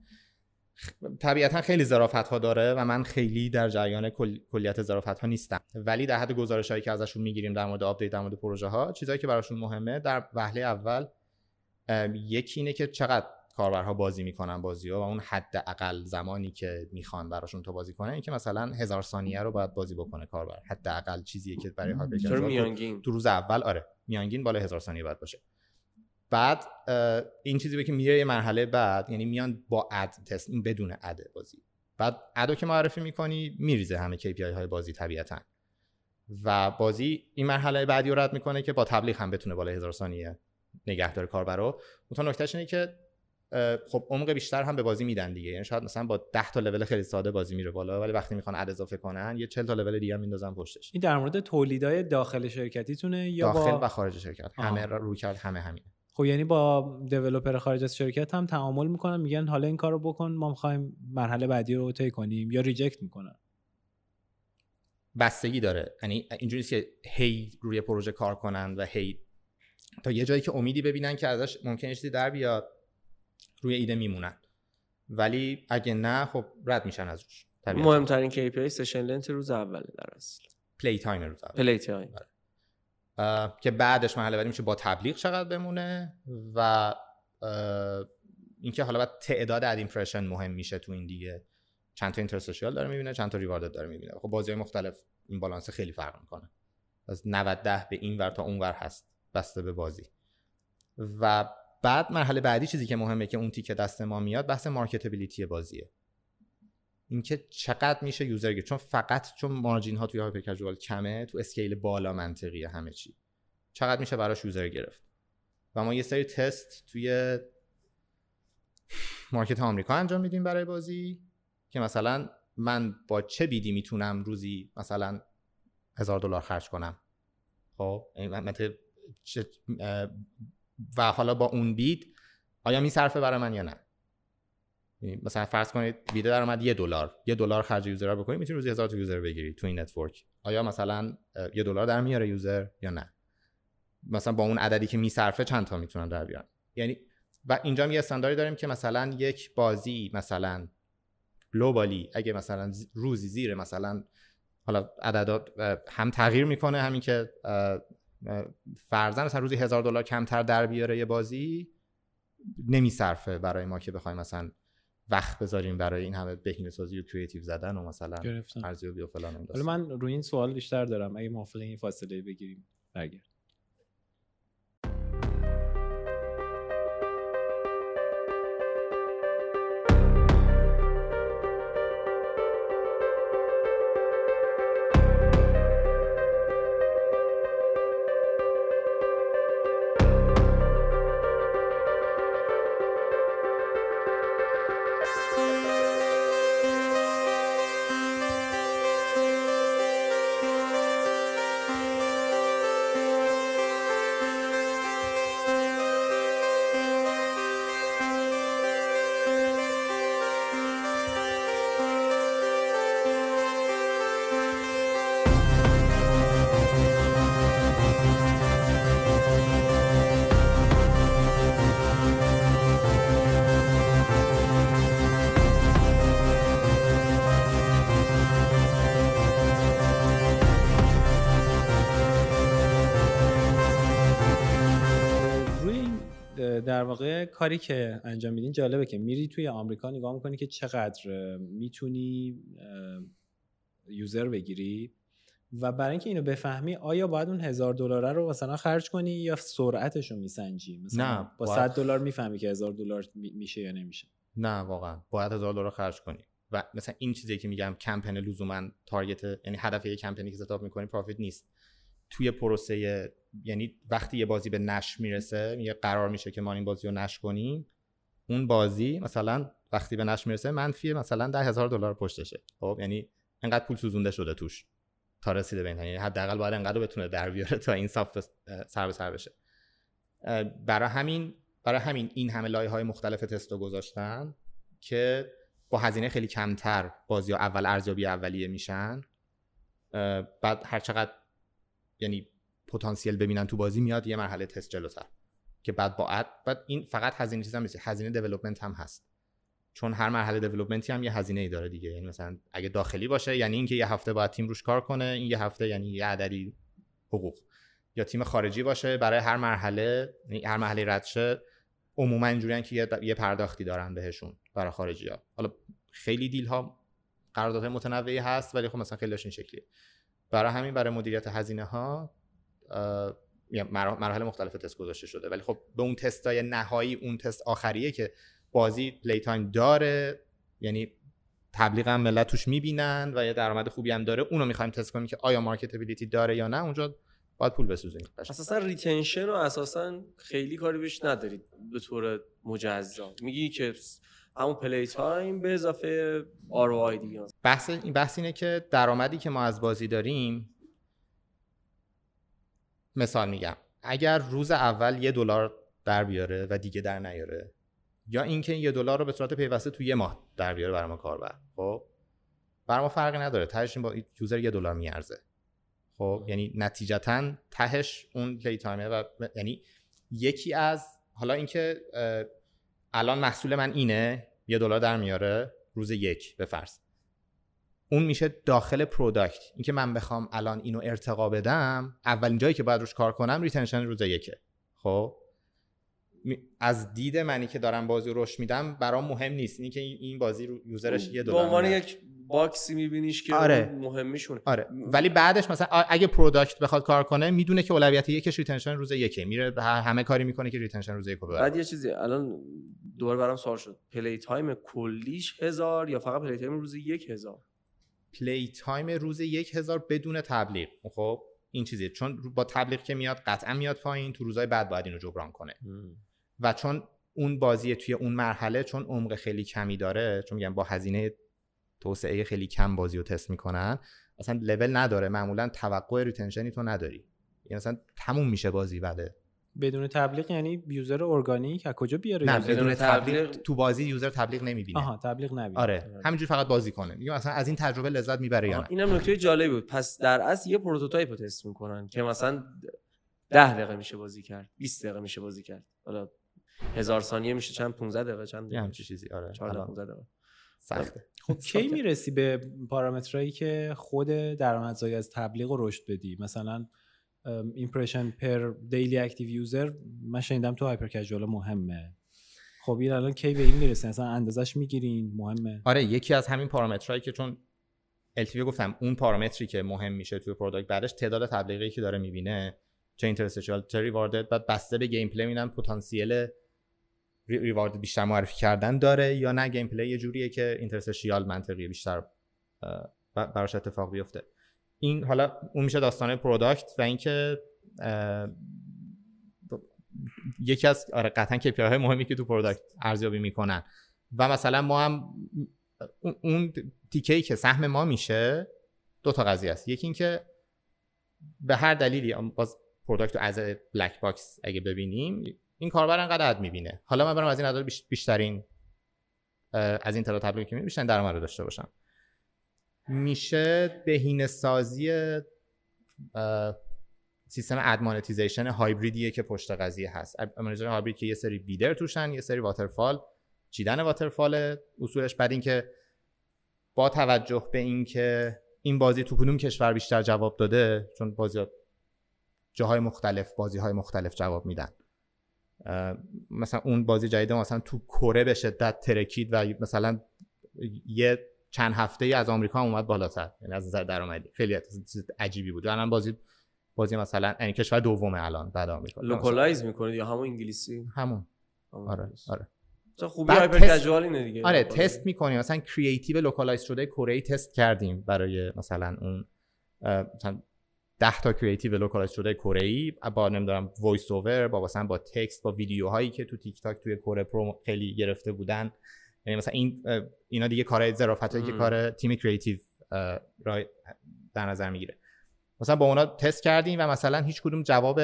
طبیعتا خیلی ظرافت ها داره و من خیلی در جریان کل... کلیت ظرافت ها نیستم. ولی در حد گزارش هایی که ازشون می‌گیریم در مورد update در مورد پروژه ها چیزهایی که براشون مهمه در وهله اول یکی اینه که چقدر کاربرها بازی می‌کنن بازی ها و اون حد اقل زمانی که می‌خوان براشون تو بازی کنه این که مثلا هزار ثانیه رو باید بازی بکنه کاربر. حد اقل چیزیه که برای هایپر میانگین؟ تو روز اول آره. میانگین بالا هزار ثانیه باید باشه. بعد این چیزی که میره یه مرحله بعد یعنی میان با اد تست بدون اد بازی. بعد ادو که معرفی می‌کنی میریزه همه KPI های بازی طبیعتا. و بازی این مرحله بعدی رو رد می‌کنه که با تبلیغ هم بتونه بالا هزار ثانیه. نگه داره کاربر رو اون نکتهش اینه که خب عمق بیشتر هم به بازی میدن دیگه. یعنی شاید مثلا با 10 تا لول خیلی ساده بازی میره بالا ولی وقتی می‌خوان اد اضافه کنن یه 40 تا لول دیگه هم میندازن پشتش. این در مورد تولیدای داخل شرکتیتونه یا داخل با... و خارج شرکت. همه رو کرد همه همین. خب یعنی با دیولپر خارج از شرکت هم تعامل می‌کنن میگن حالا این کارو بکن ما می‌خوایم مرحله بعدی رو طی کنیم یا ریجکت می‌کنن. بستگی داره. یعنی اینجوری که هی روی پروژه کار کنن و هی تا یه جایی که امیدی ببینن که ازش ممکنه چیزی در بیاد روی ایده میمونن. ولی اگه نه خب رد میشن از روش مهمترین KPI session length روز اوله در اصل. play time روز اول. play time که بعدش مرحله بعدی میشه با تبلیغ چقدر بمونه و اینکه حالا بعد تعداد ad impression مهم میشه تو این دیگه. چند تا interstitial داره می‌بینه چند تا reward داره می‌بینه. خب بازی مختلف این بالانس خیلی فرق می‌کنه. از 90 ده به این ور تا اون ور هست. بسته به بازی. و بعد مرحله بعدی چیزی که مهمه که اون تیکه دست ما میاد بحث marketability بازیه. اینکه چقدر میشه user گرفت. چون فقط چون margin ها توی hyper casual کمه تو scale بالا منطقیه همه چی. چقدر میشه براش user گرفت. و ما یه سری تست توی market آمریکا انجام میدیم برای بازی که مثلا من با چه bid ی می‌تونم روزی مثلا هزار دلار خرج کنم. خب؟ و حالا با اون bid آیا میصرفه برای من یا نه؟ یعنی مثلا فرض کنید ویدیو درآمد یه دلار یه دلار خرج user بکنید می‌تونید روزی هزار تا user بگیرید تو این network. آیا مثلا یه دلار در میاره user یا نه؟ مثلا با اون عددی که میصرفه چند تا می‌تونن در بیارن؟ یعنی و اینجا یه استانداری داریم که مثلا یک بازی مثلا گلوبالی اگه مثلا روزی زیر مثلا حالا عددات هم تغییر می‌کنه همین که فرزن مثلا روزی هزار دلار کمتر در بیاره یه بازی نمیصرفه برای ما که بخوایم مثلا وقت بذاریم برای این همه بهینه سازی و کریتیو زدن و مثلا ارزیابی و فلان حالا من روی این سوال بیشتر دارم اگه موافق این فاصله بگیریم برگرد. کاری که انجام میدین جالبه که میری توی آمریکا نگاه می‌کنی که چقدر می‌تونی یوزر بگیری و برای اینکه اینو بفهمی آیا باید اون هزار دلار رو مثلا خرج کنی یا سرعتش رو میسنجی؟ مثلا نه با 100 دلار می‌فهمی که هزار دلار میشه یا نمیشه. نه واقعا. باید هزار دلار خرج کنی. و مثلا این چیزی که میگم کمپین لزوما تارگت یعنی هدف یه کمپینی که ستاپ می‌کنی پروفیت نیست. توی پروسه یعنی وقتی یه بازی به نش می‌رسه یه قرار میشه که ما این بازی رو نش کنیم. اون بازی مثلا وقتی به نش می‌رسه منفی مثلا ده هزار دلار پشتشه. خب یعنی انقدر پول سوزونده شده توش تا رسیده به یعنی حداقل باید انقدر بتونه در بیاره تا این صاف سر به سر بشه. برای همین برای همین این همه لایه های مختلف تستو گذاشتن که با هزینه خیلی کمتر بازی اول ارزیابی اولیه میشن. بعد هر چقدر یعنی پتانسیل ببینن تو بازی میاد یه مرحله تست جلوتر. که بعد با اد بعد این فقط هزینه چیز هم نیست هزینه دیولپمنت هم هست. چون هر مرحله دیولپمنتی هم یه هزینه ای داره دیگه. یعنی مثلا اگه داخلی باشه یعنی اینکه یه هفته باید تیم روش کار کنه این یه هفته یعنی یه عددی حقوق. یا تیم خارجی باشه برای هر مرحله یعنی هر مرحله رد شه عموما اینجوریان که یه, پرداختی دارن بهشون برای خارجی ها حالا خیلی deal ها قراردادهای متنوعی هست ولی خب مثلا خیلی این شکلیه. برای همین برای مدیریت هزینه ها مراحل مختلف تست گذاشته شده. ولی خب به اون تستای نهایی اون تست آخریه که بازی playtime داره. یعنی تبلیغ هم ملت توش می‌بینن و یه درآمد خوبی هم داره. اونو می‌خوایم تست کنیم که آیا marketability داره یا نه اونجا باید پول بسوزیم. اساسا retention رو اساسا خیلی کاری بهش ندارید به طور مجزا. میگی که همون playtime به اضافه آر دیگه. بحث این بحث اینه که درآمدی که ما از بازی داریم مثال میگم اگر روز اول یه دلار در بیاره و دیگه در نیاره یا اینکه یه دلار رو به صورت پیوسته تو یه ماه در بیاره برای ما کاربر خب؟ برای ما فرقی نداره. تهش با user یه دلار میارزه. خب؟ یعنی نتیجتا تهش اون playtime ه و یعنی یکی از حالا اینکه الان محصول من اینه یه دلار در میاره روز یک به فرض. اون میشه داخل product اینکه من بخوام الان اینو ارتقا بدم اولین جایی که باید روش کار کنم retention روز یکه. خب؟ از دید منی که دارم بازی رو رشد میدم برام مهم نیست. اینکه این بازی رو user ش یه دلار به عنوان یک box ی میبینیش که آره. مهم میشونه آره. ولی بعدش مثلا اگه product بخواد کار کنه می‌دونه که اولویت یکش retention روز یکه. میره همه کاری می‌کنه که retention روز یک بعد یه چیزی الان دوباره برام سوال شد. playtime کلیش هزار یا فقط playtime روز یک هزار؟ playtime روز یک هزار بدون تبلیغ. خب این چیزیه. چون با تبلیغ که میاد قطعا میاد پایین. تو روزهای بعد باید اینو جبران کنه. و چون اون بازی توی اون مرحله چون عمق خیلی کمی داره چون میگم با هزینه توسعه خیلی کم بازی رو تست می‌کنن. اصلا لول نداره. معمولا توقع retention ی تو نداری. یعنی مثلا تموم میشه بازی بعد بدون تبلیغ یعنی user organic از کجا بیاره نه بدون تبلیغ تو بازی user تبلیغ نمی‌بینه. آها تبلیغ نمی‌بینه. آره همینجوری فقط بازی کنه. میگم مثلا از این تجربه لذت می‌بره یا نه؟ اینم نکته جالبی بود. پس در اصل یه prototype تست می‌کنن که مثلا 10 دقیقه میشه بازی کرد 20 دقیقه میشه بازی کرد. حالا هزار ثانیه میشه چند؟ 15 دقیقه چند یه همچین چیزی. آره 14 15 دقیقه. سخته. خب کی می‌رسی به پارامترایی که خود درآمدزایی از تبلیغ رو رشد بدی؟ مثلا impression per daily active user من شنیدم تو hyper casual مهمه. خب این الان کی به این می‌رسه مثلا اندازش می‌گیرین؟ مهمه؟ آره یکی از همین پارامترهایی که چون LTV گفتم اون پارامتری که مهم میشه توی product بعدش تعداد تبلیغی که داره می‌بینه چه interstitial چه rewarded بعد بسته به gameplay میدن پتانسیل reward بیشتر معرفی کردن داره یا نه؟ gameplay یه جوریه که interstitial منطقی بیشتر براش اتفاق بیفته. این حالا اون میشه داستانه product و اینکه یکی از آره قطعا KPI های مهمی که تو product ارزیابی می‌کنن. و مثلا ما هم اون تیکه که سهم ما میشه دو تا قضیه است. یکی اینکه به هر دلیلی باز product رو از black box اگه ببینیم این کاربر انقدر ad می‌بینه. حالا من برم از این عدد بیشترین از این تعداد تبلیغ که بیشترین درآمد رو داشته باشم. میشه بهینه سازی سیستم ad monetization hybrid یه که پشت قضیه هست. ad monetization hybrid که یه سری bidder توشن یه سری waterfall چیدن waterfall اصولش. بعد اینکه با توجه به اینکه این بازی تو کدوم کشور بیشتر جواب داده چون بازی جاهای مختلف بازی های مختلف جواب میدن. مثلا اون بازی جدید مثلا تو کره به شدت ترکید و مثلا یه چند هفته ای از آمریکا اومد بالاتر. یعنی از نظر درآمدی. خیلی عجیبی بود. الان بازی بازی مثلا یعنی کشور دومه الان بعد آمریکا. localize می‌کنید یا همون انگلیسی؟ همون. آره آره. خوبی hyper casual اینه دیگه. آره تست می‌کنیم. مثلا creative localize شده کره تست کردیم برای مثلا اون مثلا 10 تا creative localize شده کره ای با نمی‌دونم voice over با مثلا با text با ویدیوهایی که تو تیک تاک توی کره پرو خیلی گرفته بودن. یعنی مثلا این اینا دیگه کارهای ظرافتایی که کار تیم creative را در نظر می‌گیره. مثلا با اونا تست کردیم و مثلا هیچ کدوم جواب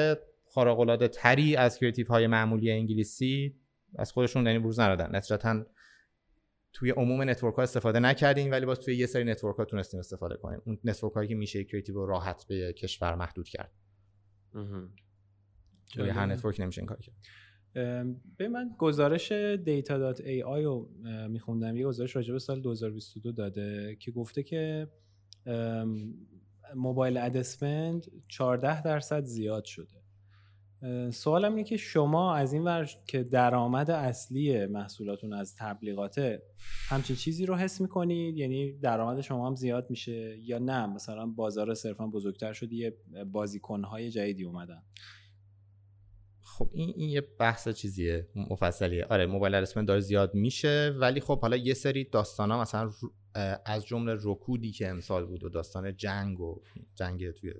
خارق العاده تری از creative های معمولی انگلیسی از خودشون یعنی بروز ندادن. نتیجتا توی عموم network ها استفاده نکردیم ولی باز توی یه سری network ها تونستیم استفاده کنیم. اون network هایی که میشه creative رو راحت به کشور محدود کرد. توی هر network نمیشه این کار کرد. به من گزارش data.ai رو میخوندم. یه گزارش راجع به سال 2022 داده که گفته که mobile ad spend 14 درصد زیاد شده. سوالم اینه که شما از این ور که درآمد اصلی محصولاتون از تبلیغاته همچین چیزی رو حس می‌کنید یعنی درآمد شما هم زیاد میشه یا نه؟ مثلا بازار صرفا بزرگتر شد یه بازیکنهای جدیدی اومدن. خب این, این یه بحث چیزیه مفصلیه. آره موبایل ادسپند داره زیاد میشه ولی خب حالا یه سری داستان ها مثلا از جمله رکودی که امسال بود و داستان جنگ و جنگ توی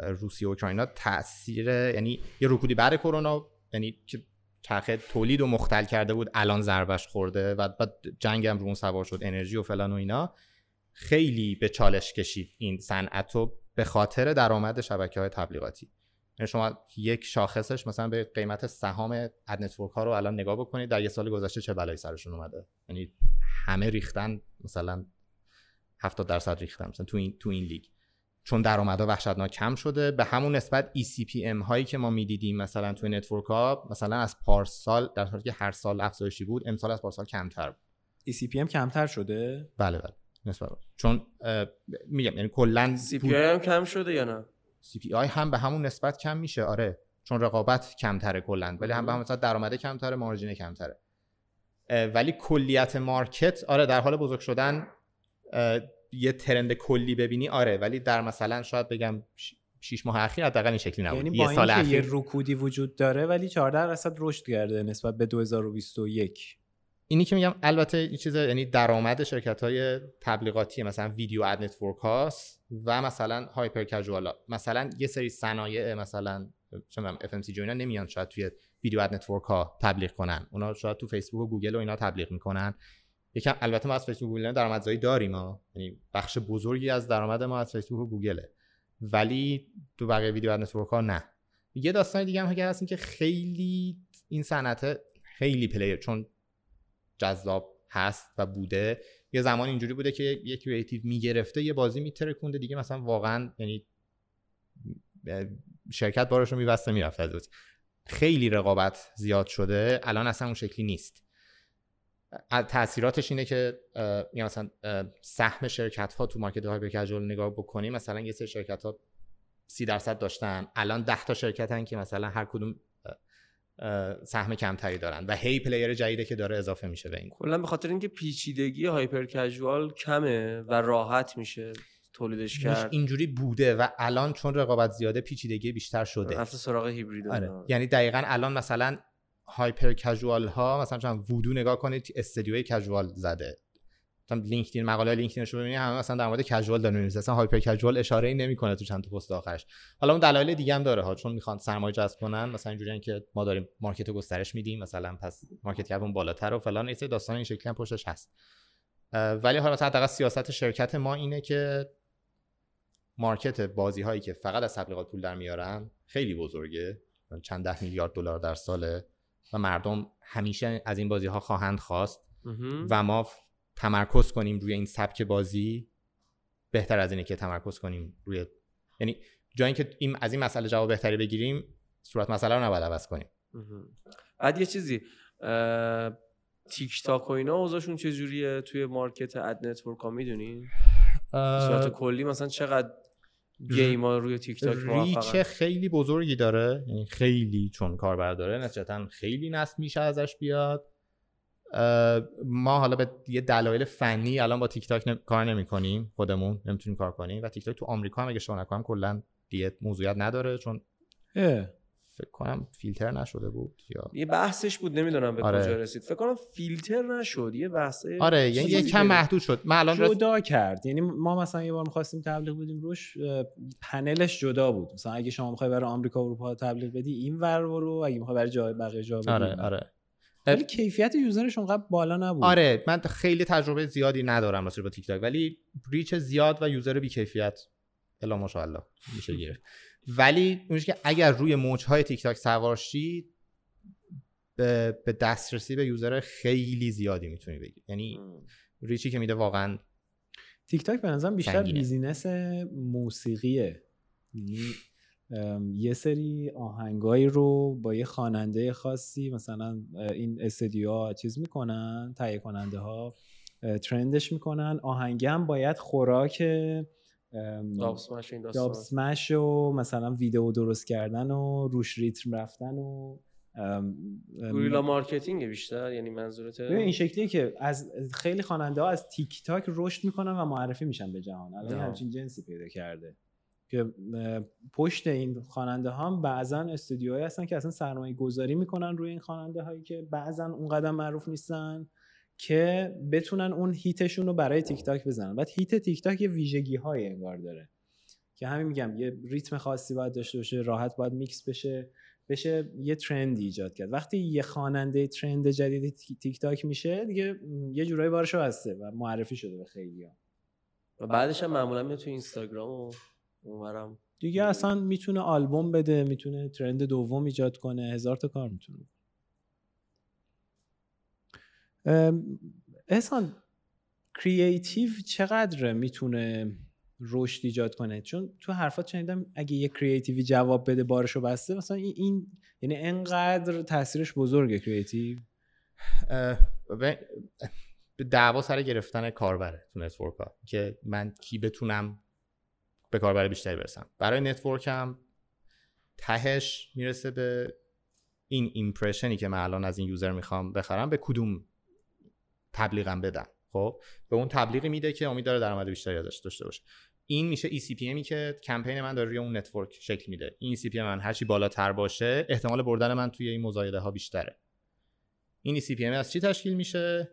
روسیه و اوکراینا تاثیر یعنی یه رکودی بعد کرونا یعنی که چرخه تولید و مختل کرده بود الان ضربش خورده و بعد جنگ هم رو اون سوار شد انرژی و فلان و اینا. خیلی به چالش کشید این صنعت رو به خاطر درآمد شبکه های تبلیغاتی. یعنی شما یک شاخصش مثلا به قیمت سهام ad network ها رو الان نگاه بکنید در یه سال گذشته چه بلایی سرشون اومده؟ یعنی همه ریختن مثلا 70 درصد ریختن مثلا تو این تو این لیگ. چون درآمدها وحشتناک کم شده. به همون نسبت ECPM هایی که ما می‌دیدیم مثلا توی network ها مثلا از پارسال در حالی که هر سال افزایشی بود امسال از پارسال کمتر بود. ECPM کمتر شده؟ بله بله. نسبت چون میگم یعنی کلا CPI هم کم شده یا نه؟ CPI هم به همون نسبت کم میشه آره. چون رقابت کمتره کلا ولی هم به همون نسبت درآمد کمتره مارجین کمتره. ولی کلیت مارکت آره در حال بزرگ شدن یه ترند کلی ببینی آره ولی در مثلا شاید بگم شیش ماه اخیر حداقل این شکلی نبود. یعنی با یه سال اخیر یه رکودی وجود داره ولی 14 درصد رشد کرده نسبت به 2021 اینی که میگم البته این چیز یعنی درآمد شرکت های تبلیغاتی مثلا video ad network هاست و مثلا hyper casual مثلا یه سری صنایع مثلا چه می‌دونم FMCG اینا نمیان شاید توی video ad network ها تبلیغ کنن. اونا شاید تو فیسبوک و گوگل و اینا تبلیغ می‌کنن. یکم البته ما از فیسبوک گوگل درآمدزایی داریم ما یعنی بخش بزرگی از درآمد ما از فیسبوک و گوگله. ولی تو بقیه video ad network ها نه. یه داستان دیگه هم هست این که خیلی این صنعت خیلی player چون جذاب هست و بوده. یه زمان اینجوری بوده که یه creative می‌گرفته یه بازی میترکونده دیگه. مثلا واقعا یعنی شرکت بارش رو میبسته می‌رفت خیلی رقابت زیاد شده. الان اصلا اون شکلی نیست. تاثیراتش اینه که مثلا سهم شرکت ها تو market های casual نگاه بکنیم مثلا یه سری شرکت ها سی درصد داشتن. الان ده تا شرکت هن که مثلا هر کدوم سهم کمتری دارن و هی player جدیده که داره اضافه میشه به این. کلا به خاطر اینکه پیچیدگی hyper casual کمه و راحت میشه تولیدش کرد. اینجوری بوده و الان چون رقابت زیاده پیچیدگی بیشتر شده. رفت سراغ هیبرید آره. یعنی دقیقا الان مثلا hyper casual ها مثلا چون وودو نگاه کنید استدیوی casual زده. مثلا لینکدین مقاله لینکدینش رو ببینید همه مثلا در مورد casual داره می‌نویسه مثلا hyper casual اشاره ای نمی‌کنه تو چند تا پست آخرش. حالا اون دلایل دیگه هم داره ها چون می‌خوان سرمایه جذب کنن مثلا اینجوریه که ما داریم market رو گسترش میدیم مثلا پس market cap مون بالاتر و فلان این داستان این شکلی هم پشتش هست. ولی حالا مثلا حداقل سیاست شرکت ما اینه که market بازی هایی که فقط از تبلیغات پول در میارن خیلی بزرگه. چند ده میلیارد دلار در ساله. و مردم همیشه از این بازی ها خواهند خواست و ما تمرکز کنیم روی این سبک بازی. بهتر از اینه که تمرکز کنیم روی یعنی جایی که این از این مسئله جواب بهتری بگیریم صورت مسئله رو نباید عوض کنیم. بعد یه چیزی تیک تاک و اینا اوضاعشون چجوریه؟ توی market ad network ها می‌دونین صورت کلی مثلا چقدر game ها روی تیک تاک reach خیلی بزرگی داره. یعنی خیلی چون کاربر داره نتیجتا خیلی نصب میشه ازش بیاد. ما حالا به یه دلایل فنی الان با تیک تاک کار نمی کنیم خودمون نمی‌تونیم کار کنیم. و تیک تاک تو آمریکا هم اگه شما نکنم کلا دیگه موضوعیت نداره چون فکر کنم فیلتر نشده بود یا یه بحثش بود نمی‌دونم به آره. کجا رسید. فکر کنم فیلتر نشد یه بحث آره یعنی یه کم محدود شد. من الان جدا کرد. یعنی ما مثلا یه بار می‌خواستیم تبلیغ بدیم روش پنلش جدا بود. مثلا اگه شما می‌خوای برای آمریکا و اروپا تبلیغ بدی این ور رو اگه می‌خوای برای جای بقیه جا بدی آره آره. ولی کیفیت user ش اونقدر بالا نبود. آره من خیلی تجربه زیادی ندارم واسه با تیک تاک ولی reach زیاد و user بی کیفیت الا ماشاءالله میشه گرفت. ولی اونش که اگر روی موجهای تیک تاک سوار شی به دسترسی به user خیلی زیادی می‌تونی بگی. یعنی reach ی که میده واقعا تیک تاک به نظرم بیشتر business موسیقیه. یعنی یه سری آهنگایی رو با یه خواننده خاصی مثلا این استدیو چیز می‌کنن تهیه کننده ها trend ش می‌کنن. آهنگه هم باید خوراک Dubsmash و مثلا ویدیو درست کردن و روش ریتم رفتن و guerrilla marketing بیشتر؟ یعنی منظورت این شکلیه که از خیلی خواننده ها از تیک تاک رشد می‌کنن و معرفی میشن به جهان. الان همچین جنسی پیدا کرده که پشت این خواننده ها بعضا استودیوهایی هستن که اصلا سرمایه گذاری می‌کنن روی این خواننده هایی که بعضا اون قدم معروف نیستن. که بتونن اون hit شون رو برای تیک تاک بزنن. بعد hit تیک تاک یه ویژگی های انگار داره که همین میگم یه ریتم خاصی باید داشته باشه راحت باید میکس بشه بشه یه trend ایجاد کرد. وقتی یه خواننده trend جدید تیک تاک میشه دیگه یه جورایی بارشو بسته و معرفی شده به خیلی ها. و بعدش هم معمولا میاد تو اینستاگرام و اونورم دیگه اصلا می‌تونه آلبوم بده می‌تونه trend دوم ایجاد کنه هزار تا کار می‌تونه احسان creative چقدر می‌تونه رشد ایجاد کنه؟ چون تو حرفات شنیدم اگه یه creative ی جواب بده بارشو بسته مثلا این, این یعنی انقدر تاثیرش بزرگه creative دعوا سر گرفتن کاربره تو network ها که من کی بتونم به کاربر بیشتری برسم. برای network م تهش می‌رسه به این impression ی که من الان از این user می‌خوام بخرم به کدوم تبلیغم بدم. خب؟ به اون تبلیغی میده که امید داره درآمد بیشتری ازش داشته باشه. این میشه ECPM ی که کمپین من داره روی اون network شکل میده. این ECPM من هرچی بالاتر باشه احتمال بردن من توی این مزایده ها بیشتره. این ECPM از چی تشکیل میشه؟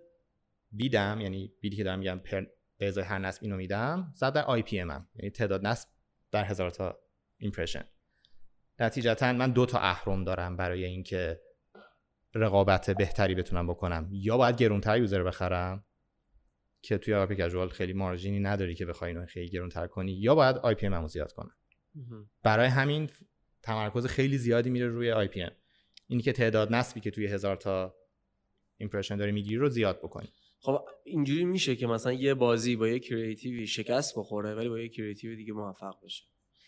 bid م یعنی bid ی که دارم میگم per به هر نصب اینو میدم ضرب در IPM هم. یعنی تعداد نصب در هزار تا impression نتیجتا من دو تا اهرم دارم برای اینکه رقابت بهتری بتونم بکنم. یا باید گرونتر user بخرم که توی hyper casual خیلی margin ی نداری که بخوای اینو خیلی گرونتر کنی یا باید IPM زیاد کنم. برای همین تمرکز خیلی زیادی میره روی IPM. اینی که تعداد نصبی که توی هزار تا impression داری می‌گیری رو زیاد بکنی. خب اینجوری میشه که مثلا یه بازی با یه creative ی شکست بخوره ولی با یه creative دیگه موفق بشه.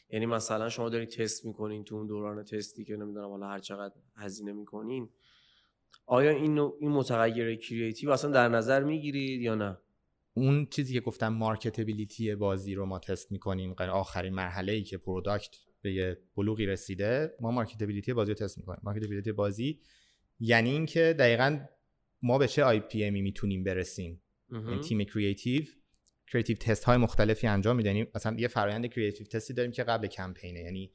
یعنی مثلا شما دارین تست می‌کنین تو اون دوران تستی که نمی‌دونم حالا هر چقدر هزینه می‌کنین آیا این این متغیر creative اصلا در نظر می‌گیرید یا نه؟ اون چیزی که گفتم marketability بازی رو ما تست می‌کنیم. آخرین مرحله ای که product به یه بلوغی رسیده ما marketability بازی رو تست می‌کنیم. marketability بازی یعنی اینکه دقیقا ما به چه IPM ی می‌تونیم برسیم. این یعنی تیم creative creative test های مختلفی انجام میدن یعنی مثلا یه فرآیند creative test ی داریم که قبل کمپینه. یعنی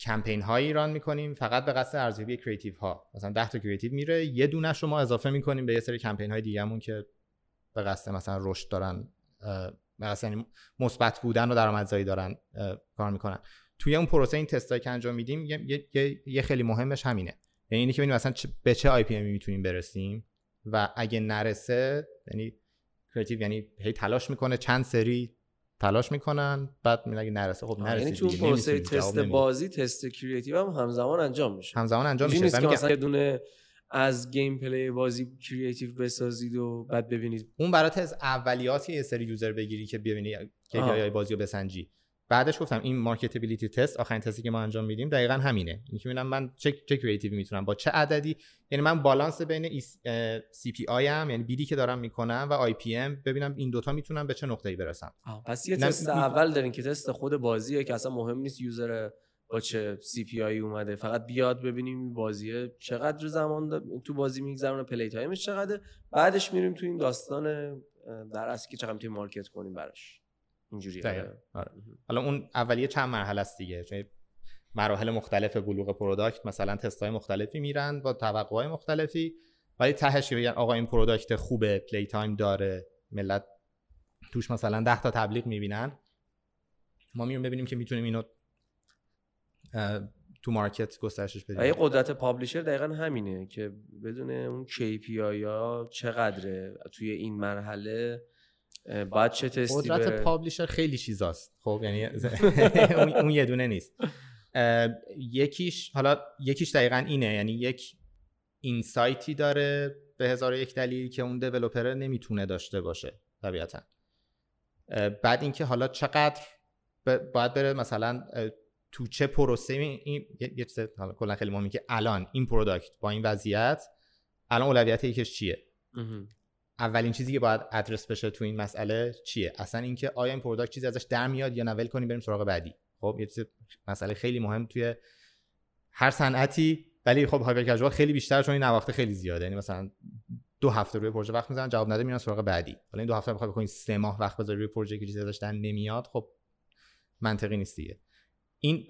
کمپین هایی run می‌کنیم فقط به قصد ارزیابی creative ها مثلا 10 تا creative میره یه دونه شو ما اضافه می‌کنیم به یه سری کمپین های دیگه‌مون که به قصد مثلا رشد دارن قصد یعنی مثبت بودن و درآمدزایی دارن کار می‌کنن. توی اون پروسه این تستایی که انجام میدیم یه،, یه،, یه خیلی مهمش همینه. یعنی اینی که ببینیم مثلا به چه IPM می‌تونیم برسیم و اگه نرسه یعنی creative یعنی هی تلاش می‌کنه چند سری تلاش می‌کنن بعد میگه نرسه خب نرسه یعنی چون پروسه تست بازی تست creative هم همزمان انجام میشه. همزمان انجام میشه. مثلا یه دونه از gameplay بازی creative بسازید و بعد ببینید. اون برای تست اولیه‌ات یه سری user بگیری که ببینی که بازی رو بسنجی. بعدش گفتم این marketability test آخرین تستی که ما انجام میدیم دقیقا همینه. این که ببینم من چه چه creative می‌تونم با چه عددی؟ یعنی من بالانس بین CPI م یعنی bid ی که دارم می‌کنم و IPM ببینم این دوتا می‌تونم به چه نقطه‌ای برسم. پس یه تست اول دارین که تست خود بازیه که اصلا مهم نیست user با چه CPI اومده. فقط بیاد ببینیم بازیه چقدر زمان تو بازی میگذرونه playtime ش چقدره. بعدش میریم تو این داستان در اصل که چقدر می‌تونیم market کنیم براش. اینجوری آره. حالا اون اولیه چند مرحله است دیگه؟ چون مراحل مختلف بلوغ product مثلا تست های مختلفی میرن با توقع های مختلفی ولی تهش بگن آقا این product خوبه playtime داره ملت توش مثلا 10 تا تبلیغ می‌بینن ما میریم ببینیم که می‌تونیم اینو تو market گسترشش بدیم. یه قدرت پابلیشر دقیقا همینه که بدون اون KPI یا چقدره توی این مرحله باید چه تستی قدرت بره. پابلیشر خیلی چیزاست. خب یعنی [laughs] [laughs] اون یه دونه نیست. یکیش حالا یکیش دقیقا اینه. یعنی یک اینسایتی داره به هزار یک دلیل که اون دیولوپر نمی‌تونه داشته باشه طبیعتا. بعد اینکه حالا چقدر باید بره مثلا تو چه پروسه این یه چیز حالا کلا خیلی مهمه که الان این product با این وضعیت الان اولویت یکش چیه؟ اولین چیزی که باید ادرس بشه تو این مسئله چیه؟ اصلا اینکه آیا این product چیزی ازش در میاد یا نه ول کنیم بریم سراغ بعدی. خب یه مسئله خیلی مهم توی هر صنعتی ولی خب hyper خیلی بیشتر چون این نواخته خیلی زیاده. یعنی مثلا دو هفته روی پروژه وقت می‌زنن جواب نده میرن سراغ بعدی. حالا این دو هفته بخوای بکنین سه ماه وقت بذاری روی پروژه که چیزی ازش در نمیاد خب منطقی نیست دیگه. این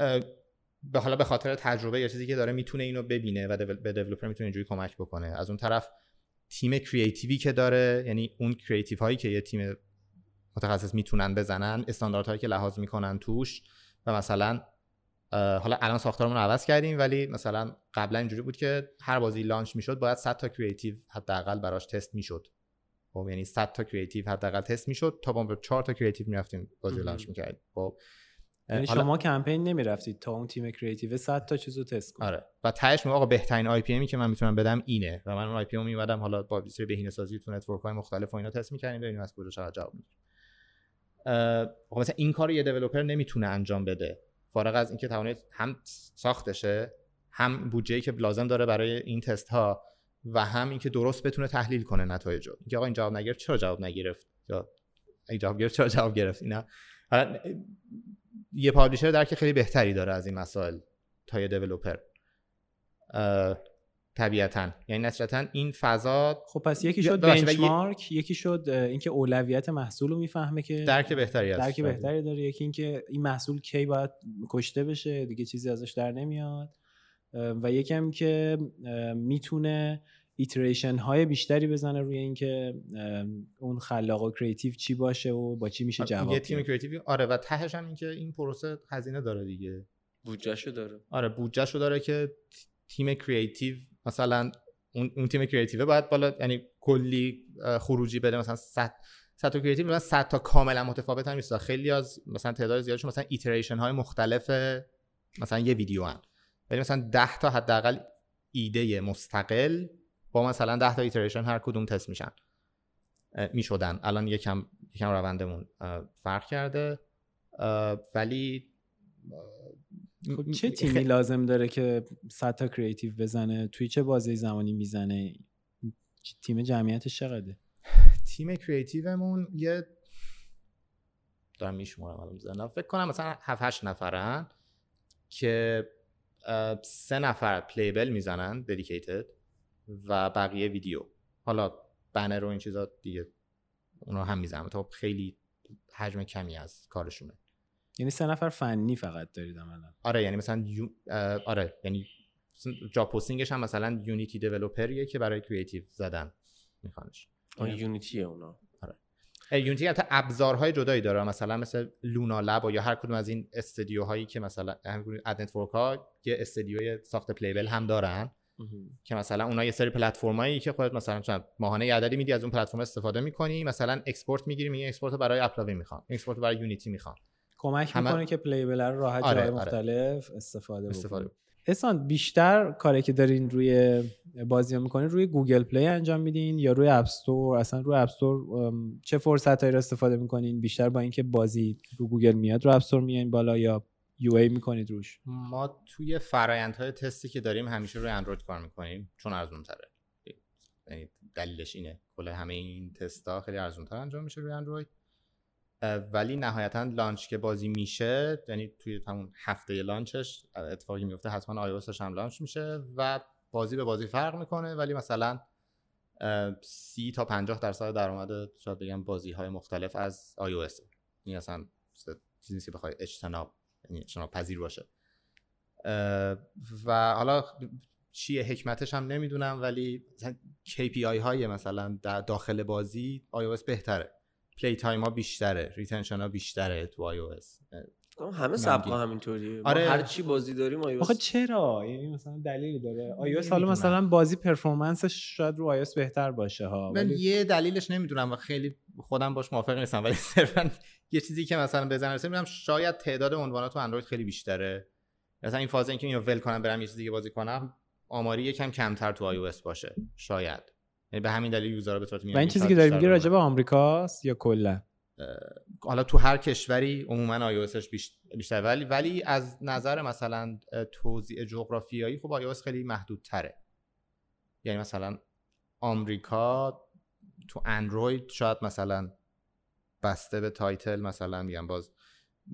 به حالا به خاطر تجربه یا چیزی که داره می‌تونه اینو ببینه و به developer می‌تونه اینجوری کمک بکنه. از اون طرف تیم creative ی که داره یعنی اون creative هایی که یه تیم متخصص می‌تونن بزنن استانداردهایی که لحاظ می‌کنن توش و مثلا حالا الان ساختارمون رو عوض کردیم ولی مثلا قبلا اینجوری بود که هر بازی launch می‌شد باید 100 تا creative حداقل براش تست می‌شد. خب یعنی 100 تا creative حداقل تست می‌شد تا با 4 تا creative می‌رفتیم بازی launch می‌کردیم. خب یعنی شما کمپین نمی‌رفتید تا اون تیم creative 100 تا چیزو تست کنید. آره. و تهش آقا بهترین IPM ی که من می‌تونم بدم اینه. و من اون IPM حالا با سری بهینه سازی تو network های مختلف و اینا تست می‌کردیم ببینیم از کجا چقدر جواب می‌گیره مثلا این کار یه developer نمی‌تونه انجام بده. فارغ از اینکه توانید هم ساختشه هم بودجه‌ای که لازم داره برای این تست ها و هم اینکه درست بتونه تحلیل کنه نتایج رو اینکه آقا این جواب نگرفت چرا جواب نگرفت؟ یا این جواب گرفت چرا جواب گرفت؟ اینا. یه پابلیشر درک خیلی بهتری داره از این مسائل تا یه دیولپر طبیعتا. یعنی نسبتا این فضا خب پس یکی شد بنچمارک یکی شد اینکه اولویت محصول رو می‌فهمه که درک بهتری هست درک بهتری داره. یکی اینکه این محصول کی باید کشته بشه دیگه چیزی ازش در نمیاد. و یکم که می‌تونه iteration های بیشتری بزنه روی اینکه اون خلاق و creative چی باشه و با چی میشه جواب یه تیم creative آره و تهش هم اینکه این پروسه هزینه داره دیگه. بودجهشو داره. آره بودجهشو داره که تیم creative مثلا اون, اون تیم creative باید بالا یعنی کلی خروجی بده مثلا 100 100 تا creative مثلا 100 تا کاملا متفاوت هم نیست. خیلی از مثلا تعداد زیادشون مثلا iteration های مختلف مثلا یه ویدیو ان. ولی مثلا 10 تا حداقل ایده مستقل با مثلا 10 تا iteration هر کدوم تست میشن. می‌شدن. الان یکم یکم روندمون فرق کرده. ولی خب چه تیمی لازم داره که 100 تا creative بزنه؟ توی چه بازه زمانی می‌زنه؟ تیم جمعیتش چقدره؟ [laughs] تیم creative مون یه دارم میشمارم الان می‌زنم فکر کنم مثلا 7 8 نفرن که سه نفر playable می‌زنن dedicated و بقیه ویدیو. حالا بنر و این چیزا دیگه اونا هم می‌زنن تا خیلی حجم کمی از کارشونه. یعنی سه نفر فنی فقط دارید عملا؟ آره یعنی مثلا یو... آره یعنی job posting ش هم مثلا Unity developer یه که برای creative زدن میخوانش. آه Unity اونا. آره. Unity حتی ابزارهای جدایی داره. مثلا مثل Luna Lab یا هر کدوم از این استودیوهایی که مثلا ad network ها یه استودیوی ساخت playable هم دارن. که مثلا اونها یه سری پلتفرمایی که خودت مثلا ماهانه عددی میدی از اون پلتفرم استفاده می‌کنی مثلا export می‌گیری میگی export برای AppLovin می‌خوام export برای Unity می‌خوام کمک می‌کنه که playable رو راحت آره، جای آره. مختلف استفاده, استفاده احسان بیشتر کاری که دارین روی بازی می‌کنین روی Google Play انجام میدین یا روی App Store اصلا روی App Store چه فرصت هایی رو استفاده می‌کنین؟ بیشتر با اینکه بازی رو گوگل میاد رو App Store میایین بالا یا UA می‌کنید روش. ما توی فرایندهای تستی که داریم همیشه روی اندروید کار می‌کنیم چون ارزون تره یعنی دلیلش اینه. کل همه این تستا خیلی ارزون تر انجام میشه روی اندروید. ولی نهایتا launch که بازی میشه یعنی توی همون هفته launch ش اتفاقی میفته حتما iOS هم launch میشه و بازی به بازی فرق می‌کنه. ولی مثلا سی تا 50 درصد درآمد شاید بگم بازی های مختلف از او این اصلا چیزی که بخوای اجتناب یعنی اجتناب پذیر باشه. و حالا چیه حکمتش هم نمی‌دونم ولی KPI های مثلا داخل بازی iOS بهتره. playtime ها بیشتره retention ها بیشتره تو iOS همه سبکا همینطوریه. آره. هر چی بازی داریم آی آخه چرا؟ یعنی مثلا دلیلی داره. آی او حالا مثلا بازی performance ش شاید رو iOS بهتر باشه ها من ولی... یه دلیلش نمی‌دونم و خیلی خودم باش موافق نیستم ولی صرفا یه چیزی که مثلا بزنم میگم شاید تعداد عنوانات تو اندروید خیلی بیشتره. مثلا این فاز اینکه اینو ول کنم برم یه چیز دیگه بازی کنم آماری یکم کمتر تو آی باشه شاید. یعنی به همین دلیل user ها به صورت این چیزی که داری میگی راجع به آمریکاست یا کلا؟ حالا تو هر کشوری عموما iOSش بیشتر ولی ولی از نظر مثلا توزیع جغرافیایی خب iOS خیلی محدودتره. یعنی مثلا آمریکا تو اندروید شاید مثلا بسته به title مثلا میگم باز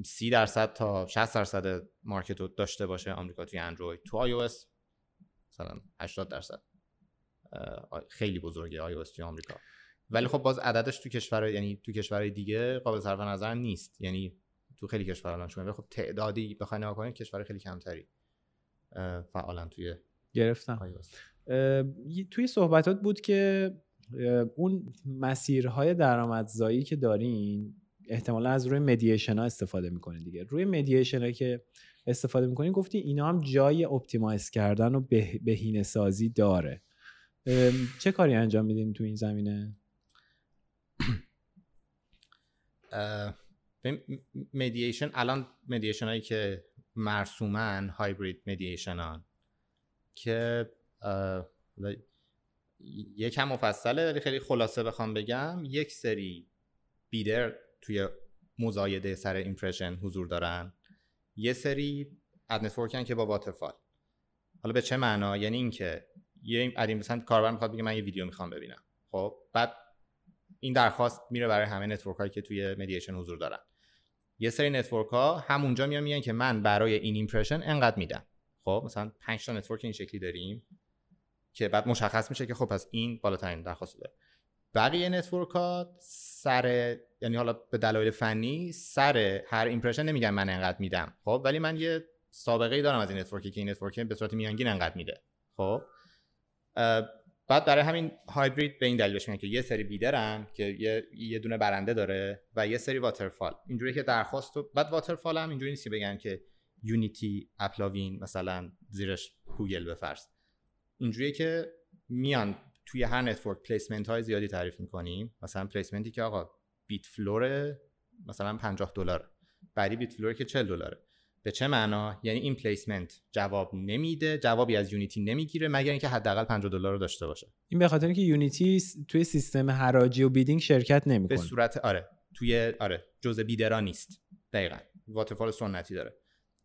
30 درصد تا 60 درصد market رو داشته باشه آمریکا توی اندروید. تو iOS مثلا 80 درصد خیلی بزرگه iOS توی آمریکا. ولی خب باز عددش تو کشور یعنی تو کشورهای دیگه قابل صرف نظر نیست. یعنی تو خیلی کشورها شما خب تعدادی بخواید نگاه کنید کشور خیلی کمتری فعالا توی گرفتم. توی صحبتات بود که اون مسیرهای درآمدزایی که دارین احتمالا از روی mediation ها استفاده می‌کنین دیگه. روی mediation که استفاده می‌کنین گفتی اینا هم جای optimize کردن و بهینه سازی داره. چه کاری انجام میدین تو این زمینه؟ [clears throat] mediation الان mediation هایی که مرسومن hybrid mediation که یکم مفصله ولی خیلی خلاصه بخوام بگم یک سری bidder توی مزایده سر impression حضور دارن. یه سری ad network ن که با waterfall حالا به چه معنا؟ یعنی اینکه یه مثلا کاربر می‌خواد بگه من یه ویدیو می‌خوام ببینم. خب بعد این درخواست میره برای همه network هایی که توی mediation حضور دارن. یه سری network ها همونجا میان میگن که من برای این impression انقدر میدم. خب مثلا 5 تا network این شکلی داریم که بعد مشخص میشه که خب پس این بالاترین درخواست داره. بقیه network ها سر یعنی حالا به دلایل فنی سر هر impression نمیگن من انقدر میدم. خب ولی من یه سابقه ای دارم از این network ی که این network به صورت میانگین انقدر میده. خب بعد برای همین هایبرید به این دلیل بهش که یه سری bidder ن که یه, یه دونه برنده داره و یه سری waterfall اینجوری که درخواست و بعد waterfall هم اینجوری نیست که بگن که Unity AppLovin مثلا زیرش گوگل بفرست. اینجوریه که میان توی هر network placement های زیادی تعریف می‌کنیم. مثلا placement ی که آقا bid floor مثلا 50 دلار بعدی bid floor که 40 دلاره. به چه معنا؟ یعنی این placement جواب نمیده جوابی از Unity نمی‌گیره مگر اینکه حداقل 50 دلار رو داشته باشه. این به خاطر اینکه Unity توی سیستم حراجی و bidding شرکت نمی‌کنه. به صورت آره توی آره جزء bidder ا نیست. دقیقاً. waterfall سنتی داره.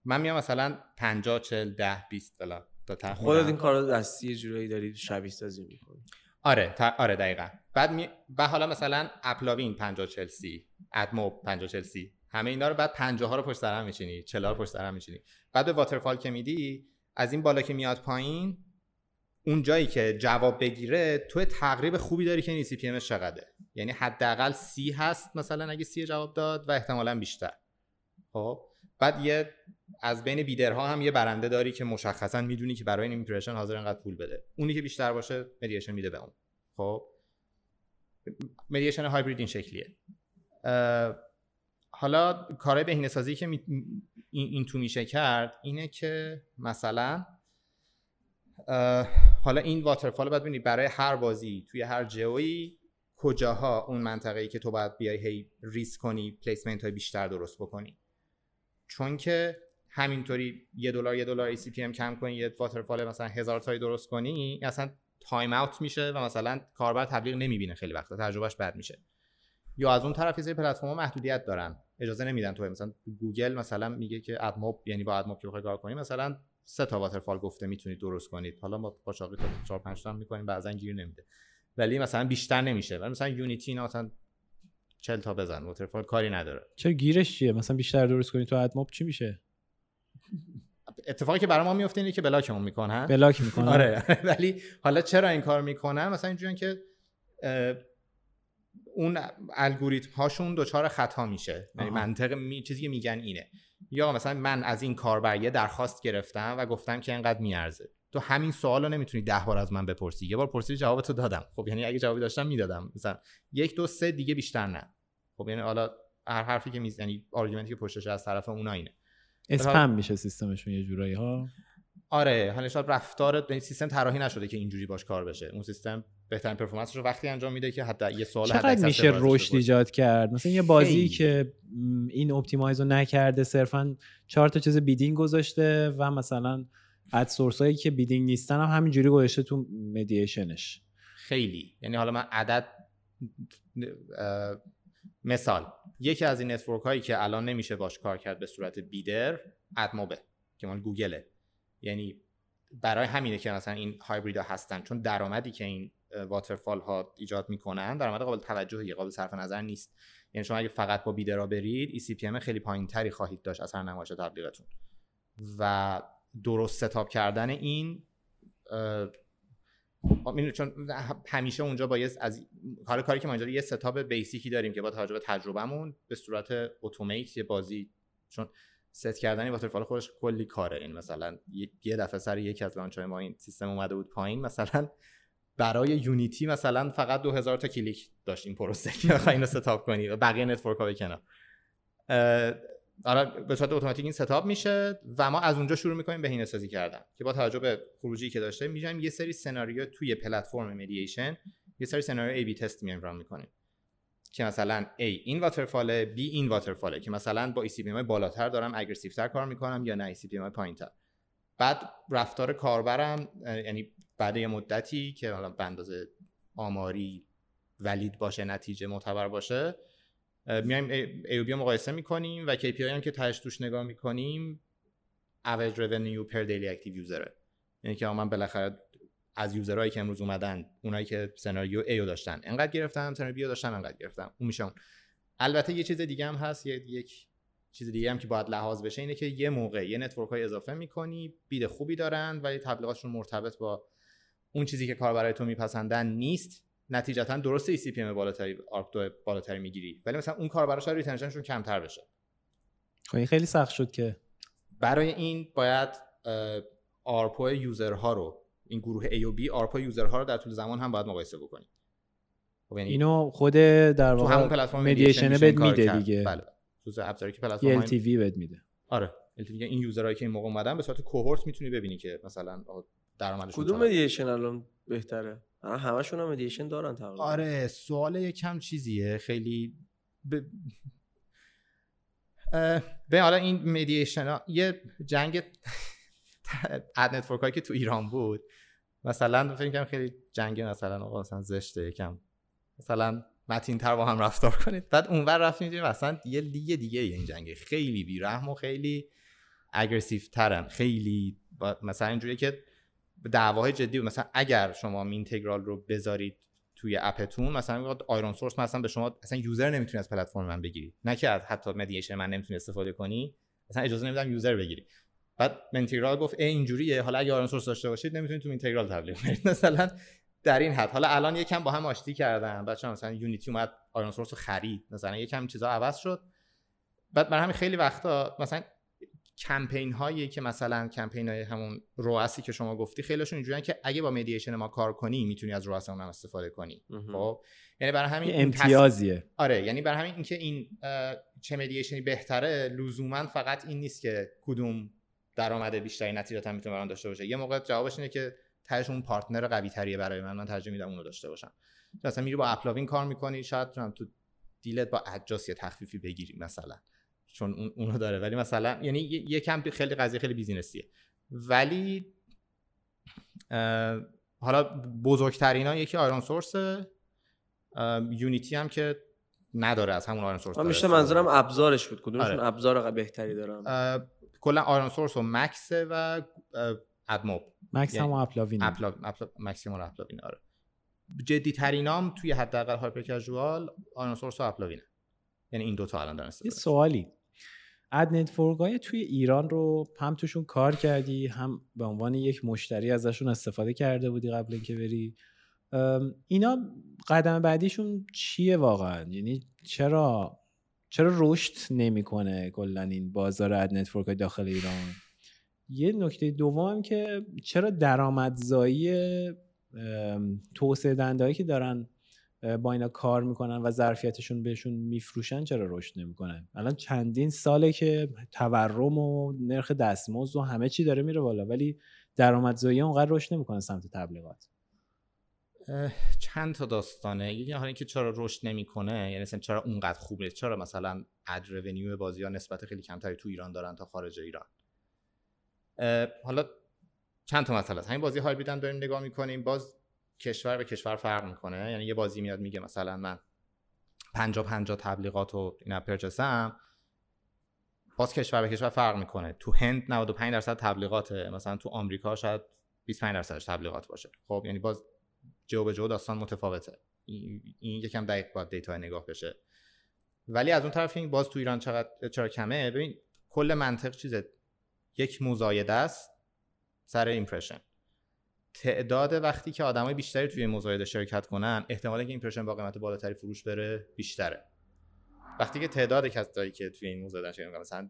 من میام مثلا 50 40 10 20 فلان تا خودت این کارو دستی جورایی داری شبیه سازی می‌کنی. آره آره دقیقا. بعد می... و حالا مثلا AppLovin 50 چهل سی AdMob 50 چهل سی همه اینا رو بعد 50 ها رو پشت سر هم میچینی 40 رو پشت سر هم میچینی. بعد به waterfall که میدی از این بالا که میاد پایین اون جایی که جواب بگیره تو تقریب خوبی داری که این CPM چقدره. یعنی حداقل سی هست مثلا اگه سی جواب داد و احتمالا بیشتر. خب؟ بعد یه از بین bidder ها هم یه برنده داری که مشخصا می‌دونی که برای این impression حاضر انقدر پول بده. اونی که بیشتر باشه mediation میده به اون. خب؟ مدییشن هایبرید این شکلیه. حالا کارهای بهینه سازی که این, تو میشه کرد اینه که مثلا حالا این واترفال باید ببینید برای هر بازی توی هر جوی کجاها اون منطقه ای که تو باید بیای هی ریس کنی پلیسمنت های بیشتر درست بکنی. چون که همینطوری یه دلار یه دلار ای ام کم کنی یه واترفال مثلا هزار تایی درست کنی اصلا timeout میشه و مثلا کاربر تبلیغ نمی‌بینه خیلی وقتا تجربهش بد میشه. یا از اون طرف یه پلتفرم محدودیت دارن. اجازه نمیدن تو مثلا گوگل مثلا میگه که AdMob یعنی با AdMob که بخوای کار کنی مثلا سه تا waterfall گفته می‌تونید درست کنید. حالا ما قاچاقی تا 4 5 تا می‌کنیم بعضا گیر نمیده. ولی مثلا بیشتر نمیشه. ولی مثلا Unity اینا مثلا 40 تا بزن waterfall کاری نداره. چه گیرش چیه؟ مثلا بیشتر درست کنی تو AdMob چی میشه؟ اتفاقی که برای ما میفته اینه که بلاکمون می‌کنن. بلاک می‌کنن. [laughs] آره. ولی حالا چرا این کار می‌کنن؟ مثلا اینجوریه که اون الگوریتم هاشون دچار خطا میشه. یعنی منطق می... چیزی که میگن اینه. یا مثلا من از این کاربر یه درخواست گرفتم و گفتم که اینقدر میارزه. تو همین سوال رو نمی‌تونی ده بار از من بپرسی. یه بار پرسی جواب تو دادم. خب یعنی اگه جوابی داشتم می‌دادم. مثلا یک دو سه دیگه بیشتر نه. خب یعنی حالا هر حرفی که میز یعنی argument ی که پشتش از طرف اونا اینه. اسپم میشه سیستمشون یه جورایی ها؟ آره حالا شاید رفتار یعنی سیستم طراحی نشده که اینجوری باش کار بشه. اون سیستم بهترین performance رو وقتی انجام میده که حتی یه سوال چقدر میشه رشد ایجاد کرد؟ مثلا یه بازی که این optimize رو نکرده صرفا چهار تا چیز bidding گذاشته و مثلا ad source هایی که bidding نیستن هم همینجوری گذاشته تو mediation ش خیلی. یعنی حالا من عدد مثال. یکی از این network هایی که الان نمیشه باش کار کرد به صورت bidder AdMob ه که مال گوگله. یعنی برای همینه که مثلا این هایبریدا هستن. چون درآمدی که این waterfall ها ایجاد می‌کنن درآمد قابل توجهی قابل صرف نظر نیست. یعنی شما اگه فقط با bidder ا برید ای سی پی خیلی پایین تری خواهید داشت از هر نمایش تبلیغتون. و درست setup کردن این چون همیشه اونجا با از حالا کاری که ما اینجا یه setup basic ی داریم که با توجه به تجربهمون به صورت automate یه بازی چون ست کردن waterfall خودش کلی کاره. این مثلا یه دفعه سر یکی از launch ما این سیستم اومده بود پایین مثلا برای Unity مثلا فقط 2000 تا کلیک داشت این پروسه که بخوای اینو setup کنی و بقیه network ها بکنن آره به صورت اتوماتیک این setup میشه و ما از اونجا شروع می‌کنیم بهینه سازی کردن که با توجه به خروجی که داشته میچینیم یه سری سناریو توی پلتفرم mediation یه سری سناریو ای بی تست میایم ران می‌کنیم. که مثلا A این واترفال B این واترفاله که مثلا با ECPM بالاتر دارم اگریسیو تر کار می‌کنم یا نه ECPM پایین تر بعد رفتار کاربرم یعنی بعد یه مدتی که حالا به اندازه آماری ولید باشه نتیجه معتبر باشه میایم ای مقایسه می‌کنیم و KPI هم که تهش توش نگاه می‌کنیم average revenue per daily active user. یعنی که من بالاخره از user هایی که امروز اومدن اونایی که سناریو A داشتن انقدر گرفتم سناریو B داشتن انقدر گرفتم. اون میشه البته یه چیز دیگه هم هست یک چیز دیگه هم که باید لحاظ بشه اینه که یه موقع یه network های اضافه می‌کنی bid خوبی دارن ولی تبلیغاتشون مرتبط با اون چیزی که کاربرای تو میپسندن نیست. نتیجتا درسته eCPM بالاتری ARPU بالاتری می‌گیری ولی مثلا اون کاربرا شاید retention شون کمتر بشه. خب این خیلی سخت شد که. برای این باید ARPU user ها رو این گروه A و B ARPU user ها رو در طول زمان هم باید مقایسه بکنیم خب یعنی اینو خود در واقع mediation بهت میده دیگه. بله. تو ابزاری که پلتفرم LTV بهت میده. آره. ال این user هایی که این موقع اومدن به صورت cohort می‌تونی ببینی که مثلا درآمدشون کدوم mediation الان بهتره؟ همشون هم mediation دارن تقریبا. آره سوال یکم چیزیه. خیلی ب... به حالا این mediation ها یه جنگ [laughs] ad network هایی که تو ایران بود. مثلا فکر کنم خیلی جنگ مثلا آقا مثلا زشته یکم. مثلا متین تر با هم رفتار کنید. بعد اونور رفتیم دیدیم مثلا یه لیگ دیگه این جنگ خیلی بیرحم و خیلی aggressive ترن خیلی مثلا اینجوریه که دعواهای جدی مثلا اگر شما Mintegral رو بذارید توی app تون مثلا میگه ironSource مثلا به شما اصلا user نمی‌تونی از پلتفرم من بگیری. نه که حتی mediation من نمی‌تونی استفاده کنی مثلا اجازه نمیدم user بگیری. بعد Mintegral گفت ای اینجوریه. حالا اگه ironSource داشته باشید نمی‌تونید تو Mintegral تبلیغ کنید [laughs] مثلا در این حد. حالا الان یکم با هم آشتی کردن بچه‌ها مثلا Unity اومد ironSource رو خرید. مثلا یکم چیزا عوض شد. بعد برای همین خیلی وقتا مثلا کمپین هایی که مثلا کمپین های همون ROAS ی که شما گفتی خیلیشون اینجوریه که اگه با mediation ما کار کنی می‌تونی از ROAS اون استفاده کنی. خب؟ یعنی برای همین امتیازیه. آره یعنی برای همین اینکه این چه mediation ی بهتره لزوما فقط این نیست که کدوم درآمد بیشتری نتیجتا می‌تونه داشته باشه. یه موقع جوابش اینه که تهش اون partner قوی تریه برای من من ترجیح میدم اونو داشته باشم. مثلا میری با AppLovin کار می‌کنی شاید تو deal ت با Adjust یه تخفیفی بگیری مثلا. چون اون اونو داره. ولی مثلا یعنی یکم خیلی قضیه خیلی business یه. ولی حالا بزرگترین ها یکی ironSource Unity هم که نداره از همون ironSource میشه منظورم ابزارش بود. کدومشون آره. ابزار بهتری دارن؟ کلا ironSource و MAX و AdMob MAX هم AppLovin MAX هم AppLovin آره. جدی ترینام توی حداقل hyper casual ironSource و AppLovin ه یعنی این دوتا الان دارن یه سوالی. ad network های توی ایران رو هم توشون کار کردی هم به عنوان یک مشتری ازشون استفاده کرده بودی قبل اینکه بری. اینا قدم بعدیشون چیه واقعا؟ یعنی چرا چرا رشد نمی‌کنه کلا این بازار اد نتورک داخل ایران؟ یه نکته دوم که چرا درآمدزایی توسعه دهندهایی که دارن با اینا کار می‌کنن و ظرفیتشون بهشون میفروشن چرا رشد نمی‌کنن؟ الان چندین ساله که تورم و نرخ دستمزد و همه چی داره میره بالا ولی درآمدزایی اونقدر رشد نمی‌کنه سمت تبلیغات. چند تا داستانه؟ یکی حالا اینکه چرا رشد نمی‌کنه یعنی مثلا چرا اونقدر خوبه؟ چرا مثلا اد رونیو بازی ها نسبت خیلی کمتری تو ایران دارن تا خارج ایران؟ حالا چند تا مسئله همین بازی هایبرید هم داریم نگاه می‌کنیم. باز کشور به کشور فرق می‌کنه. یعنی یه بازی میاد میگه مثلا من 50 50 تبلیغات و این پرچسم باز کشور به کشور فرق می‌کنه. تو هند 95 درصد تبلیغاته. مثلا تو آمریکا شاید 25 درصدش تبلیغات باشه. خب یعنی باز جو به جو داستان متفاوته. این یکم دقیق باید data نگاه بشه. ولی از اون طرف این باز تو ایران چقدر چرا کمه؟ ببین کل منطق چیزه. یک مزایده است سر impression. تعداد وقتی که آدمای بیشتری توی مزایده شرکت کنن احتمال که impression با قیمت بالاتری فروش بره بیشتره. وقتی که تعداد کسایی که توی این مزایده شرکت مثلا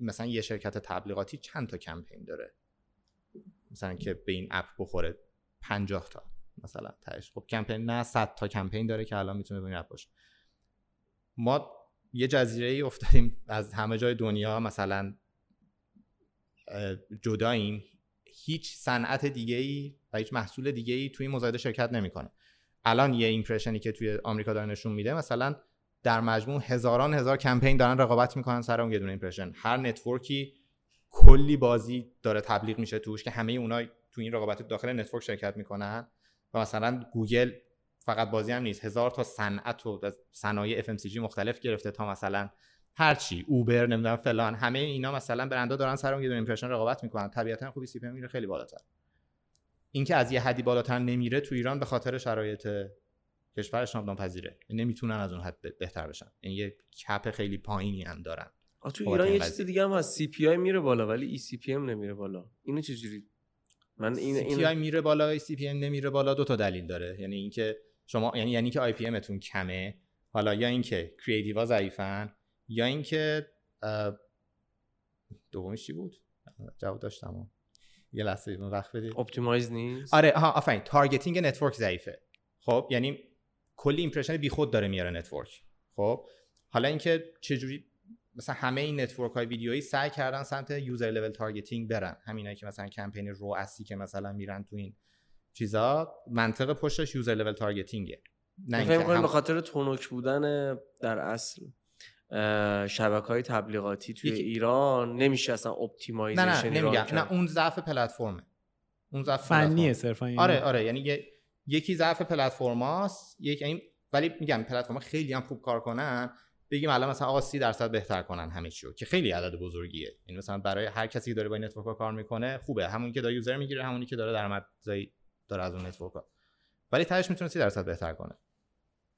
مثلا یه شرکت تبلیغاتی چند تا کمپین داره؟ مثلا که به این اپ بخوره 50 تا مثلا تاش خب کمپین نه 100 تا کمپین داره که الان می‌تونه اپ باشه. ما یه جزیره ای افتادیم از همه جای دنیا مثلا جداییم هیچ صنعت دیگه ای و هیچ محصول دیگه ای توی مزایده شرکت نمی‌کنه. الان یه impression ی که توی آمریکا داره نشون میده مثلا در مجموع هزاران هزار کمپین دارن رقابت می‌کنن سر اون یه دونه impression. هر network ی کلی بازی داره تبلیغ میشه توش که همه اونا تو این رقابت داخل network شرکت می‌کنن و مثلا گوگل فقط بازی هم نیست. هزار تا صنعت و صنایع FMCG مختلف گرفته تا مثلا هرچی اوبر نمی‌دونم فلان همه اینا مثلا برندا دارن سر اون یه دونه impression رقابت می‌کنن. طبیعتا خب eCPM میره خیلی بالاتر. اینکه از یه حدی بالاتر نمیره تو ایران به خاطر شرایط کشورش ناپذیره نمی‌تونن از اون حد بهتر بشن. این یه cap خیلی پایینی هم دارن. تو ایران یه چیز دیگه هم از CPI میره بالا ولی eCPM نمیره بالا. اینو چجوری من این CPI میره بالا eCPM نمیره بالا دو تا دلیل داره. یعنی اینکه شما یعنی یعنی که IPM تون کمه. حالا یا اینکه creative ا ضعیفن یا اینکه دومیش چی بود؟ جواب داشتم. یه لحظه وقت بدید. optimize نیست. آره ها آفرین. targeting network ضعیفه. خب یعنی کلی impression بیخود داره میاره network خب حالا اینکه چجوری مثلا همه این network های ویدیویی سعی کردن سمت user level targeting برن. همینایی که مثلا کمپین ROAS ی که مثلا میرن تو این چیزا منطق پشتش user level targeting ه نه اینکه به خاطر تونک بودن در اصل. شبکه های تبلیغاتی توی ایران نمیشه اصلا optimization نه نه نمیگم. نه اون ضعف پلتفرمه. اون ضعف فنیه صرفا آره آره یعنی یکی ضعف پلتفرماست یک یعنی ولی میگم پلتفرم خیلی هم خوب کار کنن. بگیم الان مثلا آقا 30 درصد بهتر کنن همه چیو که خیلی عدد بزرگیه. یعنی مثلا برای هر کسی که داره با این network کار می‌کنه خوبه. همون که داره user می‌گیره همونی که داره درآمدزایی داره از اون network ولی تهش می‌تونه 30 درصد بهتر کنه.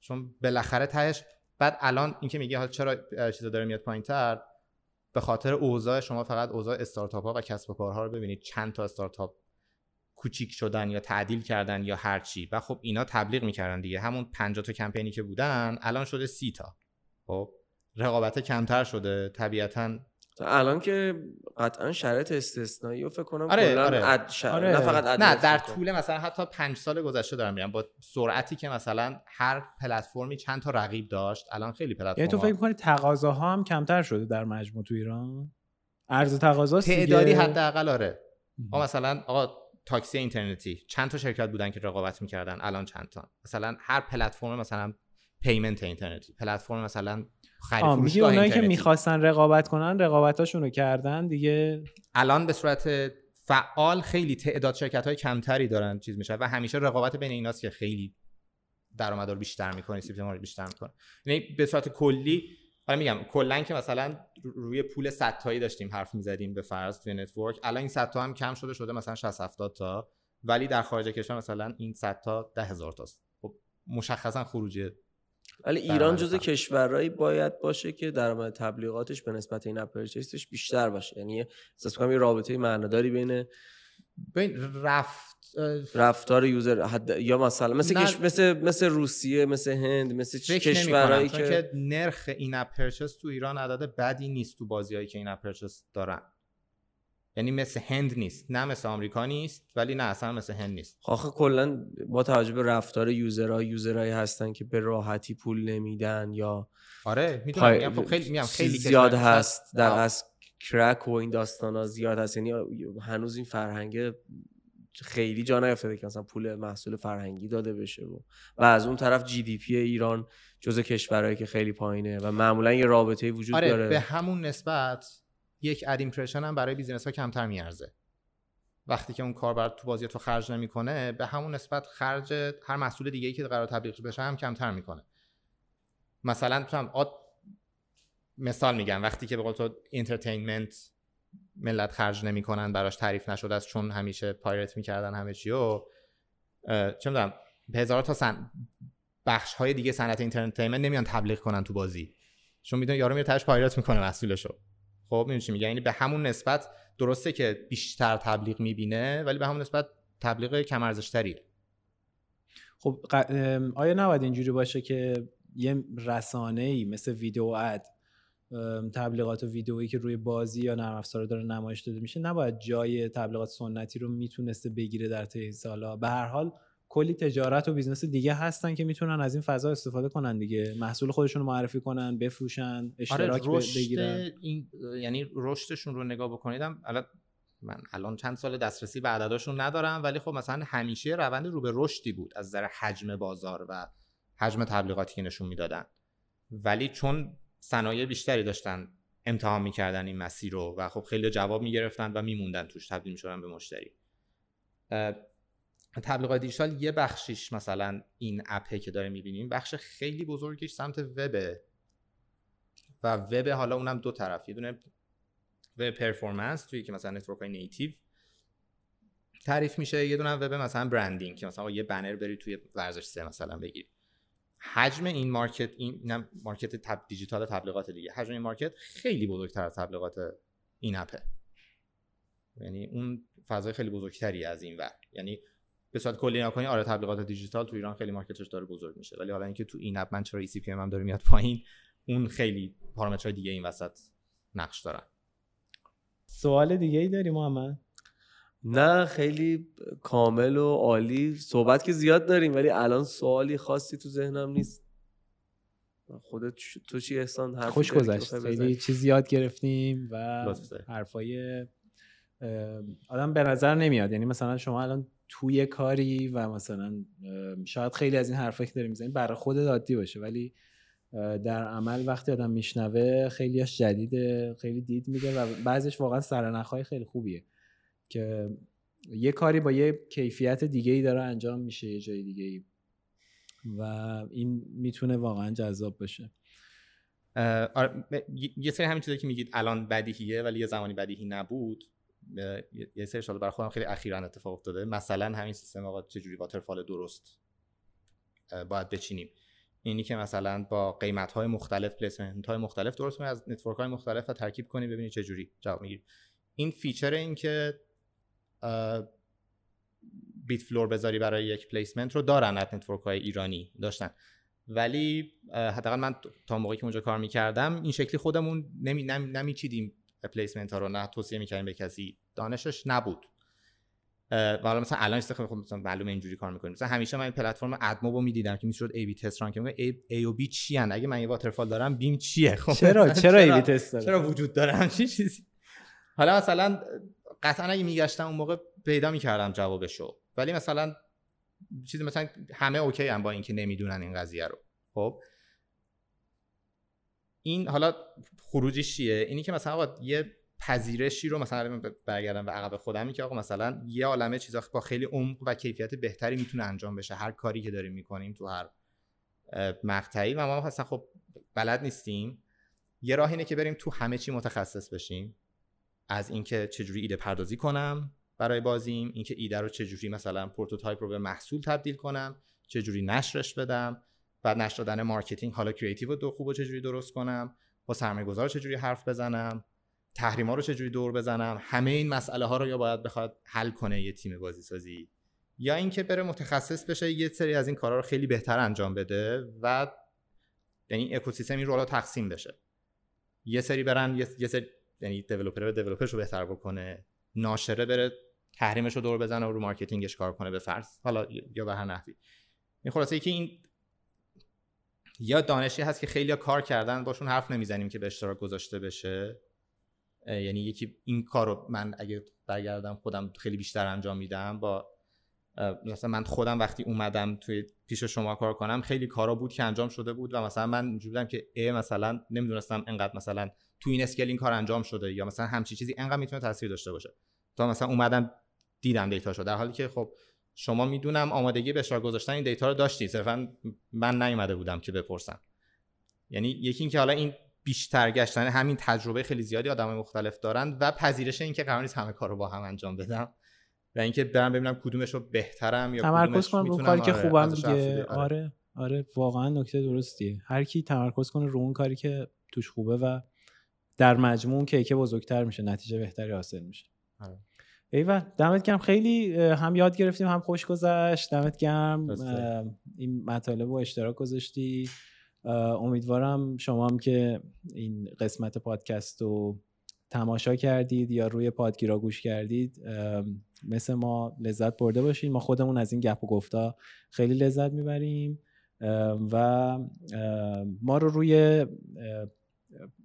چون بالاخره تهش بعد الان اینکه میگه حالا چرا چیزا داره میاد پایینتر به خاطر اوضاع شما فقط اوضاع استارتاپ ها و کسب و کارها رو ببینید. چند تا استارتاپ کوچیک شدن یا تعدیل کردن یا هر چی. و خب اینا تبلیغ می‌کردن دیگه. همون 50 تا کمپینی که بودن الان شده سی تا. خب رقابت کمتر شده. طبیعتا الان که قطعا شرط استثنایی و فکر کنم آره آره. آره. نه فقط نه در طول مثلا حتی پنج سال گذشته دارم میگم با سرعتی که مثلا هر پلتفرمی چند تا رقیب داشت الان خیلی پلتفرم یعنی تو فکر می‌کنی تقاضاها هم کمتر شده در مجموع تو ایران؟ عرض تقاضا تعدادی حداقل آره. ما مثلا آقا تاکسی اینترنتی چند تا شرکت بودن که رقابت می‌کردن؟ الان چند تا؟ مثلا هر پلتفرم مثلا پیمنت اینترنتی پلتفرم مثلا خرید فروش اونایی که می‌خواستن رقابت کنن رقابتاشون رو کردن دیگه؟ الان به صورت فعال خیلی تعداد شرکت های کمتری دارن چیز میشه و همیشه رقابت بین ایناست که خیلی درآمد رو بیشتر می‌کنه سیستم رو بیشتر می‌کنه یعنی به صورت کلی حالا میگم کلا که مثلا روی پول 100 تایی داشتیم حرف می‌زدیم به فرض توی network. الان این 100 تا هم کم شده شده مثلا 60 70 تا. ولی در خارج کشور مثلا این 100 تا 10000 تاست. خب مشخصا خروجی ولی ایران جزو کشورهایی باید باشه که درآمد تبلیغاتش به نسبت in-app purchase ش بیشتر باشه. یعنی احساس کنم یه رابطه معناداری بین بین رفت رفتار user حد... یا مثلا مثل کش... مثل مثل روسیه مثل هند مثل کشورهایی که... که نرخ in-app purchase تو ایران عدد بدی نیست تو بازیایی که in-app purchase دارن. یعنی مثل هند نیست. نه مثل آمریکا نیست ولی نه اصلا مثل هند نیست. آخه کلا با توجه به رفتار user ها user هایی هستن که به راحتی پول نمیدن یا آره می‌دونم خب خیلی میگم خیلی زیاد هست در از crack و این داستان ها زیاد هست. یعنی هنوز این فرهنگ خیلی جا نیافتاده که مثلا پول محصول فرهنگی داده بشه و, و از اون طرف GDP ایران جزء کشورهایی که خیلی پایینه و معمولا یه رابطه وجود آره داره. به همون نسبت یک ad impression هم برای business ها کمتر میارزه. وقتی که اون کاربر تو بازی تو خرج نمی‌کنه به همون نسبت خرج هر محصول دیگه ای که قرار تبلیغ بشه هم کمتر می‌کنه. مثلا مثلا مثال میگم وقتی که به قول تو entertainment ملت خرج نمی‌کنن براش تعریف نشده است چون همیشه pirate می‌کردن همه چی و چه می‌دونم هزار تا سن... بخش های دیگه صنعت entertainment نمیان تبلیغ کنن تو بازی. چون می‌دونن یارو میره تهش pirate می‌کنه محصولشو خب می‌دونی میگه یعنی به همون نسبت درسته که بیشتر تبلیغ می‌بینه ولی به همون نسبت تبلیغ کم ارزشتری. خب آیا نباید اینجوری باشه که یه رسانه ای مثل video ad تبلیغات و ویدئویی که روی بازی یا نرم افزار داره نمایش داده میشه نباید جای تبلیغات سنتی رو می‌تونسته بگیره در طی سالا به هر حال کلی تجارت و business دیگه هستن که می‌تونن از این فضا استفاده کنن دیگه. محصول خودشون رو معرفی کنن بفروشن اشتراک آره بگیرن. این یعنی رشدشون رو نگاه بکنیدم الان من الان چند سال دسترسی به عدداشون ندارم ولی خب مثلا همیشه روند رو به رشدی بود از نظر حجم بازار و حجم تبلیغاتی که نشون می‌دادن. ولی چون صنایع بیشتری داشتن امتحان می‌کردن این مسیر رو و خب خیلی جواب می‌گرفتن و میموندن توش تبدیل می‌شدن به مشتری. تبلیغات دیجیتال یه بخشیش مثلا این اپه که داره می‌بینیم بخش خیلی بزرگیش سمت وبه. و وب حالا اونم دو طرف. یه دونه وب performance توی که مثلا network های native تعریف میشه. یه دونه وب مثلا branding که مثلا یه بنر بری توی ورزش سه مثلا بگیر. حجم این market این market تب دیجیتال تبلیغات دیگه. حجم این market خیلی بزرگتر از تبلیغات in-app ه یعنی اون فضای خیلی بزرگتری از این ور. یعنی به صورت کلی نکنی آره تبلیغات دیجیتال تو ایران خیلی market ش داره بزرگ میشه. ولی حالا اینکه تو in-app من چرا eCPM داره میاد پایین اون خیلی پارامترهای دیگه این وسط نقش دارن. سوال دیگه ای داری محمد؟ نه خیلی کامل و عالی صحبت که زیاد داریم ولی الان سوالی خاصی تو ذهنم نیست. خودت تو چی احسان حرف خوش گذشت. خیلی چیز یاد گرفتیم و حرفای آدم به نظر نمیاد. یعنی مثلا شما الان توی کاری و مثلا شاید خیلی از این حرفایی که داریم می‌زنیم برای خود عادی باشه ولی در عمل وقتی آدم میشنوه خیلیش جدیده خیلی دید میده و بعضش واقعا سرنخهای خیلی خوبیه که یه کاری با یه کیفیت دیگه ای داره انجام میشه یه جای دیگه ای و این می‌تونه واقعا جذاب باشه آره یه سری همین چیزایی که میگید الان بدیهیه ولی یه زمانی بدیهی نبود. یه سری شاید برای خودم خیلی اخیرا اتفاق افتاده. مثلا همین سیستم آقا چجوری waterfall درست؟ باید بچینیم. اینی که مثلا با قیمت های مختلف placement های مختلف درست کنی از network های مختلف و ترکیب کنی ببینی چه جوری جواب می‌گیری. این feature این که bid floor بذاری برای یک placement رو دارن از network های ایرانی داشتن. ولی حداقل من تا موقعی که اونجا کار می‌کردم این شکلی خودمون نمی نمیچیدیم. placement ها رو نه توصیه می‌کردیم به کسی. دانشش نبود. و حالا مثلا الان استفاده خب مثلا معلومه اینجوری کار می‌کنیم. مثلا همیشه من این پلتفرم AdMob رو می‌دیدم که می‌شد A/B test run کنم A, A و B چی ان اگه من یه waterfall دارم B م چیه؟ خب چرا چرا A/B test دارم؟ چرا وجود داره چی چیزی؟ حالا مثلا قطعا اگه میگشتم اون موقع پیدا می‌کردم جوابشو. ولی مثلا چیزی مثلا همه OK هم با اینکه نمی‌دونن این قضیه رو. خب؟ این حالا خروجیش چیه؟ اینی که مثلا یه پذیرشی رو مثلا برگردم به عقب خودم که آقا مثلا یه عالمه چیزا با خیلی عمق و کیفیت بهتری می‌تونه انجام بشه. هر کاری که داریم می‌کنیم تو هر مقطعی. و ما مثلا خب بلد نیستیم. یه راه اینه که بریم تو همه چی متخصص بشیم. از اینکه چجوری ایده پردازی کنم برای بازیم اینکه ایده رو چجوری مثلا prototype رو به محصول تبدیل کنم چجوری نشرش بدم. بعد نشر دادن marketing حالا creative دو خوب و چجوری درست کنم؟ با سرمایه گذار چجوری حرف بزنم؟ تحریما رو چجوری دور بزنم؟ همه این مسئله ها رو یا باید بخواد حل کنه یه تیم بازی سازی یا اینکه بره متخصص بشه یه سری از این کارا رو خیلی بهتر انجام بده و یعنی اکوسیستم این role ا تقسیم بشه. یه سری برن یه, سری یعنی developer develop ش رو بهتر بکنه. ناشره بره تحریمش رو دور بزنه و رو marketing ش کار کنه به فرض. حالا یا به هر نحوی. این خلاصه که این یا دانشی هست که خیلی کار کردن باشون حرف نمی‌زنیم که به اشتراک گذاشته بشه. یعنی یکی این کار رو من اگه برگردم خودم خیلی بیشتر انجام میدم با مثلا من خودم وقتی اومدم توی پیش شما کار کنم خیلی کارا بود که انجام شده بود و مثلا من اینجوری بودم که ای مثلا نمی‌دونستم انقدر مثلا تو این اسکیل این کار انجام شده یا مثلا همچی چیزی انقدر می‌تونه تاثیر داشته باشه. تا مثلا اومدم دیدم دیتا شده در حالی که خب شما می‌دونم آمادگی به اشتراک گذاشتن این دیتا رو داشتی صرفا من نیومده بودم که بپرسم. یعنی یکی اینکه حالا این بیشتر گشتن همین تجربه خیلی زیادی آدم مختلف دارن و پذیرش اینکه قرار نیست همه کار رو با هم انجام بدم. و اینکه برم ببینم کدومش رو بهترم یا تمرکز کنم رو کاری که آره، خوبم دیگه. آره آره واقعا نکته درستیه. هر کی تمرکز کنه رو اون کاری که توش خوبه و در مجموع اون کیک بزرگتر میشه نتیجه بهتری حاصل میشه. آره. ایول دمت گرم. خیلی هم یاد گرفتیم هم خوش گذشت. دمت گرم. این مطالب رو اشتراک گذاشتی. امیدوارم شما هم که این قسمت پادکست رو تماشا کردید یا روی پادگیرا گوش کردید مثل ما لذت برده باشید ما خودمون از این گپ و گفتا خیلی لذت می‌بریم. و ما رو روی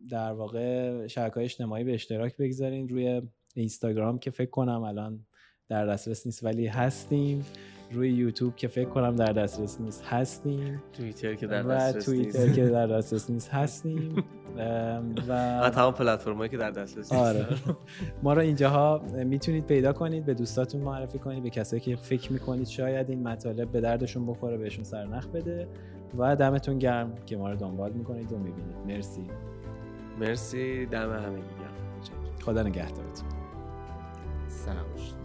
در واقع شبکه های اجتماعی به اشتراک بگذارین روی اینستاگرام که فکر کنم الان در دسترس نیست ولی هستیم. روی یوتیوب که فکر کنم در دسترس نیست هستیم. توییتر که در و دسترس توییتر نیست که در دسترس نیست هستیم. [laughs] و و تمام پلتفرمایی که در دسترس نیست. آره. ما رو اینجاها می‌تونید پیدا کنید به دوستاتون معرفی کنید به کسایی که فکر می‌کنید شاید این مطالب به دردشون بخوره بهشون سرنخ بده. و دمتون گرم که ما رو دنبال می‌کنید و می‌بینید. مرسی. مرسی. دم همه گرم. خدا نگهدارتون. سلام باشید.